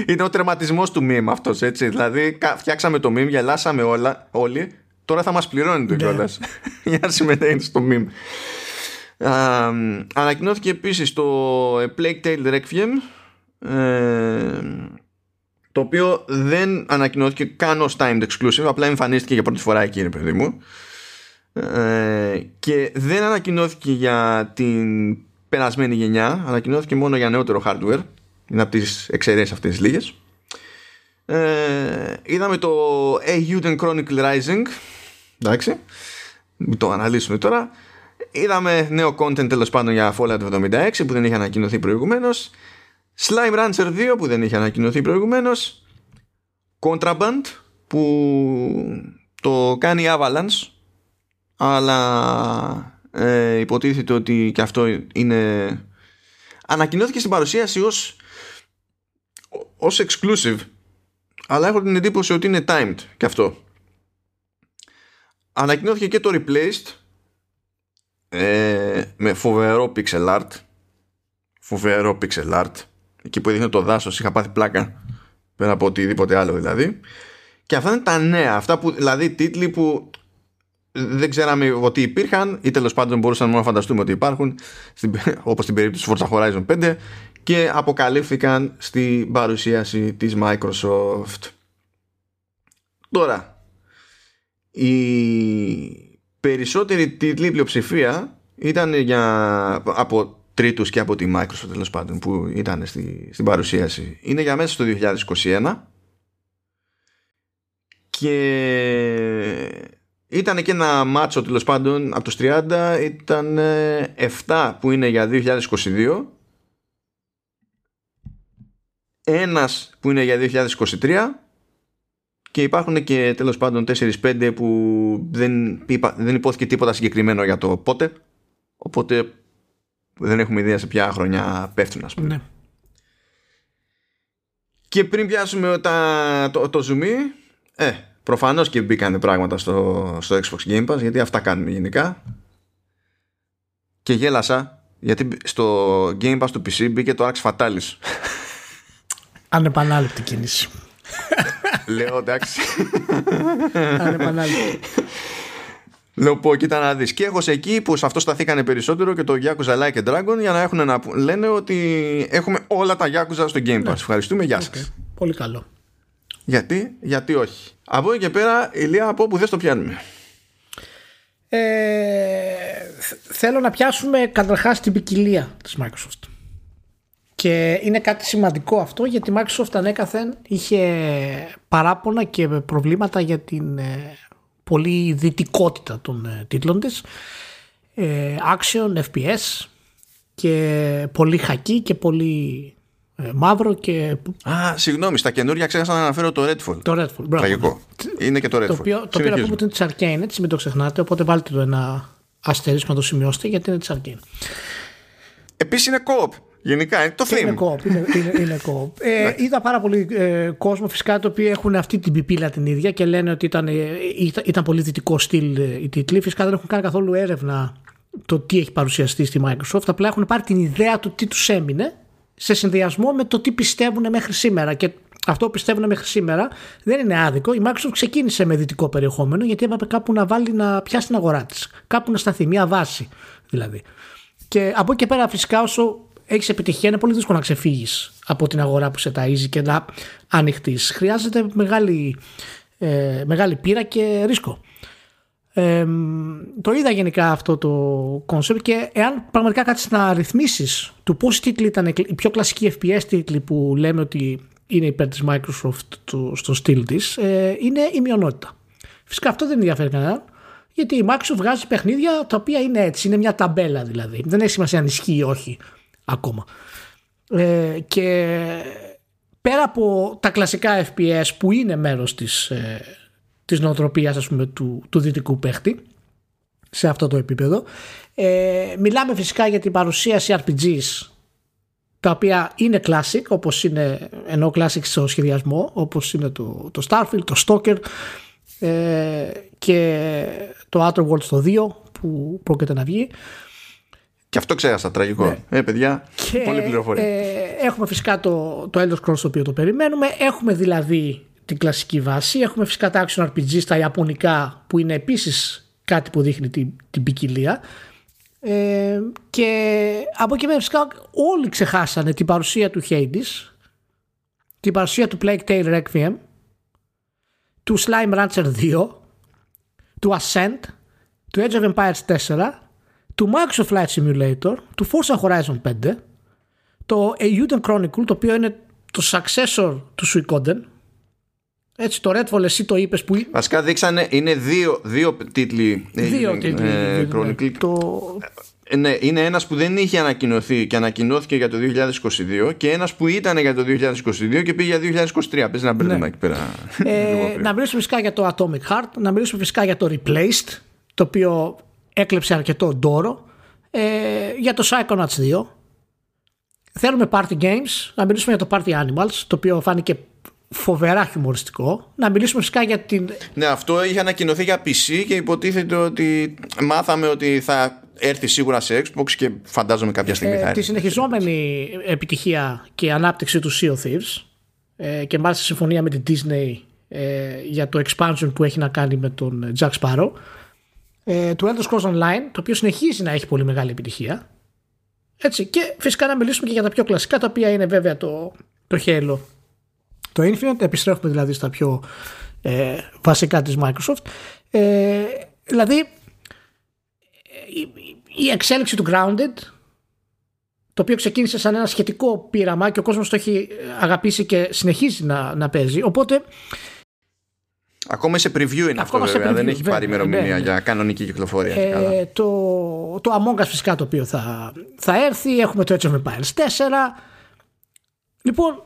Είναι ο τερματισμός του meme αυτός, έτσι. Δηλαδή, κα- φτιάξαμε το meme, γελάσαμε όλα, όλοι. Τώρα θα μας πληρώνει το κιόλας. Για να συμμετέχει στο meme. Α, ανακοινώθηκε επίσης το A Plague Tale Requiem. Ε, το οποίο δεν ανακοινώθηκε καν ως timed exclusive απλά εμφανίστηκε για πρώτη φορά εκεί ρε παιδί μου ε, και δεν ανακοινώθηκε για την περασμένη γενιά ανακοινώθηκε μόνο για νεότερο hardware είναι από τις εξαιρέσεις αυτές τις λίγες. Ε, είδαμε το A Chronicle Rising εντάξει μην το αναλύσουμε τώρα. Είδαμε νέο content τέλος πάντων για Fallout 76 που δεν είχε ανακοινωθεί προηγουμένως. Slime Rancher 2 που δεν είχε ανακοινωθεί προηγουμένως. Contraband που το κάνει Avalanche αλλά ε, υποτίθεται ότι και αυτό είναι ανακοινώθηκε στην παρουσίαση ως ως exclusive. Αλλά έχω την εντύπωση ότι είναι timed και αυτό. Ανακοινώθηκε και το replaced ε, με φοβερό pixel art. Φοβερό pixel art. Εκεί που έδειχνε το δάσος είχα πάθει πλάκα. Πέρα από οτιδήποτε άλλο δηλαδή. Και αυτά είναι τα νέα. Αυτά που δηλαδή τίτλοι που δεν ξέραμε ότι υπήρχαν ή τέλος πάντων μπορούσαμε να φανταστούμε ότι υπάρχουν όπως στην περίπτωση Forza Horizon 5 και αποκαλύφθηκαν στην παρουσίαση της Microsoft. Τώρα η περισσότερη τίτλη πλειοψηφία ήταν για, από τρίτους και από τη Microsoft τέλος πάντων που ήταν στη, στην παρουσίαση. Είναι για μέσα στο 2021 και ήταν και ένα μάτσο τέλος πάντων από τους 30 ήταν 7 που είναι για 2022 ένας που είναι για 2023 και υπάρχουν και τέλος πάντων 4-5 που δεν, δεν υπόθηκε τίποτα συγκεκριμένο για το πότε οπότε δεν έχουμε ιδέα σε ποια χρονιά πέφτουν ας πούμε. Ναι. Και πριν πιάσουμε τα, το, το zoom ε, προφανώς και μπήκαν πράγματα στο, στο Xbox Game Pass γιατί αυτά κάνουμε γενικά. Και γέλασα γιατί στο Game Pass του PC μπήκε το Axe Fatalis. Ανεπανάληπτη κίνηση. Λέω εντάξει. Ανεπανάληπτη. Λέω πω κοίτα να δεις. Και έχω σε εκεί που σε αυτό σταθήκανε περισσότερο Και το Yakuza Like a Dragon Για να έχουν να λένε ότι έχουμε όλα τα Yakuza στο Game Pass. Ναι. Ευχαριστούμε, γεια σας. Πολύ καλό Γιατί, γιατί όχι. Από εκεί και πέρα Ηλία από όπου δεν το πιάνουμε. Ε, Θέλω να πιάσουμε καταρχάς την ποικιλία της Microsoft. Και είναι κάτι σημαντικό αυτό γιατί η Microsoft ανέκαθεν είχε παράπονα και προβλήματα για την ε, πολύ δυτικότητα των ε, τίτλων της. Ε, action, FPS και πολύ χακί και πολύ μαύρο και... Α, συγγνώμη, στα καινούρια ξέχασα να αναφέρω το Redfall. Το Redfall, μπράβο. Τραγικό. Είναι και το Redfall. Το οποίο, το οποίο να πούμε ότι είναι της Arcane, έτσι μην το ξεχνάτε, οπότε βάλτε το ένα αστερίσκο να το σημειώσετε γιατί είναι της Arcane. Επίσης είναι co Γενικά είναι το theme. Είναι κόπ. Είναι, είναι, είναι ε, είδα πάρα πολύ ε, κόσμο φυσικά το οποίο έχουν αυτή την πιπίλα την ίδια και λένε ότι ήταν, ε, ήταν, ήταν πολύ δυτικό στυλ ε, οι τίτλοι. Φυσικά δεν έχουν κάνει καθόλου έρευνα το τι έχει παρουσιαστεί στη Microsoft. Απλά έχουν πάρει την ιδέα του τι τους έμεινε σε συνδυασμό με το τι πιστεύουν μέχρι σήμερα. Και αυτό που πιστεύουν μέχρι σήμερα δεν είναι άδικο. Η Microsoft ξεκίνησε με δυτικό περιεχόμενο γιατί έπρεπε κάπου να βάλει να πιάσει την αγορά της. Κάπου να σταθεί, μια βάση δηλαδή. Και από εκεί και πέρα φυσικά όσο έχεις επιτυχία, είναι πολύ δύσκολο να ξεφύγεις από την αγορά που σε ταΐζει και να ανοιχτείς. Χρειάζεται μεγάλη, ε, μεγάλη πείρα και ρίσκο. Ε, το είδα γενικά αυτό το concept και εάν πραγματικά κάτσεις να ρυθμίσεις του πόσοι τίτλοι ήταν οι πιο κλασικοί FPS τίτλοι που λέμε ότι είναι υπέρ της Microsoft το, στο στυλ της ε, είναι η μειονότητα. Φυσικά αυτό δεν ενδιαφέρει κανέναν γιατί η Microsoft βγάζει παιχνίδια τα οποία είναι έτσι, είναι μια ταμπέλα δηλαδή. Δεν έχει σημασία αν ισχύει ή όχι ακόμα. Ε, και πέρα από τα κλασικά FPS που είναι μέρος της, ε, της νοοτροπίας ας πούμε, του, του δυτικού παίχτη σε αυτό το επίπεδο ε, μιλάμε φυσικά για την παρουσίαση RPGs τα οποία είναι classic όπως είναι ενώ classic στο σχεδιασμό όπως είναι το, το Starfield, το Stalker ε, και το Outer Worlds το 2 που πρόκειται να βγει και αυτό ξέχασα, τραγικό. Ναι. Ε, παιδιά, και, πολύ πληροφορία. Ε, έχουμε φυσικά το, το Elder Scrolls το οποίο το περιμένουμε. Έχουμε δηλαδή την κλασική βάση. Έχουμε φυσικά τα action RPG στα ιαπωνικά που είναι επίσης κάτι που δείχνει την, την ποικιλία. Ε, και από εκεί πέρα φυσικά όλοι ξεχάσανε την παρουσία του Hades την παρουσία του Plague Tale Requiem, του Slime Rancher 2, του Ascent, του Edge of Empires 4, του Microsoft Flight Simulator, του Forza Horizon 5, το Euden Chronicle, το οποίο είναι το successor του Suicoden, έτσι, το Redfall εσύ το είπες που. Βασικά δείξανε, είναι δύο, δύο τίτλοι. Δύο τίτλοι. Ε, Chronicle. Το... Ε, ναι, είναι ένας που δεν είχε ανακοινωθεί και ανακοινώθηκε για το 2022 και ένας που ήταν για το 2022 και πήγε για 2023. Πες να μπέρδεμα ναι. εκεί πέρα. Ε, να μιλήσουμε φυσικά για το Atomic Heart, να μιλήσουμε φυσικά για το Replaced, το οποίο έκλεψε αρκετό ντόρο, ε, για το Psychonauts 2. Θέλουμε party games, να μιλήσουμε για το Party Animals, το οποίο φάνηκε φοβερά χιουμοριστικό. Να μιλήσουμε φυσικά για την. Ναι, αυτό είχε ανακοινωθεί για PC και υποτίθεται ότι μάθαμε ότι θα έρθει σίγουρα σε Xbox και φαντάζομαι κάποια στιγμή θα έρθει. Τη συνεχιζόμενη επιτυχία και ανάπτυξη του Sea of Thieves ε, και μάλιστα συμφωνία με την Disney ε, για το expansion που έχει να κάνει με τον Jack Sparrow ε, του Elder Scrolls Online το οποίο συνεχίζει να έχει πολύ μεγάλη επιτυχία έτσι και φυσικά να μιλήσουμε και για τα πιο κλασικά τα οποία είναι βέβαια το, το Halo το Infinite επιστρέφουμε δηλαδή στα πιο ε, βασικά της Microsoft ε, δηλαδή η εξέλιξη του Grounded το οποίο ξεκίνησε σαν ένα σχετικό πείραμα και ο κόσμος το έχει αγαπήσει και συνεχίζει να, να παίζει οπότε Ακόμα σε preview είναι αυτό βέβαια, δεν έχει πάρει ημερομηνία ναι, ναι. για κανονική κυκλοφορία. Ε, το, το Among Us φυσικά το οποίο θα, θα έρθει, έχουμε το Edge of Empires 4. Λοιπόν,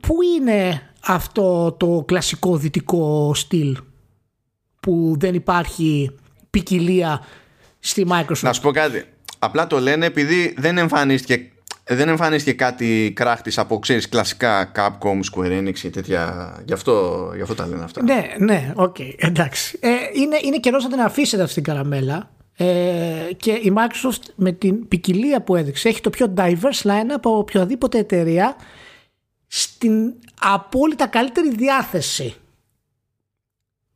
πού είναι αυτό το κλασικό δυτικό στυλ που δεν υπάρχει ποικιλία στη Microsoft; Να σου πω κάτι. Απλά το λένε επειδή δεν εμφανίστηκε, δεν εμφανίστηκε κάτι κράχτης από ξέρεις, κλασικά Capcom, Square Enix και τέτοια. Γι' αυτό, γι αυτό τα λένε αυτά. Ναι, ναι, οκ, okay, εντάξει. Ε, είναι, είναι καιρός να την αφήσετε αυτή την καραμέλα. Ε, και η Microsoft με την ποικιλία που έδειξε έχει το πιο diverse line up από οποιαδήποτε εταιρεία στην απόλυτα καλύτερη διάθεση.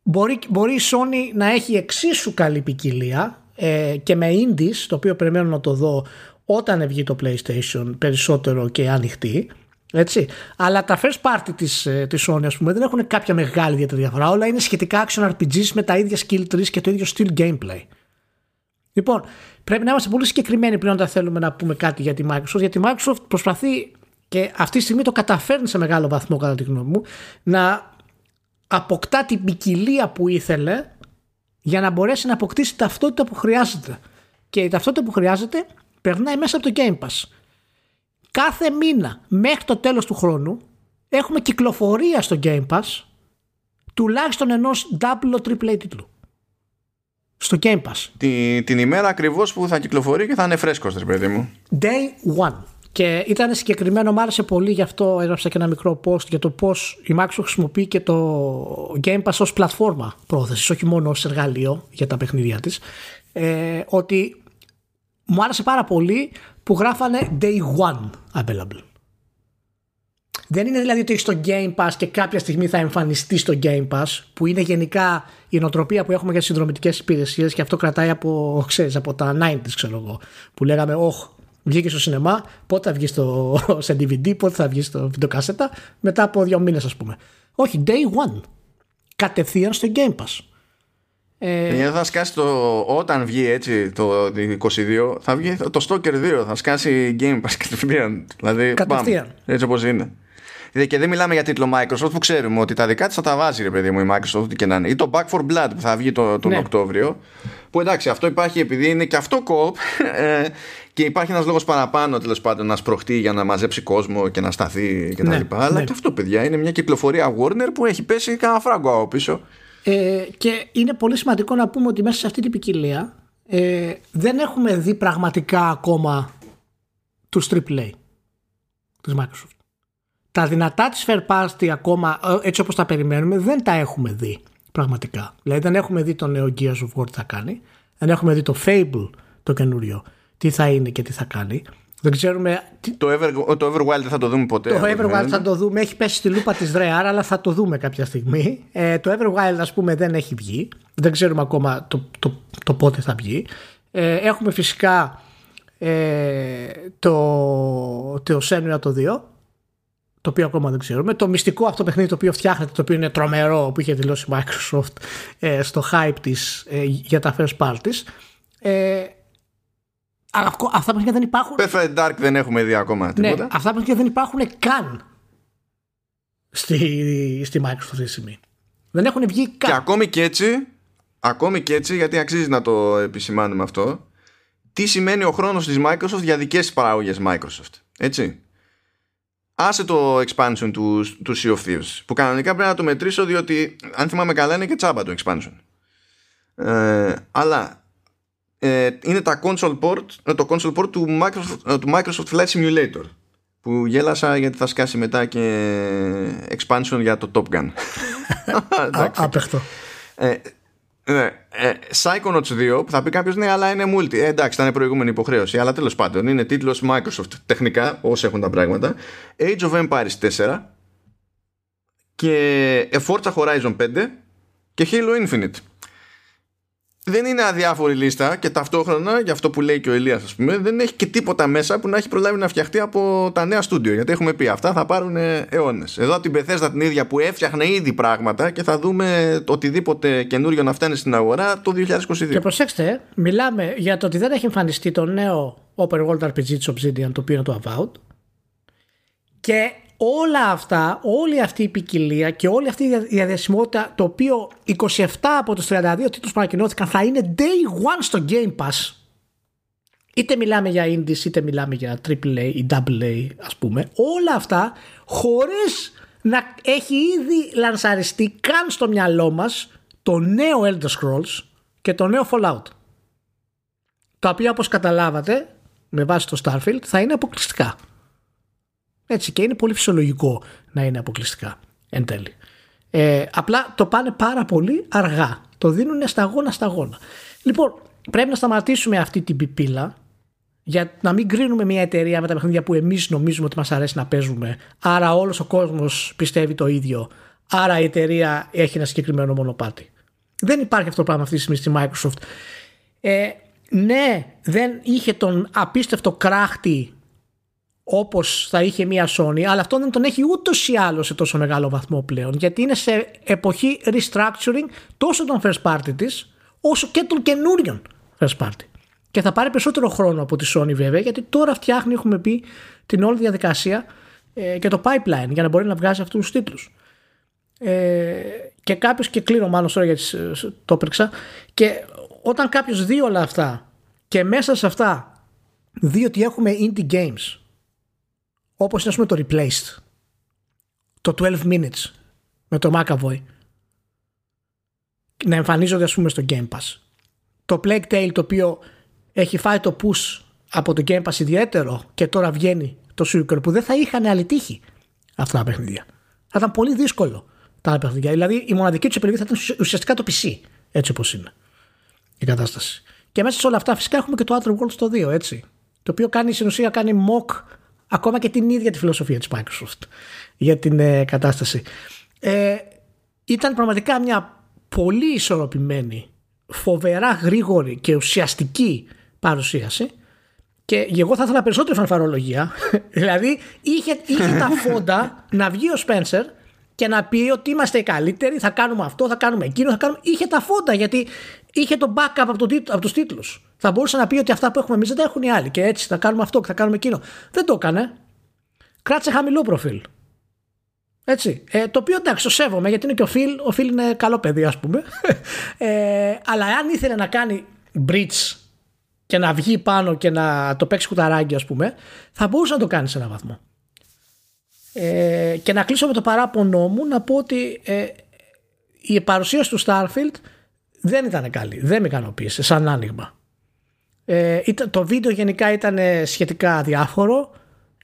Μπορεί, μπορεί η Sony να έχει εξίσου καλή ποικιλία ε, και με indies, το οποίο περιμένω να το δω όταν βγει το PlayStation περισσότερο και ανοιχτή. Έτσι. Αλλά τα first party της, ε, της Sony ας πούμε δεν έχουν κάποια μεγάλη ιδιαίτερη διαφορά. Όλα είναι σχετικά action RPGs με τα ίδια skill trees και το ίδιο still gameplay. Λοιπόν, πρέπει να είμαστε πολύ συγκεκριμένοι πλέον όταν θέλουμε να πούμε κάτι για τη Microsoft. Γιατί η Microsoft προσπαθεί και αυτή τη στιγμή το καταφέρνει σε μεγάλο βαθμό κατά τη γνώμη μου να αποκτά την ποικιλία που ήθελε για να μπορέσει να αποκτήσει ταυτότητα που χρειάζεται. Και η ταυτότητα που χρειάζεται περνάει μέσα από το Game Pass. Κάθε μήνα μέχρι το τέλος του χρόνου έχουμε κυκλοφορία στο Game Pass τουλάχιστον ενός double triple τίτλου. Στο Game Pass. Την, την ημέρα ακριβώς που θα κυκλοφορεί και θα είναι φρέσκος, ρε παιδί μου. Day one. Και ήταν συγκεκριμένο, μου άρεσε πολύ, γι' αυτό έγραψα και ένα μικρό post για το πώς η Microsoft χρησιμοποιεί και το Game Pass ως πλατφόρμα πρόθεσης, όχι μόνο ως εργαλείο για τα παιχνίδια της. Ε, ότι μου άρεσε πάρα πολύ που γράφανε Day One available. Δεν είναι δηλαδή ότι έχεις το Game Pass και κάποια στιγμή θα εμφανιστεί στο Game Pass, που είναι γενικά η νοοτροπία που έχουμε για τι συνδρομητικές υπηρεσίες και αυτό κρατάει από, ξέρεις, από τα 90s, ξέρω εγώ. Που λέγαμε, Όχι, βγήκε στο σινεμά, πότε θα βγει στο, σε DVD, πότε θα βγει στο βιντεοκάσετα, μετά από δύο μήνες ας πούμε. Όχι, day one. Κατευθείαν στο Game Pass. Ε, θα σκάσει το, όταν βγει έτσι το 22, θα βγει το Stalker 2, θα σκάσει Game Pass κατευθείαν. Δηλαδή, κατευθείαν. Μπαμ, έτσι όπως είναι. Και δεν μιλάμε για τίτλο Microsoft που ξέρουμε ότι τα δικά της θα τα βάζει ρε παιδί μου η Microsoft και να είναι. Ή το Back for Blood που θα βγει το, τον ναι. Οκτώβριο. Που εντάξει, αυτό υπάρχει επειδή είναι και αυτό κοπ ε, και υπάρχει ένας λόγος παραπάνω τέλος πάντων να σπροχτεί για να μαζέψει κόσμο και να σταθεί κτλ. Ναι, Αλλά ναι. και αυτό, παιδιά, είναι μια κυκλοφορία Warner που έχει πέσει κανένα φράγκο από πίσω. Ε, και είναι πολύ σημαντικό να πούμε ότι μέσα σε αυτή την ποικιλία ε, δεν έχουμε δει πραγματικά ακόμα τους AAA της Microsoft. Τα δυνατά της fair party ακόμα ε, έτσι όπως τα περιμένουμε δεν τα έχουμε δει πραγματικά. Δηλαδή δεν έχουμε δει το νέο Gears of War τι θα κάνει, δεν έχουμε δει το Fable το καινούριο τι θα είναι και τι θα κάνει. Δεν ξέρουμε. Το, Ever, το Everwild θα το δούμε ποτέ. Το Everwild θα το δούμε. Έχει πέσει στη λούπα της Rare, αλλά θα το δούμε κάποια στιγμή. Ε, το Everwild, ας πούμε, δεν έχει βγει. Δεν ξέρουμε ακόμα το, το, το πότε θα βγει. Ε, έχουμε φυσικά ε, το, το Senua το 2 το οποίο ακόμα δεν ξέρουμε. Το μυστικό αυτό παιχνίδι το οποίο φτιάχνεται, το οποίο είναι τρομερό που είχε δηλώσει η Microsoft ε, στο hype της ε, για τα first parties. Ε, αυτά παιχνίδια δεν υπάρχουν. Perfect Dark δεν έχουμε δει ακόμα ναι, τίποτα. Ναι, αυτά παιχνίδια δεν υπάρχουν καν στη, στη Microsoft αυτή τη στιγμή. Δεν έχουν βγει καν. Και ακόμη και έτσι, ακόμη και έτσι, γιατί αξίζει να το επισημάνουμε αυτό, τι σημαίνει ο χρόνος της Microsoft για δικές παράγωγες Microsoft. Έτσι; Άσε το expansion του, του Sea of Thieves, που κανονικά πρέπει να το μετρήσω διότι αν θυμάμαι καλά είναι και τσάμπα το expansion. Ε, αλλά ε, είναι τα console port, ε, το console port του Microsoft, του Microsoft Flight Simulator που γέλασα γιατί θα σκάσει μετά και expansion για το Top Gun. Άπεχτο. Ε, ναι, ε, Psychonauts 2 που θα πει κάποιος ναι, αλλά είναι multi. Ε, εντάξει, ήταν προηγούμενη υποχρέωση. Αλλά τέλος πάντων είναι τίτλος Microsoft τεχνικά, όσοι έχουν τα πράγματα. Age of Empires 4 και Forza Horizon 5 και Halo Infinite δεν είναι αδιάφορη λίστα και ταυτόχρονα, για αυτό που λέει και ο Ηλίας ας πούμε, δεν έχει και τίποτα μέσα που να έχει προλάβει να φτιαχτεί από τα νέα στούντιο. Γιατί έχουμε πει αυτά θα πάρουν αιώνες. Εδώ από την Bethesda την ίδια που έφτιαχνε ήδη πράγματα και θα δούμε οτιδήποτε καινούριο να φτάνει στην αγορά το 2022. Και προσέξτε, μιλάμε για το ότι δεν έχει εμφανιστεί το νέο Open World RPG τη Obsidian, το οποίο είναι το Avowed. Και όλα αυτά, όλη αυτή η ποικιλία και όλη αυτή η διαδεσιμότητα το οποίο 27 από τους 32 τίτλους που ανακοινώθηκαν θα είναι day one στο Game Pass. Είτε μιλάμε για indies είτε μιλάμε για AAA ή AA ας πούμε όλα αυτά χωρίς να έχει ήδη λανσαριστεί καν στο μυαλό μας το νέο Elder Scrolls και το νέο Fallout. Τα οποία όπως καταλάβατε με βάση το Starfield θα είναι αποκλειστικά έτσι και είναι πολύ φυσιολογικό να είναι αποκλειστικά εν τέλει. Ε, απλά το πάνε πάρα πολύ αργά. Το δίνουν σταγόνα σταγόνα. Λοιπόν, πρέπει να σταματήσουμε αυτή την πιπίλα για να μην κρίνουμε μια εταιρεία με τα παιχνίδια που εμείς νομίζουμε ότι μας αρέσει να παίζουμε. Άρα όλος ο κόσμος πιστεύει το ίδιο. Άρα η εταιρεία έχει ένα συγκεκριμένο μονοπάτι. Δεν υπάρχει αυτό το πράγμα αυτή τη στιγμή στη Microsoft. Ε, ναι, δεν είχε τον απίστευτο κράχτη όπως θα είχε μια Sony, αλλά αυτό δεν τον έχει ούτως ή άλλως σε τόσο μεγάλο βαθμό πλέον, γιατί είναι σε εποχή restructuring τόσο των first party της, όσο και των καινούριων first party. Και θα πάρει περισσότερο χρόνο από τη Sony βέβαια, γιατί τώρα φτιάχνει, έχουμε πει, την όλη διαδικασία ε, και το pipeline για να μπορεί να βγάζει αυτούς τους τίτλους. Ε, και κάποιος, και κλείνω μάλλον τώρα γιατί το έπρεξα, και όταν κάποιος δει όλα αυτά και μέσα σε αυτά δει ότι έχουμε indie games όπως είναι το Replaced το 12 Minutes με το McAvoy να εμφανίζονται ας πούμε στο Game Pass. Το Plague Tale το οποίο έχει φάει το push από το Game Pass ιδιαίτερο και τώρα βγαίνει το Sugar που δεν θα είχαν άλλη τύχη αυτά τα παιχνίδια. Θα ήταν πολύ δύσκολο τα παιχνίδια. Δηλαδή η μοναδική τους επιλογή θα ήταν ουσιαστικά το PC έτσι όπως είναι η κατάσταση. Και μέσα σε όλα αυτά φυσικά έχουμε και το Other World στο 2 έτσι το οποίο κάνει στην ουσία κάνει mock ακόμα και την ίδια τη φιλοσοφία της Microsoft για την ε, κατάσταση. Ε, ήταν πραγματικά μια πολύ ισορροπημένη, φοβερά γρήγορη και ουσιαστική παρουσίαση και εγώ θα ήθελα περισσότερη φανφαρολογία. δηλαδή είχε, είχε τα φόντα να βγει ο Spencer και να πει ότι είμαστε οι καλύτεροι, θα κάνουμε αυτό, θα κάνουμε εκείνο, θα κάνουμε... Είχε τα φόντα γιατί είχε το backup από, το, από τους τίτλους. Θα μπορούσε να πει ότι αυτά που έχουμε εμείς δεν τα έχουν οι άλλοι και έτσι θα κάνουμε αυτό και θα κάνουμε εκείνο. Δεν το έκανε. Κράτησε χαμηλό προφίλ. Έτσι. Ε, το οποίο εντάξει, το σέβομαι γιατί είναι και ο Φιλ. Ο Φιλ είναι καλό παιδί, ας πούμε. Ε, αλλά αν ήθελε να κάνει bridge και να βγει πάνω και να το παίξει κουταράκι, ας πούμε, θα μπορούσε να το κάνει σε έναν βαθμό. Ε, και να κλείσω με το παράπονό μου να πω ότι ε, η παρουσίαση του Starfield δεν ήταν καλή. Δεν με ικανοποίησε σαν άνοιγμα. Ε, το βίντεο γενικά ήταν σχετικά αδιάφορο.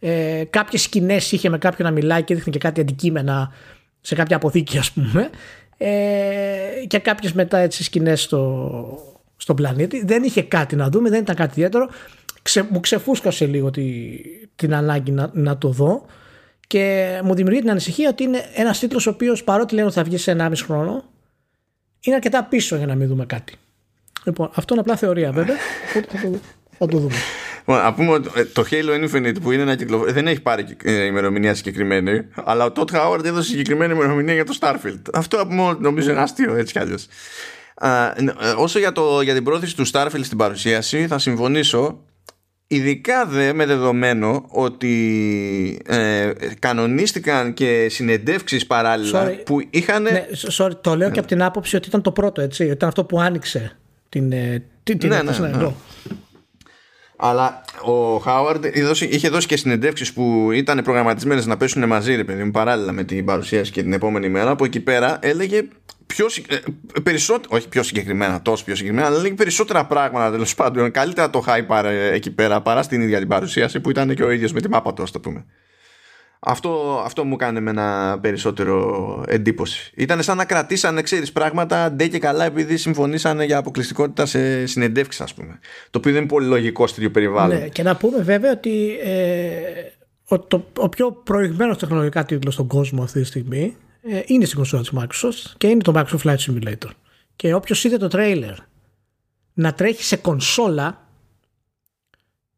Ε, κάποιες σκηνές είχε με κάποιον να μιλάει και έδειχνε και κάτι αντικείμενα σε κάποια αποθήκη ας πούμε ε, και κάποιες μετά έτσι σκηνές στο, στον πλανήτη δεν είχε κάτι να δούμε, δεν ήταν κάτι ιδιαίτερο Ξε, μου ξεφούσκασε λίγο τη, την ανάγκη να, να το δω και μου δημιουργεί την ανησυχία ότι είναι ένας τίτλος ο οποίος παρότι λένε ότι θα βγει σε 1,5 χρόνο, είναι αρκετά πίσω για να μην δούμε κάτι. Λοιπόν, αυτό είναι απλά θεωρία βέβαια. Οπότε θα το, θα το δούμε. Να πούμε ότι ε, το Halo Infinite που είναι ένα κυκλοφορία δεν έχει πάρει ε, ημερομηνία συγκεκριμένη, αλλά ο Todd Howard έδωσε συγκεκριμένη ημερομηνία για το Starfield. Αυτό νομίζω είναι αστείο έτσι κι αλλιώς. Όσο για, το, για την πρόθεση του Starfield στην παρουσίαση, θα συμφωνήσω Ειδικά δε με δεδομένο ότι ε, κανονίστηκαν και συνεντεύξεις παράλληλα sorry. που είχαν... Ναι, sorry, το λέω και από την άποψη ότι ήταν το πρώτο, έτσι. Ήταν αυτό που άνοιξε την, ε, την, την ναι, ναι, ναι, ναι. Αλλά ο Χάουαρντ είχε δώσει και συνεντεύξεις που ήταν προγραμματισμένες να πέσουν μαζί, ρε παιδί μου, παράλληλα με την παρουσίαση και την επόμενη μέρα. Από εκεί πέρα έλεγε πιο, ε, περισσότερο, όχι πιο συγκεκριμένα, τόσο πιο συγκεκριμένα, αλλά λέγει περισσότερα πράγματα τέλος πάντων. Καλύτερα το hype εκεί πέρα παρά στην ίδια την παρουσίαση που ήταν και ο ίδιος με τη μάπα του, ας το πούμε. Αυτό, αυτό μου κάνει με ένα περισσότερο εντύπωση. Ήταν σαν να κρατήσανε, ξέρεις, πράγματα ντε και καλά επειδή συμφωνήσανε για αποκλειστικότητα σε συνεντεύξεις, ας πούμε. Το οποίο δεν είναι πολύ λογικό στο ίδιο περιβάλλον. Ναι, και να πούμε βέβαια ότι ε, ο, το, ο πιο προηγμένος τεχνολογικά τίτλος στον κόσμο αυτή τη στιγμή ε, είναι στην κονσόλα της Microsoft και είναι το Microsoft Flight Simulator. Και όποιος είδε το τρέιλερ να τρέχει σε κονσόλα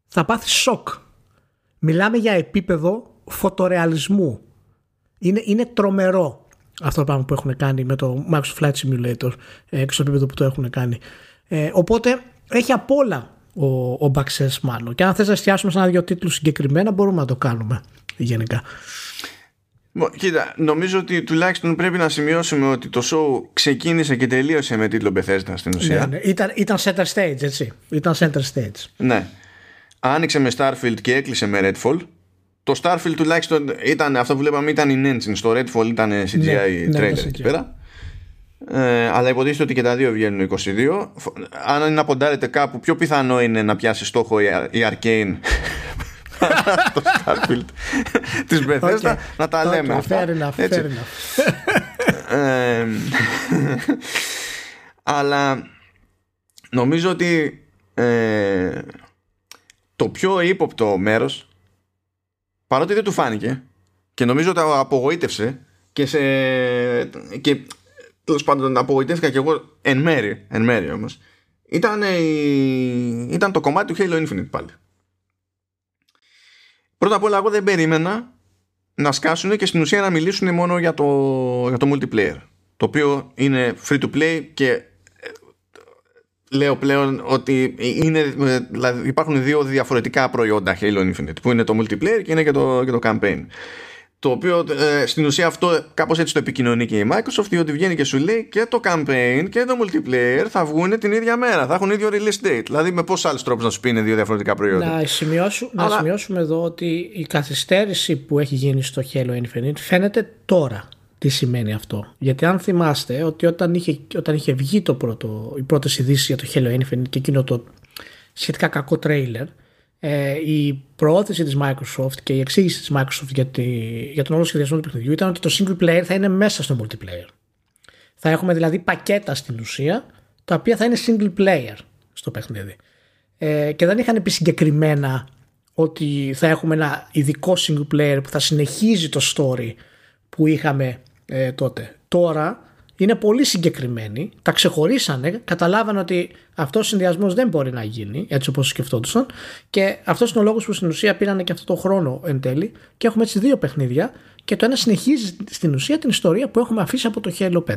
θα πάθει σοκ. Μιλάμε για επίπεδο φωτορεαλισμού. Είναι, είναι τρομερό αυτό το πράγμα που έχουν κάνει με το Microsoft Flight Simulator ε, στο επίπεδο που το έχουν κάνει. Ε, οπότε έχει απ' όλα ο, ο Baccess μάλλον. Και αν θες να εστιάσουμε σε ένα-δυο τίτλους συγκεκριμένα μπορούμε να το κάνουμε γενικά. Κοίτα, νομίζω ότι τουλάχιστον πρέπει να σημειώσουμε ότι το show ξεκίνησε και τελείωσε με τίτλο Bethesda στην ουσία. Ναι, ναι. Ήταν, ήταν center stage, έτσι. Ήταν center stage. Ναι. Άνοιξε με Starfield και έκλεισε με Redfall. Το Starfield τουλάχιστον ήταν, αυτό που βλέπαμε ήταν in engine. Στο Redfall ήταν CGI ναι, trailer ναι, εκεί πέρα. Ε, αλλά υποτίθεται ότι και τα δύο βγαίνουν 22. Αν είναι να ποντάρετε κάπου, πιο πιθανό είναι να πιάσει στόχο η Arcane το Starfield της Bethesda να τα λέμε αυτά fair enough, fair enough. ε, αλλά νομίζω ότι ε, το πιο ύποπτο μέρος παρότι δεν του φάνηκε και νομίζω ότι απογοήτευσε και σε και τέλος πάντων απογοητεύτηκα και εγώ εν μέρη, εν μέρη όμως ήταν, ήταν το κομμάτι του Halo Infinite πάλι Πρώτα απ' όλα εγώ δεν περίμενα να σκάσουν και στην ουσία να μιλήσουν μόνο για το, για το multiplayer. Το οποίο είναι free to play και ε, λέω πλέον ότι είναι, ε, δηλαδή υπάρχουν δύο διαφορετικά προϊόντα Halo Infinite που είναι το multiplayer και είναι και το, και το campaign. Το οποίο ε, στην ουσία αυτό κάπως έτσι το επικοινωνεί και η Microsoft, διότι βγαίνει και σου λέει και το campaign και το multiplayer θα βγουν την ίδια μέρα. Θα έχουν ίδιο release date. Δηλαδή, με πόσους άλλους τρόπους να σου πει είναι δύο διαφορετικά προϊόντα. Να, σημειώσου, Αλλά... να σημειώσουμε εδώ ότι η καθυστέρηση που έχει γίνει στο Halo Infinite φαίνεται τώρα. Τι σημαίνει αυτό. Γιατί αν θυμάστε ότι όταν είχε, όταν είχε βγει το πρώτο, οι πρώτες ειδήσεις για το Halo Infinite και εκείνο το σχετικά κακό τρέιλερ, ε, η προώθηση της Microsoft και η εξήγηση της Microsoft για, τη, για τον όλο σχεδιασμό του παιχνιδιού ήταν ότι το single player θα είναι μέσα στο multiplayer. Θα έχουμε δηλαδή πακέτα στην ουσία τα οποία θα είναι single player στο παιχνίδι. Ε, και δεν είχαν πει συγκεκριμένα ότι θα έχουμε ένα ειδικό single player που θα συνεχίζει το story που είχαμε ε, τότε. Τώρα είναι πολύ συγκεκριμένοι, τα ξεχωρίσανε, καταλάβανε ότι αυτός ο συνδυασμός δεν μπορεί να γίνει έτσι όπως σκεφτόντουσαν και αυτός είναι ο λόγος που στην ουσία πήραν και αυτό το χρόνο εν τέλει και έχουμε έτσι δύο παιχνίδια και το ένα συνεχίζει στην ουσία την ιστορία που έχουμε αφήσει από το Halo 5.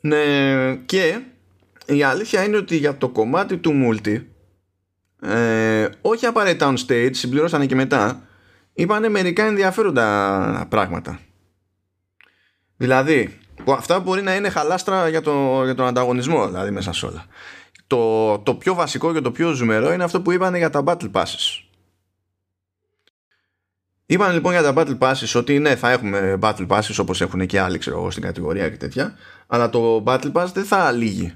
Ναι, και η αλήθεια είναι ότι για το κομμάτι του multi ε, όχι απαραίτητα on stage, συμπληρώσανε και μετά είπανε μερικά ενδιαφέροντα πράγματα. Δηλαδή, αυτά μπορεί να είναι χαλάστρα για, το, για τον ανταγωνισμό, δηλαδή μέσα σε όλα. Το, το πιο βασικό και το πιο ζουμερό είναι αυτό που είπαν για τα Battle Passes. Είπαν λοιπόν για τα Battle Passes ότι ναι, θα έχουμε Battle Passes όπως έχουν και άλλοι ξέρω εγώ στην κατηγορία και τέτοια, αλλά το Battle Pass δεν θα λύγει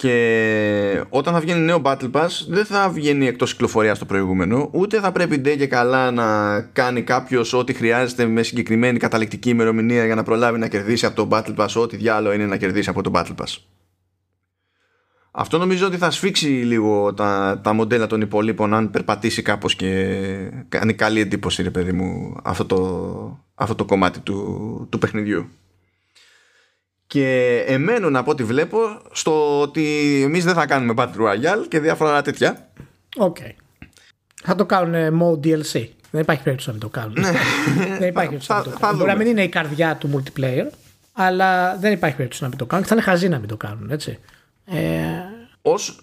και όταν θα βγαίνει νέο Battle Pass δεν θα βγαίνει εκτός κυκλοφορίας στο προηγούμενο ούτε θα πρέπει ντε και καλά να κάνει κάποιος ό,τι χρειάζεται με συγκεκριμένη καταληκτική ημερομηνία για να προλάβει να κερδίσει από το Battle Pass ό,τι διάλογο είναι να κερδίσει από το Battle Pass. Αυτό νομίζω ότι θα σφίξει λίγο τα, τα μοντέλα των υπολείπων αν περπατήσει κάπως και κάνει καλή εντύπωση ρε παιδί μου αυτό το, αυτό το κομμάτι του, του παιχνιδιού. Και εμένουν από ό,τι βλέπω στο ότι εμείς δεν θα κάνουμε Battle Royale και διάφορα τέτοια. Οκ. Okay. Θα το κάνουν mode DLC. Δεν υπάρχει περίπτωση να μην το κάνουν. Ναι. δεν υπάρχει περίπτωση να μην το κάνουν. Μπορεί να μην είναι η καρδιά του multiplayer, αλλά δεν υπάρχει περίπτωση να μην το κάνουν. Θα είναι χαζί να μην το κάνουν, έτσι. Ε... Όσο,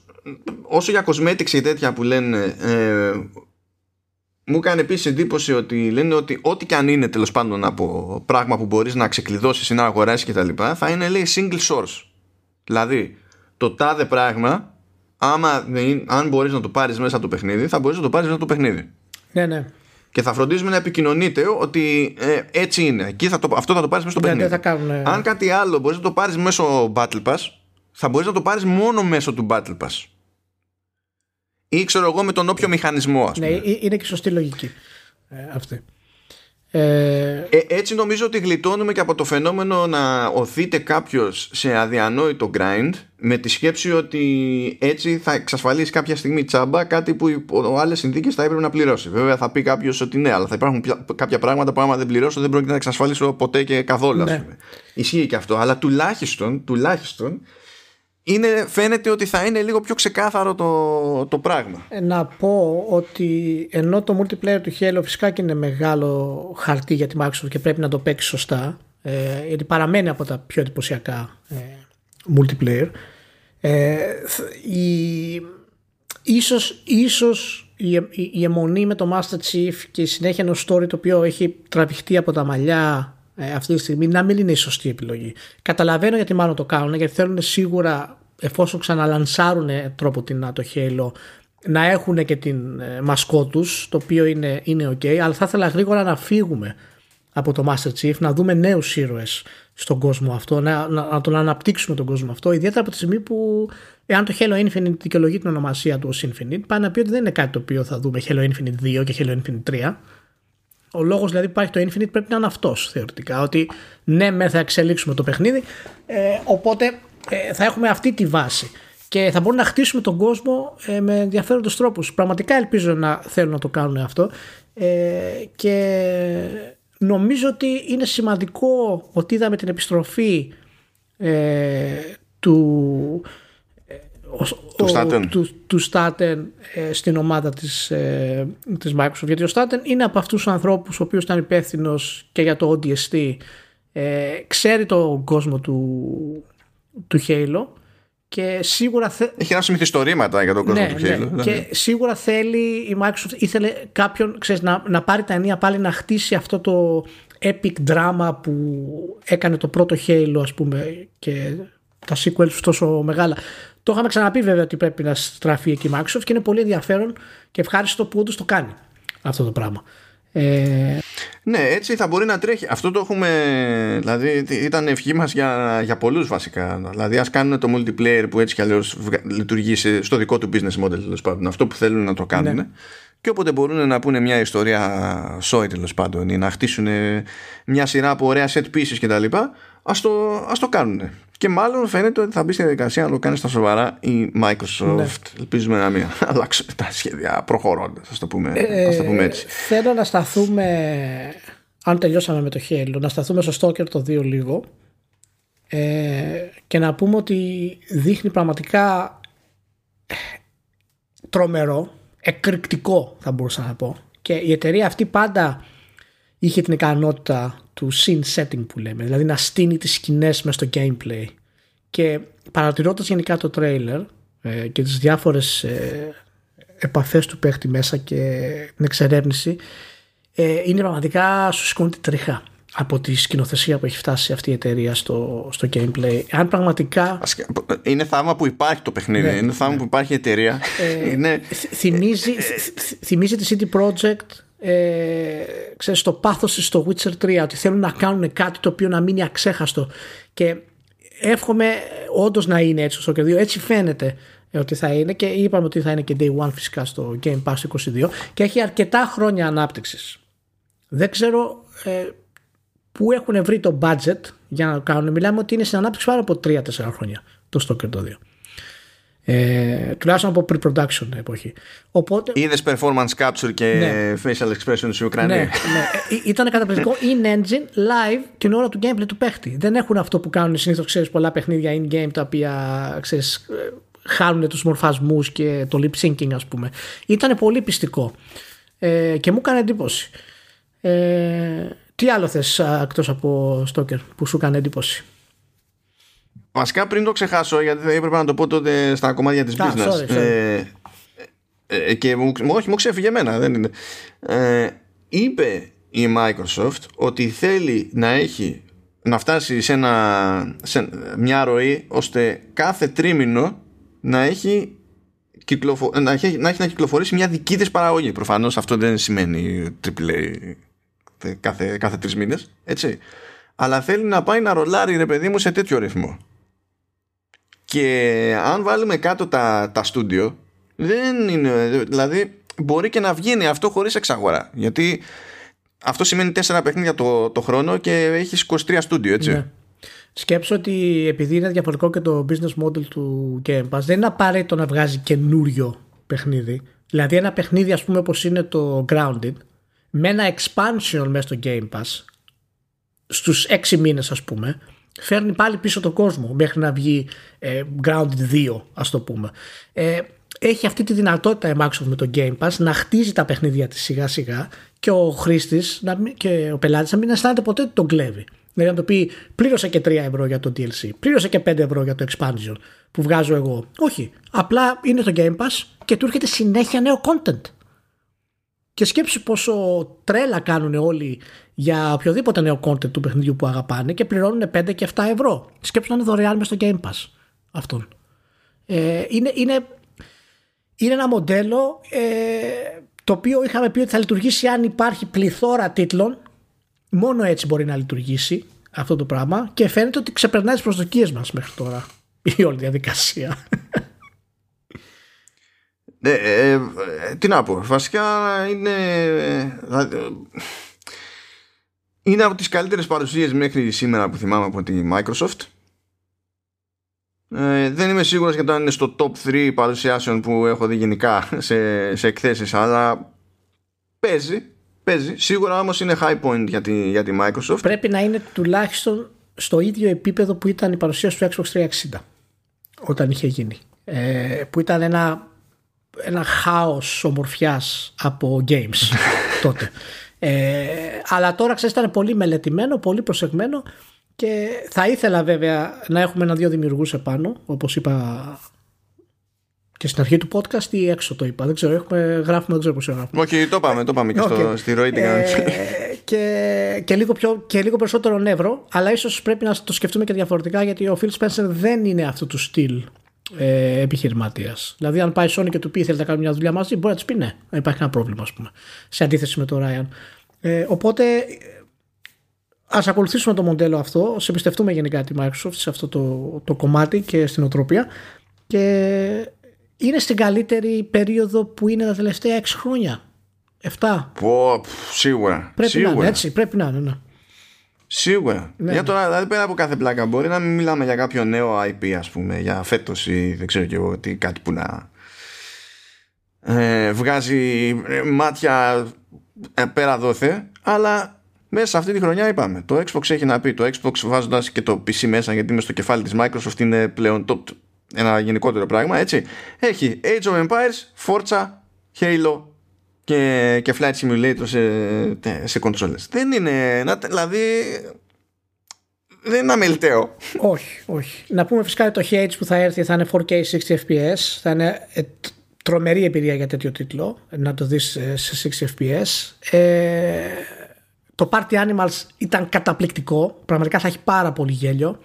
όσο για cosmetics ή τέτοια που λένε, ε, μου έκανε επίσης εντύπωση ότι λένε ότι ό,τι και αν είναι τέλος πάντων από πράγμα που μπορείς να ξεκλειδώσεις ή να αγοράσει κτλ. θα είναι λέει single source. Δηλαδή, το τάδε πράγμα, άμα, αν μπορείς να το πάρεις μέσα από το παιχνίδι, θα μπορείς να το πάρεις μέσα από το παιχνίδι. Ναι, ναι. Και θα φροντίζουμε να επικοινωνείτε ότι ε, έτσι είναι. Εκεί θα το, αυτό θα το πάρεις μέσα στο ναι, παιχνίδι. κάνουν, Αν κάτι άλλο μπορείς να το πάρεις μέσω Battle Pass, θα μπορείς να το πάρεις μόνο μέσω του Battle Pass ή ξέρω εγώ με τον όποιο μηχανισμό ας ναι, πούμε. Ναι, είναι και σωστή λογική ε, αυτή. Ε... Ε, έτσι νομίζω ότι γλιτώνουμε και από το φαινόμενο να οθείται κάποιος σε αδιανόητο grind με τη σκέψη ότι έτσι θα εξασφαλίσει κάποια στιγμή τσάμπα κάτι που οι άλλες συνθήκες θα έπρεπε να πληρώσει. Βέβαια θα πει κάποιος ότι ναι, αλλά θα υπάρχουν κάποια πράγματα που άμα δεν πληρώσω δεν πρόκειται να εξασφαλίσω ποτέ και καθόλου. Ναι. Ισχύει και αυτό. Αλλά τουλάχιστον, τουλάχιστον είναι, φαίνεται ότι θα είναι λίγο πιο ξεκάθαρο το, το πράγμα. Ε, να πω ότι ενώ το multiplayer του Halo φυσικά και είναι μεγάλο χαρτί για τη Microsoft και πρέπει να το παίξει σωστά ε, γιατί παραμένει από τα πιο εντυπωσιακά ε, multiplayer ε, η, ίσως, ίσως η, η, η, αιμονή με το Master Chief και η συνέχεια ενός story το οποίο έχει τραβηχτεί από τα μαλλιά ε, αυτή τη στιγμή να μην είναι η σωστή επιλογή. Καταλαβαίνω γιατί μάλλον το κάνουν, γιατί θέλουν σίγουρα εφόσον ξαναλανσάρουν τρόπο την το Halo να έχουν και την ε, μασκό τους, το οποίο είναι, είναι ok, αλλά θα ήθελα γρήγορα να φύγουμε από το Master Chief, να δούμε νέους ήρωες στον κόσμο αυτό, να, να, να τον αναπτύξουμε τον κόσμο αυτό, ιδιαίτερα από τη στιγμή που εάν το Halo Infinite δικαιολογεί την ονομασία του ως Infinite, πάει να πει ότι δεν είναι κάτι το οποίο θα δούμε Halo Infinite 2 και Halo Infinite 3, ο λόγος δηλαδή που υπάρχει το Infinite πρέπει να είναι αυτός θεωρητικά. Ότι ναι, με θα εξελίξουμε το παιχνίδι, ε, οπότε ε, θα έχουμε αυτή τη βάση. Και θα μπορούμε να χτίσουμε τον κόσμο ε, με ενδιαφέροντο τρόπους. Πραγματικά ελπίζω να θέλουν να το κάνουν αυτό. Ε, και νομίζω ότι είναι σημαντικό ότι είδαμε την επιστροφή ε, του του Staten, του, του Staten ε, στην ομάδα της, ε, της Microsoft γιατί ο Staten είναι από αυτούς τους ανθρώπους ο οποίος ήταν υπεύθυνος και για το ODST ε, ξέρει τον κόσμο του, του Halo και σίγουρα θε... έχει γράψει μυθιστορήματα για τον κόσμο ναι, του Halo ναι. και δηλαδή. σίγουρα θέλει η Microsoft ήθελε κάποιον ξέρεις, να, να πάρει τα ενία πάλι να χτίσει αυτό το epic drama που έκανε το πρώτο Halo ας πούμε και τα sequels τόσο μεγάλα το είχαμε ξαναπεί βέβαια ότι πρέπει να στραφεί εκεί η Microsoft και είναι πολύ ενδιαφέρον και ευχάριστο που όντως το κάνει αυτό το πράγμα. Ε... Ναι, έτσι θα μπορεί να τρέχει. Αυτό το έχουμε. Δηλαδή, ήταν ευχή μας για, για πολλούς βασικά. Δηλαδή, ας κάνουν το multiplayer που έτσι κι αλλιώς λειτουργεί στο δικό του business model τέλος πάντων. Αυτό που θέλουν να το κάνουν. Ναι. Και όποτε μπορούν να πούνε μια ιστορία σόι τέλος πάντων ή να χτίσουν μια σειρά από ωραία set pieces κτλ. Α το, ας το κάνουν. Και μάλλον φαίνεται ότι θα μπει στη διαδικασία να το κάνεις στα σοβαρά η Microsoft. Ναι. Ελπίζουμε να μην αλλάξουν τα σχέδια προχωρώντας, ας το, πούμε, το πούμε έτσι. Ε, θέλω να σταθούμε, αν τελειώσαμε με το Halo, να σταθούμε στο Stalker το 2 λίγο ε, και να πούμε ότι δείχνει πραγματικά τρομερό, εκρηκτικό θα μπορούσα να πω. Και η εταιρεία αυτή πάντα είχε την ικανότητα του scene setting που λέμε, δηλαδή να στείνει τις σκηνές μέσα στο gameplay και παρατηρώντας γενικά το trailer ε, και τις διάφορες ε, επαφές του παίχτη μέσα και την εξερεύνηση ε, είναι πραγματικά σου σηκώνει τη τρίχα από τη σκηνοθεσία που έχει φτάσει αυτή η εταιρεία στο, στο gameplay. Αν πραγματικά. Είναι θαύμα που υπάρχει το παιχνίδι. Ναι, είναι θαύμα ναι. που υπάρχει η εταιρεία. Ε, είναι... θυμίζει, θυμίζει τη CD Projekt ε, ξέρεις, το πάθος στο Witcher 3 ότι θέλουν να κάνουν κάτι το οποίο να μείνει αξέχαστο. Και εύχομαι όντως να είναι έτσι στο 2 έτσι φαίνεται ότι θα είναι και είπαμε ότι θα είναι και day one φυσικά στο Game Pass 22 και έχει αρκετά χρόνια ανάπτυξης. Δεν ξέρω ε, πού έχουν βρει το budget για να το κάνουν. Μιλάμε ότι είναι στην ανάπτυξη πάρα από 3-4 χρόνια το Stalker το 2 Ε, τουλάχιστον από pre-production εποχή. Οπότε, Είδες performance capture και ναι. facial expression στην Ουκρανία. Ναι, ναι. Ε, ήταν καταπληκτικό in-engine live την ώρα του gameplay του παίχτη. Δεν έχουν αυτό που κάνουν συνήθως, ξέρεις, πολλά παιχνίδια in-game τα οποία ξέρεις, χάνουν τους μορφασμούς και το lip syncing, ας πούμε. Ήταν πολύ πιστικό ε, και μου έκανε εντύπωση. Ε, τι άλλο θες εκτός από Stalker που σου έκανε εντύπωση; Βασικά πριν το ξεχάσω, γιατί θα έπρεπε να το πω τότε στα κομμάτια της business. Sorry, sorry. Ε, ε, και μου, όχι, μου ξέφυγε εμένα, δεν είναι. Ε, είπε η Microsoft ότι θέλει να έχει να φτάσει σε, ένα, σε μια ροή ώστε κάθε τρίμηνο να έχει, κυκλοφο... να, έχει, να έχει να κυκλοφορήσει μια δική της παραγωγή. Προφανώς αυτό δεν σημαίνει AAA κάθε, κάθε τρεις μήνες, έτσι. Αλλά θέλει να πάει να ρολάρει ρε παιδί μου σε τέτοιο ρυθμό. Και αν βάλουμε κάτω τα, τα στούντιο, δεν είναι. Δηλαδή, μπορεί και να βγαίνει αυτό χωρίς εξαγορά. Γιατί αυτό σημαίνει 4 παιχνίδια το, το χρόνο και έχεις 23 στούντιο, έτσι. Ναι. Σκέψω ότι επειδή είναι διαφορετικό και το business model του Game Pass, δεν είναι απαραίτητο να βγάζει καινούριο παιχνίδι. Δηλαδή, ένα παιχνίδι, ας πούμε, όπως είναι το Grounded, με ένα expansion μέσα στο Game Pass, στους 6 μήνες, ας πούμε, φέρνει πάλι πίσω τον κόσμο μέχρι να βγει ε, Grounded 2 ας το πούμε. Ε, έχει αυτή τη δυνατότητα η Microsoft με το Game Pass να χτίζει τα παιχνίδια της σιγά σιγά και ο χρήστης και ο πελάτης να μην αισθάνεται ποτέ ότι τον κλέβει. Δηλαδή να το πει πλήρωσε και 3 ευρώ για το DLC, πλήρωσε και 5 ευρώ για το expansion που βγάζω εγώ. Όχι, απλά είναι το Game Pass και του έρχεται συνέχεια νέο content. Και σκέψου πόσο τρέλα κάνουν όλοι για οποιοδήποτε νέο content του παιχνιδιού που αγαπάνε και πληρώνουν 5 και 7 ευρώ. Σκέψου να είναι δωρεάν μέσα στο Game Pass αυτόν. Ε, είναι, είναι, είναι ένα μοντέλο ε, το οποίο είχαμε πει ότι θα λειτουργήσει αν υπάρχει πληθώρα τίτλων. Μόνο έτσι μπορεί να λειτουργήσει αυτό το πράγμα και φαίνεται ότι ξεπερνάει τις προσδοκίες μας μέχρι τώρα η όλη διαδικασία. Ναι, ε, ε, τι να πω, βασικά είναι είναι από τις καλύτερες παρουσίες μέχρι σήμερα που θυμάμαι από τη Microsoft. Ε, δεν είμαι σίγουρος για το αν είναι στο top 3 παρουσιάσεων που έχω δει γενικά σε, σε εκθέσεις αλλά παίζει, παίζει. Σίγουρα όμως είναι high point για τη, για τη Microsoft. Πρέπει να είναι τουλάχιστον στο ίδιο επίπεδο που ήταν η παρουσίαση του Xbox 360 όταν είχε γίνει. Ε, που ήταν ένα ένα χάος ομορφιάς από games τότε. Ε, αλλά τώρα ξέρεις ήταν πολύ μελετημένο, πολύ προσεγμένο και θα ήθελα βέβαια να έχουμε ένα-δύο δημιουργούς επάνω όπως είπα και στην αρχή του podcast ή έξω το είπα. Δεν ξέρω, έχουμε, γράφουμε, δεν ξέρω πώς γράφουμε. Όχι, το πάμε, το πάμε και στο, στη ροή ε, και, και, λίγο πιο, και λίγο περισσότερο νεύρο, αλλά ίσως πρέπει να το σκεφτούμε και διαφορετικά γιατί ο Phil Spencer δεν είναι αυτού του στυλ ε, επιχειρηματίας. Δηλαδή, αν πάει η Sony και του πει θέλει να κάνει μια δουλειά μαζί, μπορεί να της πει ναι, δεν υπάρχει κανένα πρόβλημα, ας πούμε. Σε αντίθεση με τον Ryan. Ε, οπότε, ας ακολουθήσουμε το μοντέλο αυτό, σε εμπιστευτούμε γενικά τη Microsoft σε αυτό το, το κομμάτι και στην οτροπία. Και είναι στην καλύτερη περίοδο που είναι τα τελευταία 6 χρόνια. 7. Πω, σίγουρα. Πρέπει σίγουρα. να είναι έτσι. Πρέπει να είναι. Ναι. Σίγουρα. Ναι, για ναι. τώρα, δηλαδή πέρα από κάθε πλάκα, μπορεί να μην μιλάμε για κάποιο νέο IP, ας πούμε, για φέτος ή δεν ξέρω και εγώ τι, κάτι που να ε, βγάζει ε, μάτια ε, πέρα δόθε, αλλά μέσα σε αυτή τη χρονιά είπαμε. Το Xbox έχει να πει. Το Xbox βάζοντας και το PC μέσα, γιατί είμαι στο κεφάλι της Microsoft, είναι πλέον το, ένα γενικότερο πράγμα, έτσι. Έχει Age of Empires, Forza, Halo και, και Flight Simulator σε, σε κονσόλες. Δεν είναι, δηλαδή, δεν είναι αμεληταίο. Όχι, όχι. Να πούμε φυσικά το Hades που θα έρθει θα είναι 4K 60 fps, θα είναι ε, τρομερή εμπειρία για τέτοιο τίτλο, να το δεις ε, σε 60 fps. Ε, το Party Animals ήταν καταπληκτικό, πραγματικά θα έχει πάρα πολύ γέλιο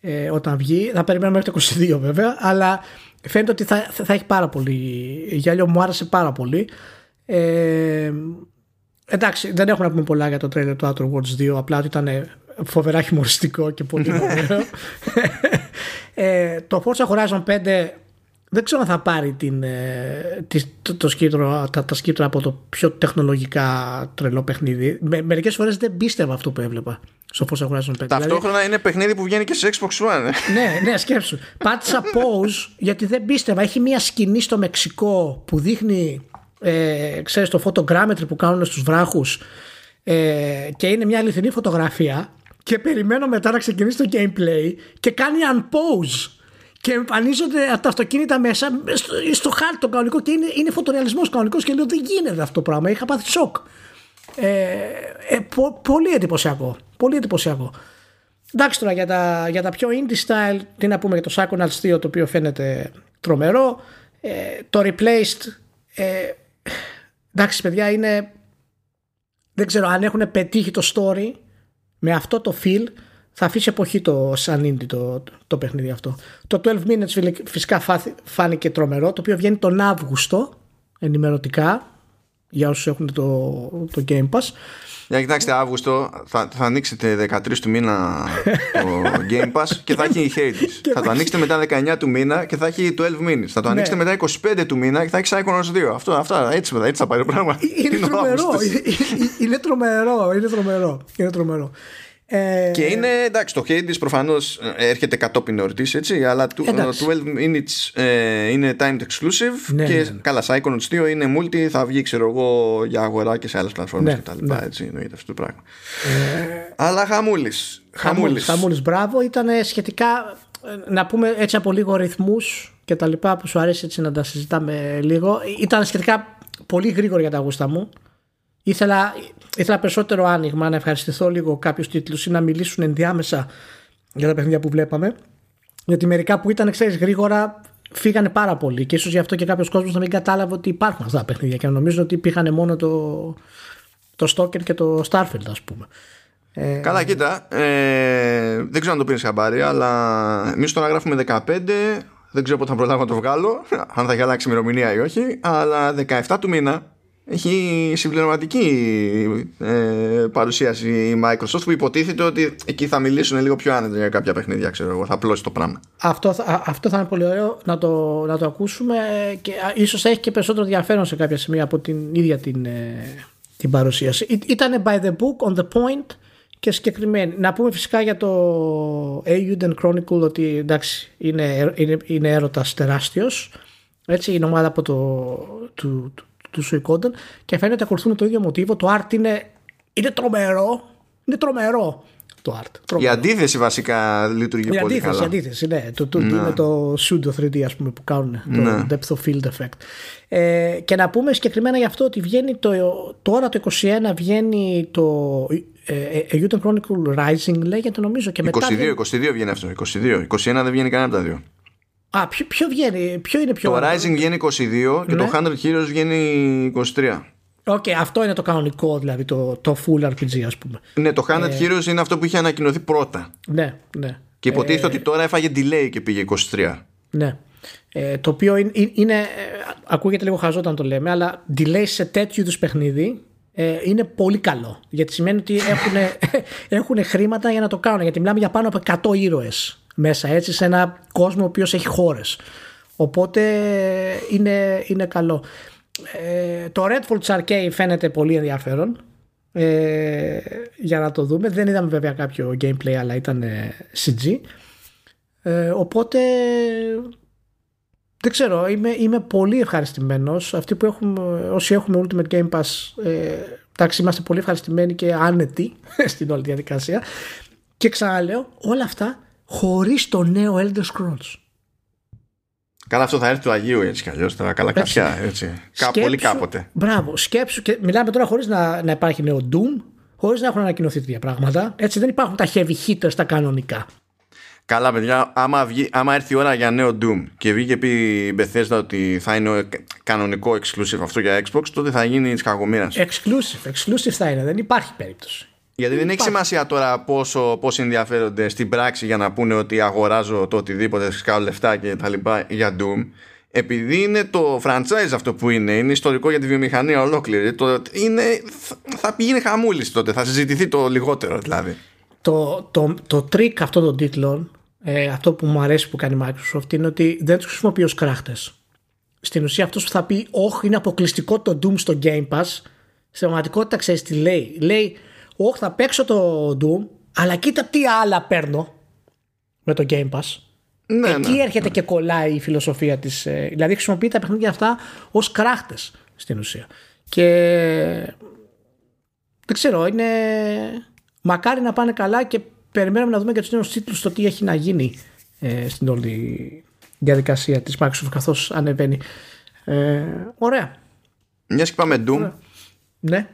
ε, όταν βγει. Θα περιμένουμε μέχρι το 22 βέβαια, αλλά φαίνεται ότι θα, θα έχει πάρα πολύ γέλιο, μου άρεσε πάρα πολύ. Ε, εντάξει, δεν έχουμε να πούμε πολλά για το τρέλερ του Outer Worlds 2, απλά ότι ήταν φοβερά χειμωριστικό και πολύ ωραίο. ε, το Forza Horizon 5 δεν ξέρω αν θα πάρει την, ε, το, το σκήτρο, τα, τα σκήτρα από το πιο τεχνολογικά τρελό παιχνίδι. Με, μερικές φορές δεν πίστευα αυτό που έβλεπα στο Forza Horizon 5. Ταυτόχρονα δηλαδή, είναι παιχνίδι που βγαίνει και σε Xbox One. ναι, ναι, σκέψου. Πάτησα pause γιατί δεν πίστευα. Έχει μια σκηνή στο Μεξικό που δείχνει, ε, ξέρεις, το photogrammetry που κάνουν στους βράχους ε, και είναι μια αληθινή φωτογραφία και περιμένω μετά να ξεκινήσει το gameplay και κάνει unpause και εμφανίζονται τα αυτοκίνητα μέσα στο, στο χάρτη το κανονικό και είναι, είναι φωτορεαλισμός κανονικός και λέω δεν γίνεται αυτό το πράγμα, είχα πάθει σοκ. Ε, ε, πολύ εντυπωσιακό. Πολύ εντυπωσιακό. Εντάξει τώρα για τα, για τα πιο indie style, τι να πούμε για το Psychonauts 2 το οποίο φαίνεται τρομερό. Ε, το Replaced, ε, εντάξει παιδιά είναι, δεν ξέρω αν έχουν πετύχει το story με αυτό το feel θα αφήσει εποχή το σαν indie το, το, παιχνίδι αυτό. Το 12 Minutes φυσικά φάνηκε τρομερό, το οποίο βγαίνει τον Αύγουστο ενημερωτικά για όσους έχουν το, το Game Pass. Για κοιτάξτε, Αύγουστο θα, θα ανοίξετε 13 του μήνα το Game Pass και θα έχει η Hades. θα το ανοίξετε μετά 19 του μήνα και θα έχει 12 Minutes. Θα το ναι. ανοίξετε μετά 25 του μήνα και θα έχει Psychonauts 2. Αυτό, αυτά, έτσι, έτσι θα πάει το πράγμα. Είναι, είναι τρομερό. είναι τρομερό. Είναι τρομερό. Είναι τρομερό. Ε, και είναι εντάξει, το Hades προφανώς ε, έρχεται κατόπιν εορτή, έτσι, αλλά το 12 minutes ε, είναι timed exclusive ναι, και ναι, ναι. καλά, Psychonauts 2 είναι multi, θα βγει ξέρω εγώ για αγορά και σε άλλες πλατφόρμες ναι, κτλ. Ναι. Έτσι εννοείται αυτό το πράγμα. Ε, αλλά χαμούλης. Χαμούλης. Χαμούλης, μπράβο. Ήταν σχετικά, να πούμε έτσι από λίγο ρυθμούς και τα λοιπά που σου αρέσει έτσι να τα συζητάμε λίγο. Ήταν σχετικά πολύ γρήγορο για τα γούστα μου. Ήθελα, ήθελα περισσότερο άνοιγμα, να ευχαριστηθώ λίγο κάποιους τίτλους ή να μιλήσουν ενδιάμεσα για τα παιχνίδια που βλέπαμε. Γιατί μερικά που ήταν, ξέρεις, γρήγορα φύγανε πάρα πολύ. Και ίσως γι' αυτό και κάποιος κόσμος να μην κατάλαβε ότι υπάρχουν αυτά τα παιχνίδια και να νομίζουν ότι υπήρχαν μόνο το, το Stalker και το Starfield, ας πούμε. Ε, Καλά, κοίτα. Ε, δεν ξέρω αν το πήρες χαμπάρι, αλλά εμείς τώρα γράφουμε 15. Δεν ξέρω πότε θα προλάβω να το βγάλω, αν θα έχει αλλάξει ημερομηνία ή όχι. Αλλά 17 του μήνα έχει συμπληρωματική ε, παρουσίαση η Microsoft που υποτίθεται ότι εκεί θα μιλήσουν λίγο πιο άνετα για κάποια παιχνίδια, ξέρω εγώ, θα απλώσει το πράγμα. Αυτό, αυτό θα είναι πολύ ωραίο να το, να το ακούσουμε και ίσως έχει και περισσότερο ενδιαφέρον σε κάποια σημεία από την ίδια την, ε, την παρουσίαση. Ήταν by the book, on the point και συγκεκριμένη. Να πούμε φυσικά για το Euden Chronicle ότι εντάξει είναι, είναι, είναι έρωτας τεράστιος. Έτσι, είναι ομάδα από το, του, του Suicoden και φαίνεται ότι ακολουθούν το ίδιο μοτίβο. Το art είναι, είναι τρομερό. Είναι τρομερό το art. Τρομερό. Η αντίθεση βασικά λειτουργεί η πολύ αντίθεση, καλά. Η αντίθεση, ναι. Το, το, ναι. το pseudo 3D ας πούμε που κάνουν. Το ναι. depth of field effect. Ε, και να πούμε συγκεκριμένα γι' αυτό ότι βγαίνει το, τώρα το 21 βγαίνει το ε, Eiyuden Chronicle Rising λέγεται νομίζω και 22, μετά 22, 22 βγαίνει αυτό 22, 21 δεν βγαίνει κανένα από τα δύο Α, ποιο, ποιο, βγαίνει, ποιο είναι πιο... Το Rising βγαίνει 22 και το 100 ναι. Heroes βγαίνει 23. Οκ, okay, αυτό είναι το κανονικό, δηλαδή το, το full RPG, ας πούμε. Ναι, το 100 ε... Heroes είναι αυτό που είχε ανακοινωθεί πρώτα. Ναι, ναι. Και υποτίθεται ε... ότι τώρα έφαγε delay και πήγε 23. Ναι. Ε, το οποίο είναι, είναι, ε, ακούγεται λίγο χαζό όταν το λέμε, αλλά delay σε τέτοιου είδους παιχνίδι ε, είναι πολύ καλό. Γιατί σημαίνει ότι έχουν, χρήματα για να το κάνουν. Γιατί μιλάμε για πάνω από 100 ήρωες μέσα έτσι σε ένα κόσμο ο οποίος έχει χώρες. Οπότε είναι, είναι καλό. Ε, το Redfall Arcade φαίνεται πολύ ενδιαφέρον ε, για να το δούμε. Δεν είδαμε βέβαια κάποιο gameplay αλλά ήταν ε, CG ε, οπότε δεν ξέρω είμαι, είμαι πολύ ευχαριστημένος. Αυτοί που έχουμε, όσοι έχουμε Ultimate Game Pass ε, εντάξει είμαστε πολύ ευχαριστημένοι και άνετοι στην όλη διαδικασία. Και ξαναλέω όλα αυτά χωρίς το νέο Elder Scrolls. Καλά, αυτό θα έρθει του Αγίου έτσι κι αλλιώς. Τώρα καλά, έτσι. κάποια έτσι. Σκέψου, πολύ κάποτε. Μπράβο, σκέψου. Και μιλάμε τώρα χωρίς να, να υπάρχει νέο Doom, χωρίς να έχουν ανακοινωθεί τέτοια πράγματα. Έτσι δεν υπάρχουν τα heavy hitters τα κανονικά. Καλά, παιδιά, άμα, βγει, άμα έρθει η ώρα για νέο Doom και βγει και πει η Bethesda ότι θα είναι κανονικό exclusive αυτό για Xbox, τότε θα γίνει τη κακομοίρα. Exclusive, exclusive θα είναι, δεν υπάρχει περίπτωση. Γιατί δεν έχει σημασία τώρα πόσο, πόσο ενδιαφέρονται στην πράξη για να πούνε ότι αγοράζω το οτιδήποτε, σκάω λεφτά και τα λοιπά για Doom. Επειδή είναι το franchise αυτό που είναι, είναι ιστορικό για τη βιομηχανία ολόκληρη. Το, είναι, θα πηγαίνει χαμούλης τότε, θα συζητηθεί το λιγότερο δηλαδή. Το, το, το trick αυτών των τίτλων, ε, αυτό που μου αρέσει που κάνει η Microsoft, είναι ότι δεν τους χρησιμοποιεί ως κράχτες. Στην ουσία αυτός που θα πει, Όχι, είναι αποκλειστικό το Doom στο Game Pass, σε πραγματικότητα ξέρεις τι λέει. Λέει, όχι θα παίξω το Doom αλλά κοίτα τι άλλα παίρνω με το Game Pass. Ναι, Εκεί ναι. έρχεται και κολλάει η φιλοσοφία της. ε, Δηλαδή χρησιμοποιεί τα παιχνίδια αυτά ως κράχτες στην ουσία. Και δεν ξέρω, είναι... Μακάρι να πάνε καλά και περιμένουμε να δούμε και τους νέους τίτλους το τι έχει να γίνει ε, στην όλη διαδικασία της Microsoft καθώς ανεβαίνει. Ε, ωραία. Μιας και πάμε Doom. Ναι.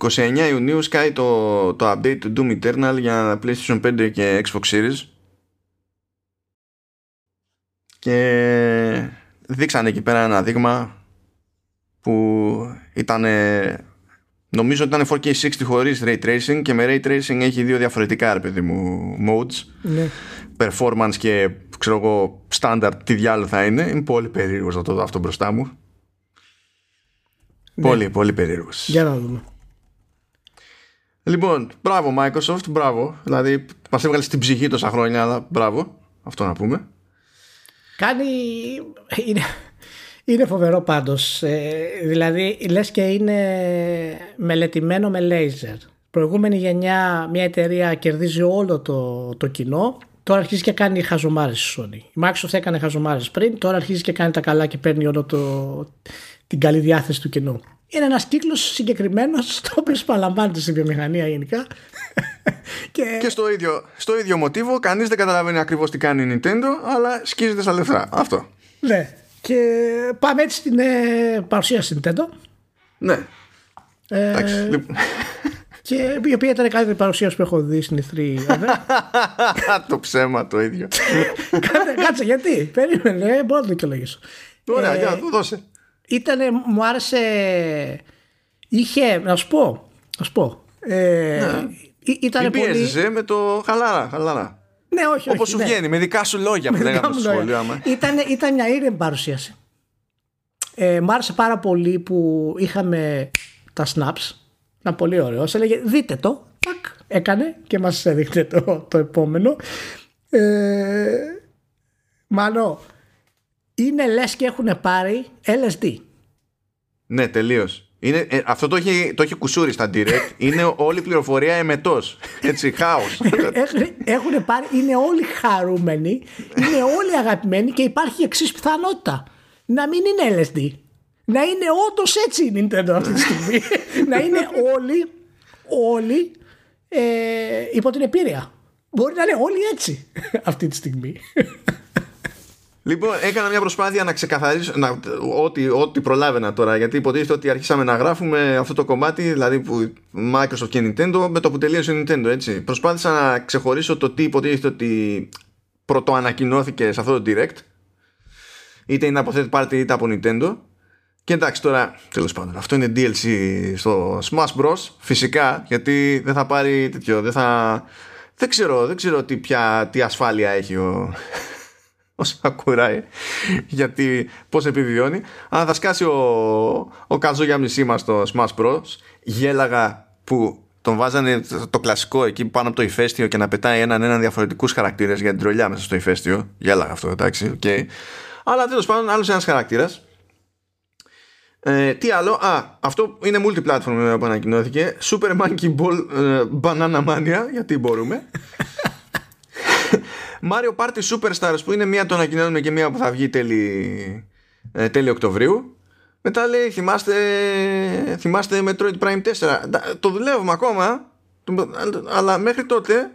29 Ιουνίου σκάει το, το update του Doom Eternal για PlayStation 5 και Xbox Series. Και δείξανε εκεί πέρα ένα δείγμα που ήταν νομίζω ότι ήταν 4K60 χωρίς Ray Tracing και με Ray Tracing έχει δύο διαφορετικά ρε παιδί μου modes ναι. performance και ξέρω εγώ standard τι διάλογο θα είναι είναι πολύ περίεργος να το δω αυτό μπροστά μου πολύ πολύ περίεργος Για να δούμε. Λοιπόν, μπράβο Microsoft, μπράβο. Δηλαδή, μας έβγαλε στην ψυχή τόσα χρόνια, αλλά μπράβο. Αυτό να πούμε. Κάνει. Είναι, είναι φοβερό πάντως. Ε, δηλαδή, λες και είναι μελετημένο με λέιζερ. Προηγούμενη γενιά μια εταιρεία κερδίζει όλο το, το κοινό. Τώρα αρχίζει και κάνει χαζομάρες η Sony. Η Microsoft έκανε χαζομάρες πριν, τώρα αρχίζει και κάνει τα καλά και παίρνει όλο το, την καλή διάθεση του κοινού. Είναι ένας κύκλος συγκεκριμένος, το οποίο παραλαμβάνεται στη βιομηχανία γενικά. και... Και στο ίδιο, στο ίδιο μοτίβο, κανείς δεν καταλαβαίνει ακριβώς τι κάνει η Nintendo, αλλά σκίζεται στα λεφτά. Αυτό. Ναι. Και πάμε έτσι στην ε, παρουσίαση Nintendo. Ναι. Ε, Εντάξει. Λοιπόν. και η οποία ήταν η καλύτερη παρουσίαση που έχω δει στην E3 βέβαια. το ψέμα το ίδιο. Κάτσε, κάτσε, γιατί; Περίμενε, ε, μπορώ να το δικαιολογήσω. Ωραία, Ε, για το δώσε. Ήτανε, μου άρεσε. Είχε, να σου πω. Να σου πω. Ε, ή- ήτανε Μην πολύ. πιέζεσαι με το χαλάρα, χαλάρα. Ναι, όχι, Όπως όχι, σου ναι. βγαίνει, με δικά σου λόγια που Δικά λέγαμε μου στο λόγια. σχολείο. άμα. Ήταν, ήταν μια ήρεμη παρουσίαση. Ε, μ' άρεσε πάρα πολύ που είχαμε τα snaps. Ήταν πολύ ωραίο. Σε έλεγε δείτε το. Τακ, έκανε και μας έδειχνε το, το επόμενο. Ε, Μάνο, είναι λες και έχουν πάρει LSD. Ναι, τελείως. Είναι, ε, αυτό το έχει, το έχει κουσούρι στα direct. Είναι όλη η πληροφορία εμετός. Έτσι, χάος. Έχουν, έχουν πάρει, είναι όλοι χαρούμενοι, είναι όλοι αγαπημένοι και υπάρχει εξής πιθανότητα. Να μην είναι LSD. Να είναι όντως έτσι η Nintendo αυτή τη στιγμή. να είναι όλοι, όλοι ε, υπό την επίρρεια. Μπορεί να είναι όλοι έτσι αυτή τη στιγμή. Λοιπόν, έκανα μια προσπάθεια να ξεκαθαρίσω να, ό,τι, ό,τι προλάβαινα τώρα. Γιατί υποτίθεται ότι αρχίσαμε να γράφουμε αυτό το κομμάτι, δηλαδή που Microsoft και Nintendo, με το που τελείωσε η Nintendo. Έτσι. Προσπάθησα να ξεχωρίσω το τι υποτίθεται ότι πρωτοανακοινώθηκε σε αυτό το Direct. Είτε είναι από third party είτε από Nintendo. Και εντάξει τώρα, τέλος πάντων, αυτό είναι DLC στο Smash Bros. Φυσικά, γιατί δεν θα πάρει τέτοιο, δεν θα. Δεν ξέρω, δεν ξέρω τι, πια, τι ασφάλεια έχει ο, ο Σακουράι γιατί πώς επιβιώνει αλλά θα σκάσει ο, ο Καζούγια Μισήμα στο Smash Bros γέλαγα που τον βάζανε το κλασικό εκεί πάνω από το ηφαίστειο και να πετάει έναν έναν διαφορετικούς χαρακτήρες για την τρολιά μέσα στο ηφαίστειο γέλαγα αυτό εντάξει okay. αλλά τέλος πάντων άλλος ένας χαρακτήρας ε, τι άλλο, α, αυτό είναι multiplatform που ανακοινώθηκε Super Monkey Ball ε, Banana Mania γιατί μπορούμε Mario Party Superstars που είναι μία το ανακοινώνουμε και μία που θα βγει τέλη, ε, τέλη Οκτωβρίου. Μετά λέει θυμάστε, θυμάστε Metroid Prime 4. Ντα- Το δουλεύουμε ακόμα, το- αλλά μέχρι τότε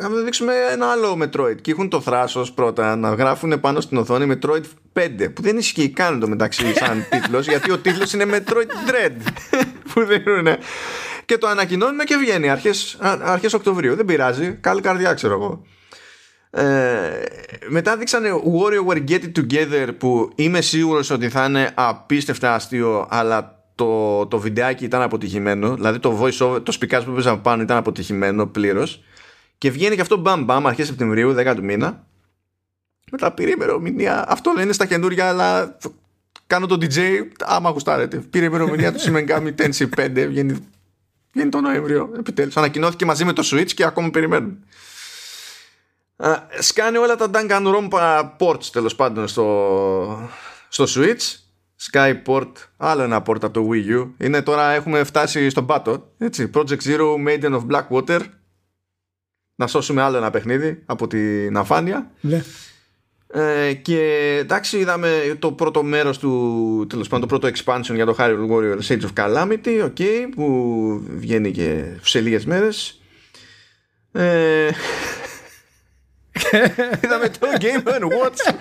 θα δείξουμε ένα άλλο Metroid. Και έχουν το θράσος πρώτα να γράφουν πάνω στην οθόνη Metroid 5 που δεν ισχύει καν το μεταξύ σαν τίτλος γιατί ο τίτλος είναι Metroid Dread που δίνουν. Και το ανακοινώνουμε και βγαίνει αρχές, α- αρχές Οκτωβρίου. Δεν πειράζει, καλή καρδιά ξέρω εγώ. Ε, μετά δείξανε WarioWare Get It Together που είμαι σίγουρος ότι θα είναι απίστευτα αστείο αλλά το, το βιντεάκι ήταν αποτυχημένο δηλαδή το voice over, το speakers που έπαιζαν πάνω ήταν αποτυχημένο πλήρως και βγαίνει και αυτό μπαμ μπαμ αρχές Σεπτεμβρίου 10 του μήνα. Μετά πήρε ημερομηνία αυτό δεν είναι στα καινούρια αλλά κάνω το DJ άμα γουστάρετε. Πήρε ημερομηνία του Simengami Tensei 5 βγαίνει, βγαίνει το Νοέμβριο επιτέλους. Ανακοινώθηκε μαζί με το Switch και ακόμα περιμένουμε Α, σκάνε όλα τα Danganronpa ports τέλος πάντων στο, στο Switch. Sky Port, άλλο ένα port από το Wii U. Είναι τώρα έχουμε φτάσει στον πάτο έτσι, Project Zero, Maiden of Blackwater να σώσουμε άλλο ένα παιχνίδι από την αφάνεια. Ναι. Ε, και εντάξει είδαμε το πρώτο μέρος του τέλος πάντων το πρώτο expansion για το Hyrule Warriors Age of Calamity okay, που βγαίνει και σε λίγες μέρες ε, Είδαμε το Game Watch.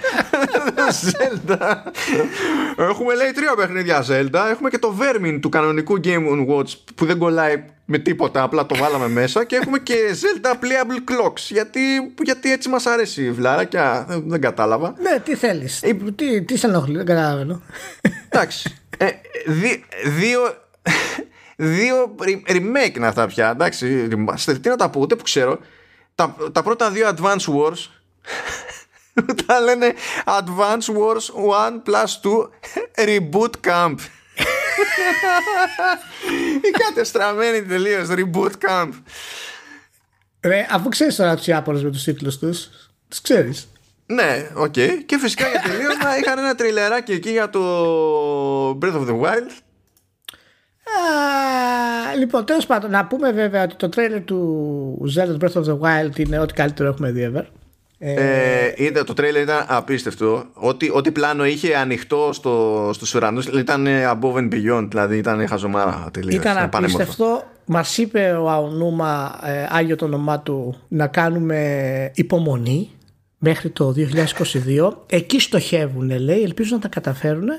Zelda. Έχουμε λέει τρία παιχνίδια Zelda. Έχουμε και το Vermin του κανονικού Game Watch Που δεν κολλάει με τίποτα Απλά το βάλαμε μέσα. Και έχουμε και Zelda Playable Clocks Γιατί, γιατί έτσι μας αρέσει η βλάρα δεν κατάλαβα. Ναι τι θέλεις. Ε, Τι, τι σε ενοχλεί δεν καταλαβαίνω. Εντάξει. Ε, Δύο Δύο remake είναι αυτά πια. Εντάξει Τι να τα πω ούτε που ξέρω τα, τα πρώτα δύο Advance Wars τα λένε Advance Wars 1 plus 2 Reboot Camp η κατεστραμμένη τελείως Reboot Camp Ρε, αφού ξέρεις τώρα τους Ιάπωνες με τους τίτλους τους Τους ξέρεις ναι, οκ. Okay. Και φυσικά για τελείωμα είχαν ένα trailerάκι εκεί για το Breath of the Wild λοιπόν, τέλος πάντων, να πούμε βέβαια ότι το τρέιλερ του Zelda Breath of the Wild είναι ό,τι καλύτερο έχουμε δει ever. Ε, είδα, το τρέιλερ ήταν απίστευτο. Ό,τι, ό,τι πλάνο είχε ανοιχτό στο, στους ουρανούς ήταν above and beyond, δηλαδή ήταν χαζομάρα τελείως. Ήταν απίστευτο. Μας είπε ο Αουνούμα, ε, άγιο το όνομά του, να κάνουμε υπομονή μέχρι το 2022. Εκεί στοχεύουν, λέει. Ελπίζω να τα καταφέρουν.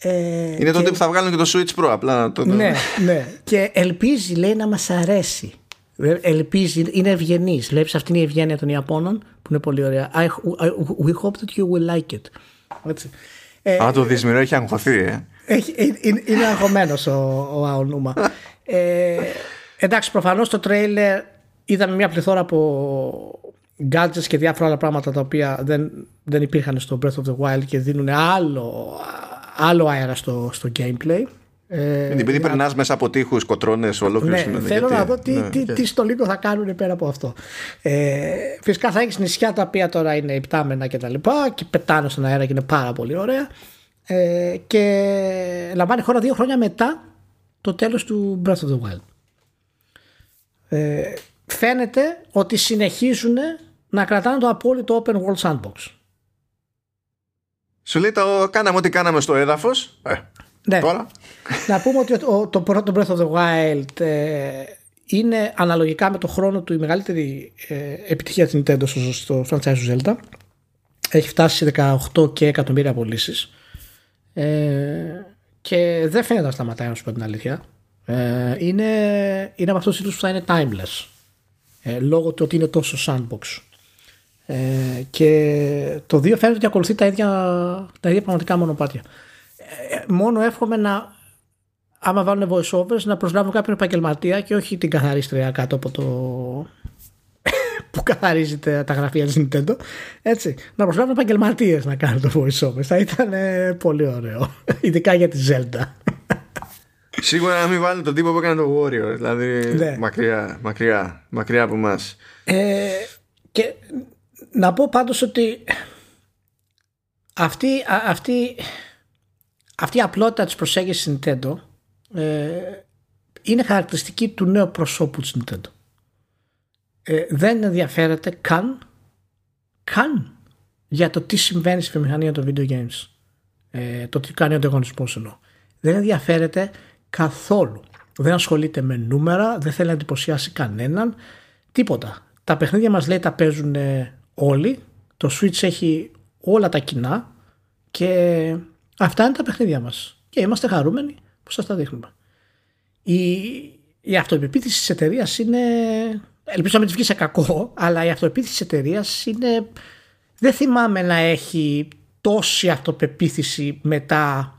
Ε, είναι τότε που θα βγάλουν και το Switch Pro απλά το... Ναι, ναι. Και ελπίζει λέει να μας αρέσει. Ε, ελπίζει, είναι ευγενής. Βλέπεις αυτή είναι η ευγένεια των Ιαπώνων που είναι πολύ ωραία. I, we hope that you will like it. Έτσι. Ε, Α, το δυσμηρό έχει αγχωθεί, ε. Έχει, ε, είναι, είναι αγχωμένος ο, ο Αονούμα. ε, εντάξει, προφανώς το τρέιλερ είδαμε μια πληθώρα από gadgets και διάφορα άλλα πράγματα τα οποία δεν, δεν υπήρχαν στο Breath of the Wild και δίνουν άλλο άλλο αέρα στο, στο gameplay. Ε, Επειδή περνάς μέσα από τείχους, κοτρώνες, ολόκληρες. Ναι, θέλω να δω τι, ναι, τι, τι στο λίγο θα κάνουν πέρα από αυτό. Ε, φυσικά θα έχεις νησιά τα οποία τώρα είναι υπτάμενα και τα λοιπά και πετάνε στον αέρα και είναι πάρα πολύ ωραία. Ε, και λαμβάνει χώρα δύο χρόνια μετά το τέλος του Breath of the Wild. Ε, φαίνεται ότι συνεχίζουν να κρατάνε το απόλυτο open world sandbox. Σου λέει το κάναμε ό,τι κάναμε στο έδαφος. Ε, ναι. Τώρα. Να πούμε ότι το πρώτο Breath of the Wild ε, είναι αναλογικά με το χρόνο του η μεγαλύτερη ε, επιτυχία της Nintendo στο, στο franchise του Zelda. Έχει φτάσει σε 18 και εκατομμύρια πωλήσει. Ε, και δεν φαίνεται να σταματάει να σου πω την αλήθεια. Ε, είναι, είναι από αυτούς τους που θα είναι timeless. Ε, λόγω του ότι είναι τόσο sandbox. Ε, και το 2 φαίνεται ότι ακολουθεί τα ίδια, τα ίδια πραγματικά μονοπάτια. Ε, μόνο εύχομαι να, άμα βάλουν voiceovers, να προσλάβουν κάποιον επαγγελματία και όχι την καθαρίστρια κάτω από το. που καθαρίζει τα γραφεία της Nintendo. Έτσι. Να προσλάβουν επαγγελματίες να κάνουν το voiceover. Θα ήταν ε, πολύ ωραίο. Ειδικά για τη Zelda. Σίγουρα να μην βάλουν τον τύπο που έκανε το Warrior. Δηλαδή ναι. μακριά, μακριά, μακριά από εμάς. Ε, και να πω πάντως ότι αυτή, αυτή, αυτή η απλότητα της προσέγγισης Nintendo ε, είναι χαρακτηριστική του νέου προσώπου της Nintendo. Ε, δεν ενδιαφέρεται καν καν για το τι συμβαίνει στη βιομηχανία των video games. Ε, το τι κάνει ο ανταγωνισμός εννοώ. Δεν ενδιαφέρεται καθόλου. Δεν ασχολείται με νούμερα, δεν θέλει να εντυπωσιάσει κανέναν. Τίποτα. Τα παιχνίδια μας λέει τα παίζουν όλοι. Το Switch έχει όλα τα κοινά και αυτά είναι τα παιχνίδια μας. Και είμαστε χαρούμενοι που σας τα δείχνουμε. Η, η αυτοεπιπίθηση της εταιρείας είναι... Ελπίζω να μην της βγει σε κακό, αλλά η αυτοεπίθεση της εταιρείας είναι... Δεν θυμάμαι να έχει τόση αυτοπεποίθηση μετά.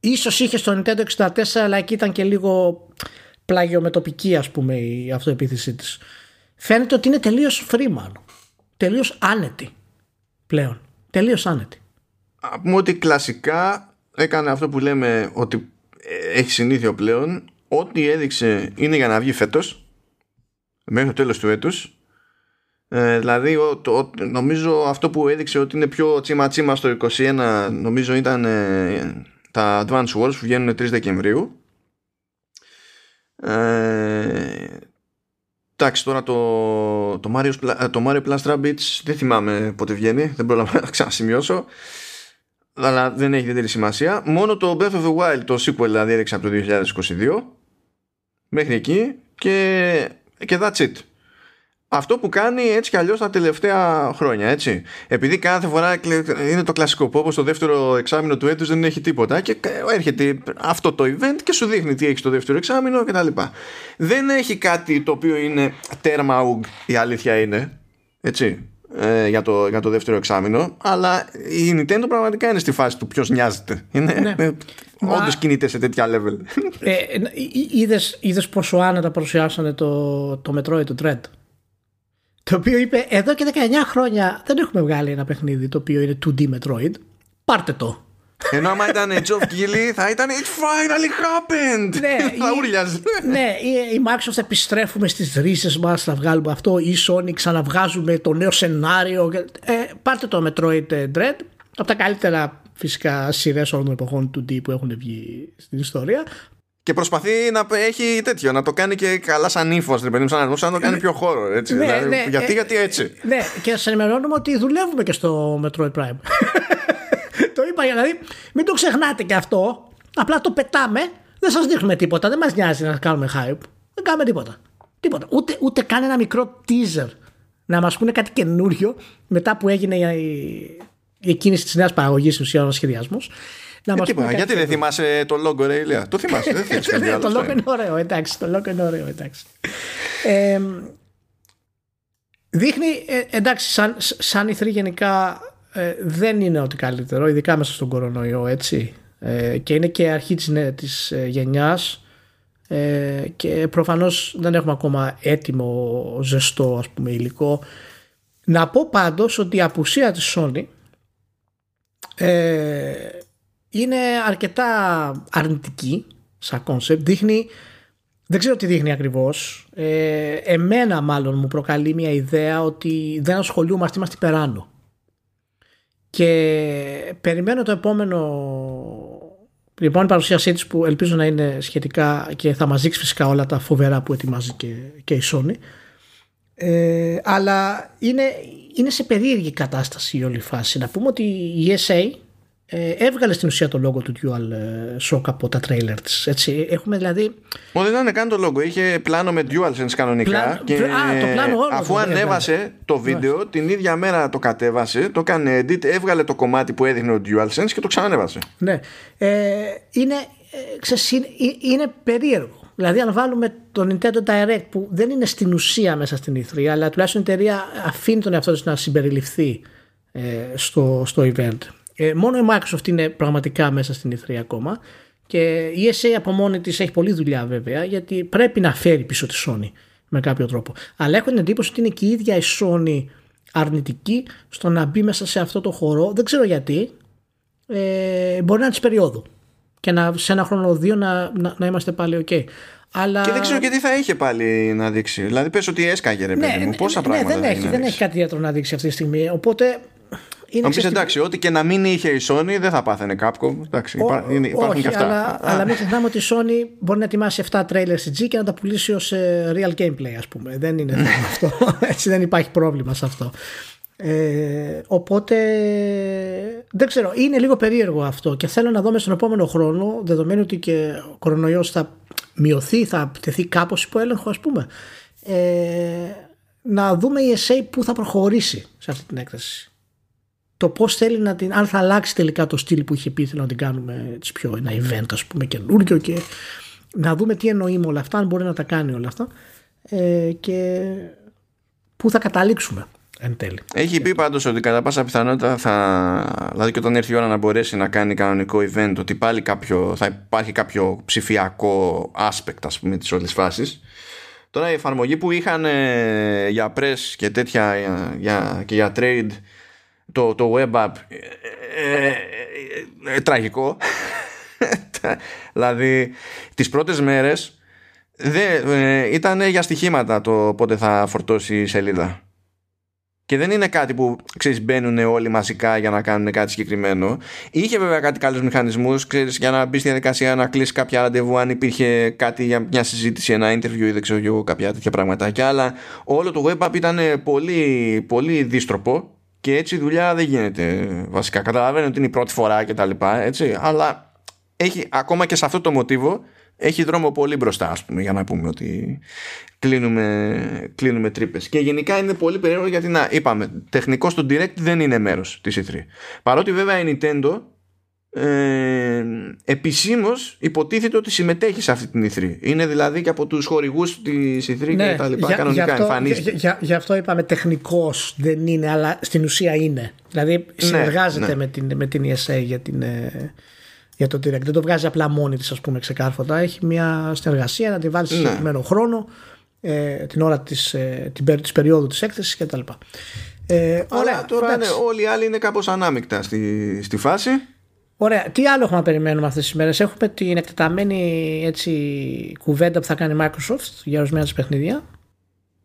Ίσως είχε στο Nintendo 64, αλλά εκεί ήταν και λίγο πλαγιομετωπική ας πούμε η αυτοεπίθεσή της. Φαίνεται ότι είναι τελείως free μάλλον τελείως άνετη πλέον. Τελείως άνετη. Α πούμε ότι κλασικά έκανε αυτό που λέμε ότι έχει συνήθειο πλέον. Ό,τι έδειξε είναι για να βγει φέτος μέχρι το τέλος του έτους ε, δηλαδή το, νομίζω αυτό που έδειξε ότι είναι πιο τσίμα τσίμα στο 21 νομίζω ήταν ε, τα Advance Wars που βγαίνουν 3 Δεκεμβρίου ε, Εντάξει, τώρα το, το, Mario, το Mario Plus Rabbids δεν θυμάμαι πότε βγαίνει, δεν πρόλαβα να ξανασημειώσω. Αλλά δεν έχει ιδιαίτερη σημασία. Μόνο το Breath of the Wild, το sequel δηλαδή έδειξε από το 2022 μέχρι εκεί και, και that's it αυτό που κάνει έτσι κι αλλιώς τα τελευταία χρόνια έτσι. επειδή κάθε φορά είναι το κλασικό που όπως το δεύτερο εξάμεινο του έτους δεν έχει τίποτα και έρχεται αυτό το event και σου δείχνει τι έχει στο δεύτερο εξάμεινο κτλ. δεν έχει κάτι το οποίο είναι τέρμα ουγ η αλήθεια είναι έτσι ε, για, το, για το δεύτερο εξάμεινο αλλά η Nintendo πραγματικά είναι στη φάση του ποιος νοιάζεται είναι, ναι. ε, Μα... Όντως κινείται σε τέτοια level. Ε, είδες, πόσο άνετα παρουσιάσανε το, το Metroid του Dread; Το οποίο είπε εδώ και 19 χρόνια δεν έχουμε βγάλει ένα παιχνίδι το οποίο είναι 2D Metroid. Πάρτε το. Ενώ άμα ήταν Geoff Keighley θα ήταν It finally happened! Ναι, θα Ναι, η Microsoft επιστρέφουμε στις ρίζες μας, θα βγάλουμε αυτό, ή Sony ξαναβγάζουμε το νέο σενάριο. Ε, πάρτε το Metroid Dread, από τα καλύτερα φυσικά σειρές όλων των εποχών του D που έχουν βγει στην ιστορία. Και προσπαθεί να έχει τέτοιο, να το κάνει και καλά σαν ύφος, ρε παιδί σαν να το κάνει πιο χώρο. Έτσι, ναι, δηλαδή, ναι, γιατί, ε, γιατί έτσι. Ναι, και σας ενημερώνουμε ότι δουλεύουμε και στο Metroid Prime. το είπα για δηλαδή, μην το ξεχνάτε και αυτό. Απλά το πετάμε, δεν σας δείχνουμε τίποτα, δεν μας νοιάζει να κάνουμε hype. Δεν κάνουμε τίποτα. Τίποτα. Ούτε, ούτε καν ένα μικρό teaser να μας πούνε κάτι καινούριο μετά που έγινε η, η κίνηση της νέας παραγωγής ουσία ο σχεδιασμός. Να ε, γιατί δεν θυμάσαι το logo, ρε Ηλία; Το θυμάσαι, δεν θέλει κάτι άλλο. Το logo είναι ωραίο, εντάξει. Το logo είναι ωραίο, εντάξει. Ε, δείχνει, ε, εντάξει, σαν, σαν ηθρή γενικά ε, δεν είναι ότι καλύτερο, ειδικά μέσα στον κορονοϊό, έτσι. Ε, και είναι και αρχή της, ναι, της ε, γενιάς ε, και προφανώς δεν έχουμε ακόμα έτοιμο ζεστό ας πούμε υλικό. Να πω πάντως ότι η απουσία της Sony ε, είναι αρκετά αρνητική σαν concept. Δείχνει, δεν ξέρω τι δείχνει ακριβώς. Ε, εμένα μάλλον μου προκαλεί μια ιδέα ότι δεν ασχολούμαστε, είμαστε υπεράνω. Και περιμένω το επόμενο η επόμενη παρουσίασή της που ελπίζω να είναι σχετικά και θα μας δείξει φυσικά όλα τα φοβερά που ετοιμάζει και, και η Sony. Ε, αλλά είναι, είναι σε περίεργη κατάσταση η όλη φάση. Να πούμε ότι η ESA ε, έβγαλε στην ουσία το λόγο του Dual ε, Shock από τα τρέιλερ της έτσι. έχουμε δηλαδή Μα δεν ήταν καν το λόγο. Είχε πλάνο με DualSense κανονικά. Και Α, το πλάνο όλο αφού ανέβασε το βίντεο την ίδια μέρα το κατέβασε το έκανε edit, έβγαλε το κομμάτι που έδειχνε ο DualSense και το ξανανέβασε. Ναι. Ε, είναι, ε, είναι περίεργο. Δηλαδή, αν βάλουμε το Nintendo Direct που δεν είναι στην ουσία μέσα στην E3, αλλά τουλάχιστον η εταιρεία αφήνει τον εαυτό της να συμπεριληφθεί ε, στο, στο event. Ε, μόνο η Microsoft είναι πραγματικά μέσα στην E3 ακόμα και η ESA από μόνη της έχει πολλή δουλειά βέβαια γιατί πρέπει να φέρει πίσω τη Sony με κάποιο τρόπο. Αλλά έχω την εντύπωση ότι είναι και η ίδια η Sony αρνητική στο να μπει μέσα σε αυτό το χώρο. Δεν ξέρω γιατί. Ε, μπορεί να είναι της περίοδου και να, σε ένα χρόνο δύο να, να, να είμαστε πάλι ok. Αλλά... Και δεν ξέρω και τι θα είχε πάλι να δείξει. Δηλαδή, πες ότι έσκαγε ρε παιδί μου. Ναι, Πόσα ναι, πράγματα δεν, έχει, δεν έχει κάτι ιδιαίτερο να δείξει αυτή τη στιγμή. Οπότε είναι πει εντάξει, ό,τι και να μην είχε η Sony δεν θα πάθαινε Capcom. Εντάξει, ο, είναι, υπάρχουν όχι, και αυτά. Αλλά, αλλά μην ξεχνάμε ότι η Sony μπορεί να ετοιμάσει 7 trailers στη G και να τα πουλήσει ως ε, real gameplay, ας πούμε. Δεν είναι θέμα αυτό. Έτσι δεν υπάρχει πρόβλημα σε αυτό. Ε, οπότε δεν ξέρω, είναι λίγο περίεργο αυτό και θέλω να δω στον επόμενο χρόνο, δεδομένου ότι και ο κορονοϊός θα μειωθεί, θα τεθεί κάπως υπό έλεγχο, ας πούμε. Ε, να δούμε η SA που θα προχωρήσει σε αυτή την έκθεση το πώς θέλει να την, αν θα αλλάξει τελικά το στυλ που είχε πει να την κάνουμε έτσι πιο ένα event ας πούμε καινούργιο και να δούμε τι εννοεί με όλα αυτά, αν μπορεί να τα κάνει όλα αυτά ε, και πού θα καταλήξουμε εν τέλει. Έχει πει πάντως ότι κατά πάσα πιθανότητα θα, δηλαδή και όταν έρθει η ώρα να μπορέσει να κάνει κανονικό event ότι πάλι κάποιο, θα υπάρχει κάποιο ψηφιακό aspect ας πούμε της όλης φάσης Τώρα η εφαρμογή που είχαν ε, για press και τέτοια για, και για trade το, το web app ε, ε, ε, τραγικό δηλαδή τις πρώτες μέρες δεν, ήταν για στοιχήματα το πότε θα φορτώσει η σελίδα και δεν είναι κάτι που ξέρεις, μπαίνουν όλοι μαζικά για να κάνουν κάτι συγκεκριμένο. Είχε βέβαια κάτι καλούς μηχανισμούς ξέρεις, για να μπεις στη διαδικασία να κλείσει κάποια ραντεβού αν υπήρχε κάτι για μια συζήτηση, ένα interview ή δεν ξέρω εγώ κάποια τέτοια πραγματάκια. Αλλά όλο το web app ήταν πολύ, πολύ δίστροπο και έτσι η δουλειά δεν γίνεται βασικά. Καταλαβαίνω ότι είναι η πρώτη φορά και τα λοιπά, έτσι, αλλά έχει, ακόμα και σε αυτό το μοτίβο έχει δρόμο πολύ μπροστά, ας πούμε, για να πούμε ότι κλείνουμε, κλείνουμε τρύπες. Και γενικά είναι πολύ περίεργο γιατί, να, είπαμε, τεχνικό στο Direct δεν είναι μέρος της E3. Παρότι βέβαια η Nintendo ε, επισήμως υποτίθεται ότι συμμετέχει σε αυτή την E3. Είναι δηλαδή και από τους χορηγούς της E3 ναι, και τα λοιπά. Για, κανονικά αυτό, εμφανίζεται. Για, για, αυτό είπαμε τεχνικός δεν είναι, αλλά στην ουσία είναι. Δηλαδή ναι, συνεργάζεται ναι. Με, την, με την ESA για την. Ε, για το Direct. Δεν το βγάζει απλά μόνη της, ας πούμε, ξεκάρφωτα. Έχει μια συνεργασία να τη βάλει σε ναι. συγκεκριμένο χρόνο ε, την ώρα της, ε, την, της περίοδου της έκθεσης κτλ. Ε, ωραία, τώρα είναι, όλοι οι άλλοι είναι κάπως ανάμεικτα στη, στη φάση. Ωραία. Τι άλλο έχουμε να περιμένουμε αυτές τις μέρες; Έχουμε την εκτεταμένη έτσι, κουβέντα που θα κάνει η Microsoft για ορισμένα παιχνίδια.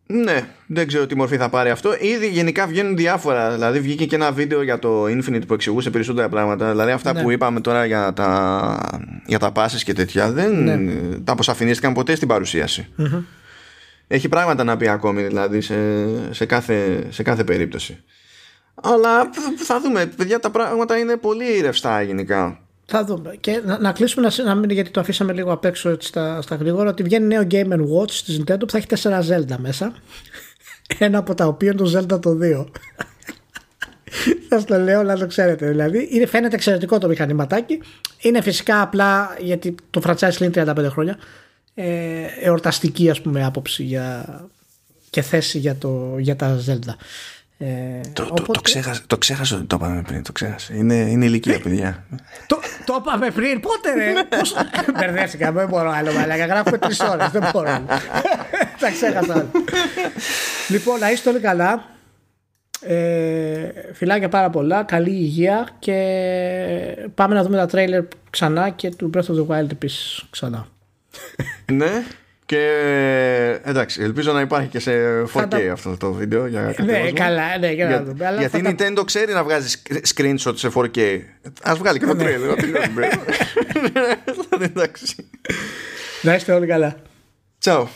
Ναι, δεν ξέρω τι μορφή θα πάρει αυτό. Ήδη γενικά βγαίνουν διάφορα. Δηλαδή, βγήκε και ένα βίντεο για το Infinite που εξηγούσε περισσότερα πράγματα. Δηλαδή, αυτά ναι. που είπαμε τώρα για τα, για τα passes και τέτοια δεν ναι. τα αποσαφηνίστηκαν ποτέ στην παρουσίαση. Mm-hmm έχει πράγματα να πει ακόμη δηλαδή σε, σε, κάθε, σε κάθε περίπτωση. Αλλά θα δούμε, παιδιά, τα πράγματα είναι πολύ ρευστά γενικά. Θα δούμε. Και να, να κλείσουμε να, να γιατί το αφήσαμε λίγο απ' έξω στα, στα γρήγορα, ότι βγαίνει νέο Game Watch της Nintendo που θα έχει τέσσερα Zelda μέσα. Ένα από τα οποία είναι το Zelda το 2. Θα το λέω να το ξέρετε. Δηλαδή, είναι, φαίνεται εξαιρετικό το μηχανηματάκι. Είναι φυσικά απλά γιατί το franchise είναι 35 χρόνια ε, εορταστική ας πούμε άποψη για, και θέση για, το, για τα Zelda. Ε, το, οπότε... το, το, ξέχασα, το ξέχασα ότι το είπαμε πριν. Το ξέχασα. Είναι, είναι ηλικία, παιδιά. το, το είπαμε πριν, πότε ρε; Ναι. Πώς... Μπερδεύτηκα, δεν μπορώ άλλο. Αλλά γράφουμε τρεις ώρες. Δεν μπορώ. Τα ξέχασα. λοιπόν, να είστε όλοι καλά. Ε, φιλάκια πάρα πολλά. Καλή υγεία. Και πάμε να δούμε τα τρέιλερ ξανά και του Breath of the Wild επίσης ξανά ναι. Και εντάξει, ελπίζω να υπάρχει και σε 4K αυτό το βίντεο για Ναι, καλά, ναι, για να δούμε. Γιατί η Nintendo ξέρει να βγάζει screenshot σε 4K. Α βγάλει και το τρέλο. Εντάξει. Να είστε όλοι καλά. Τσαου.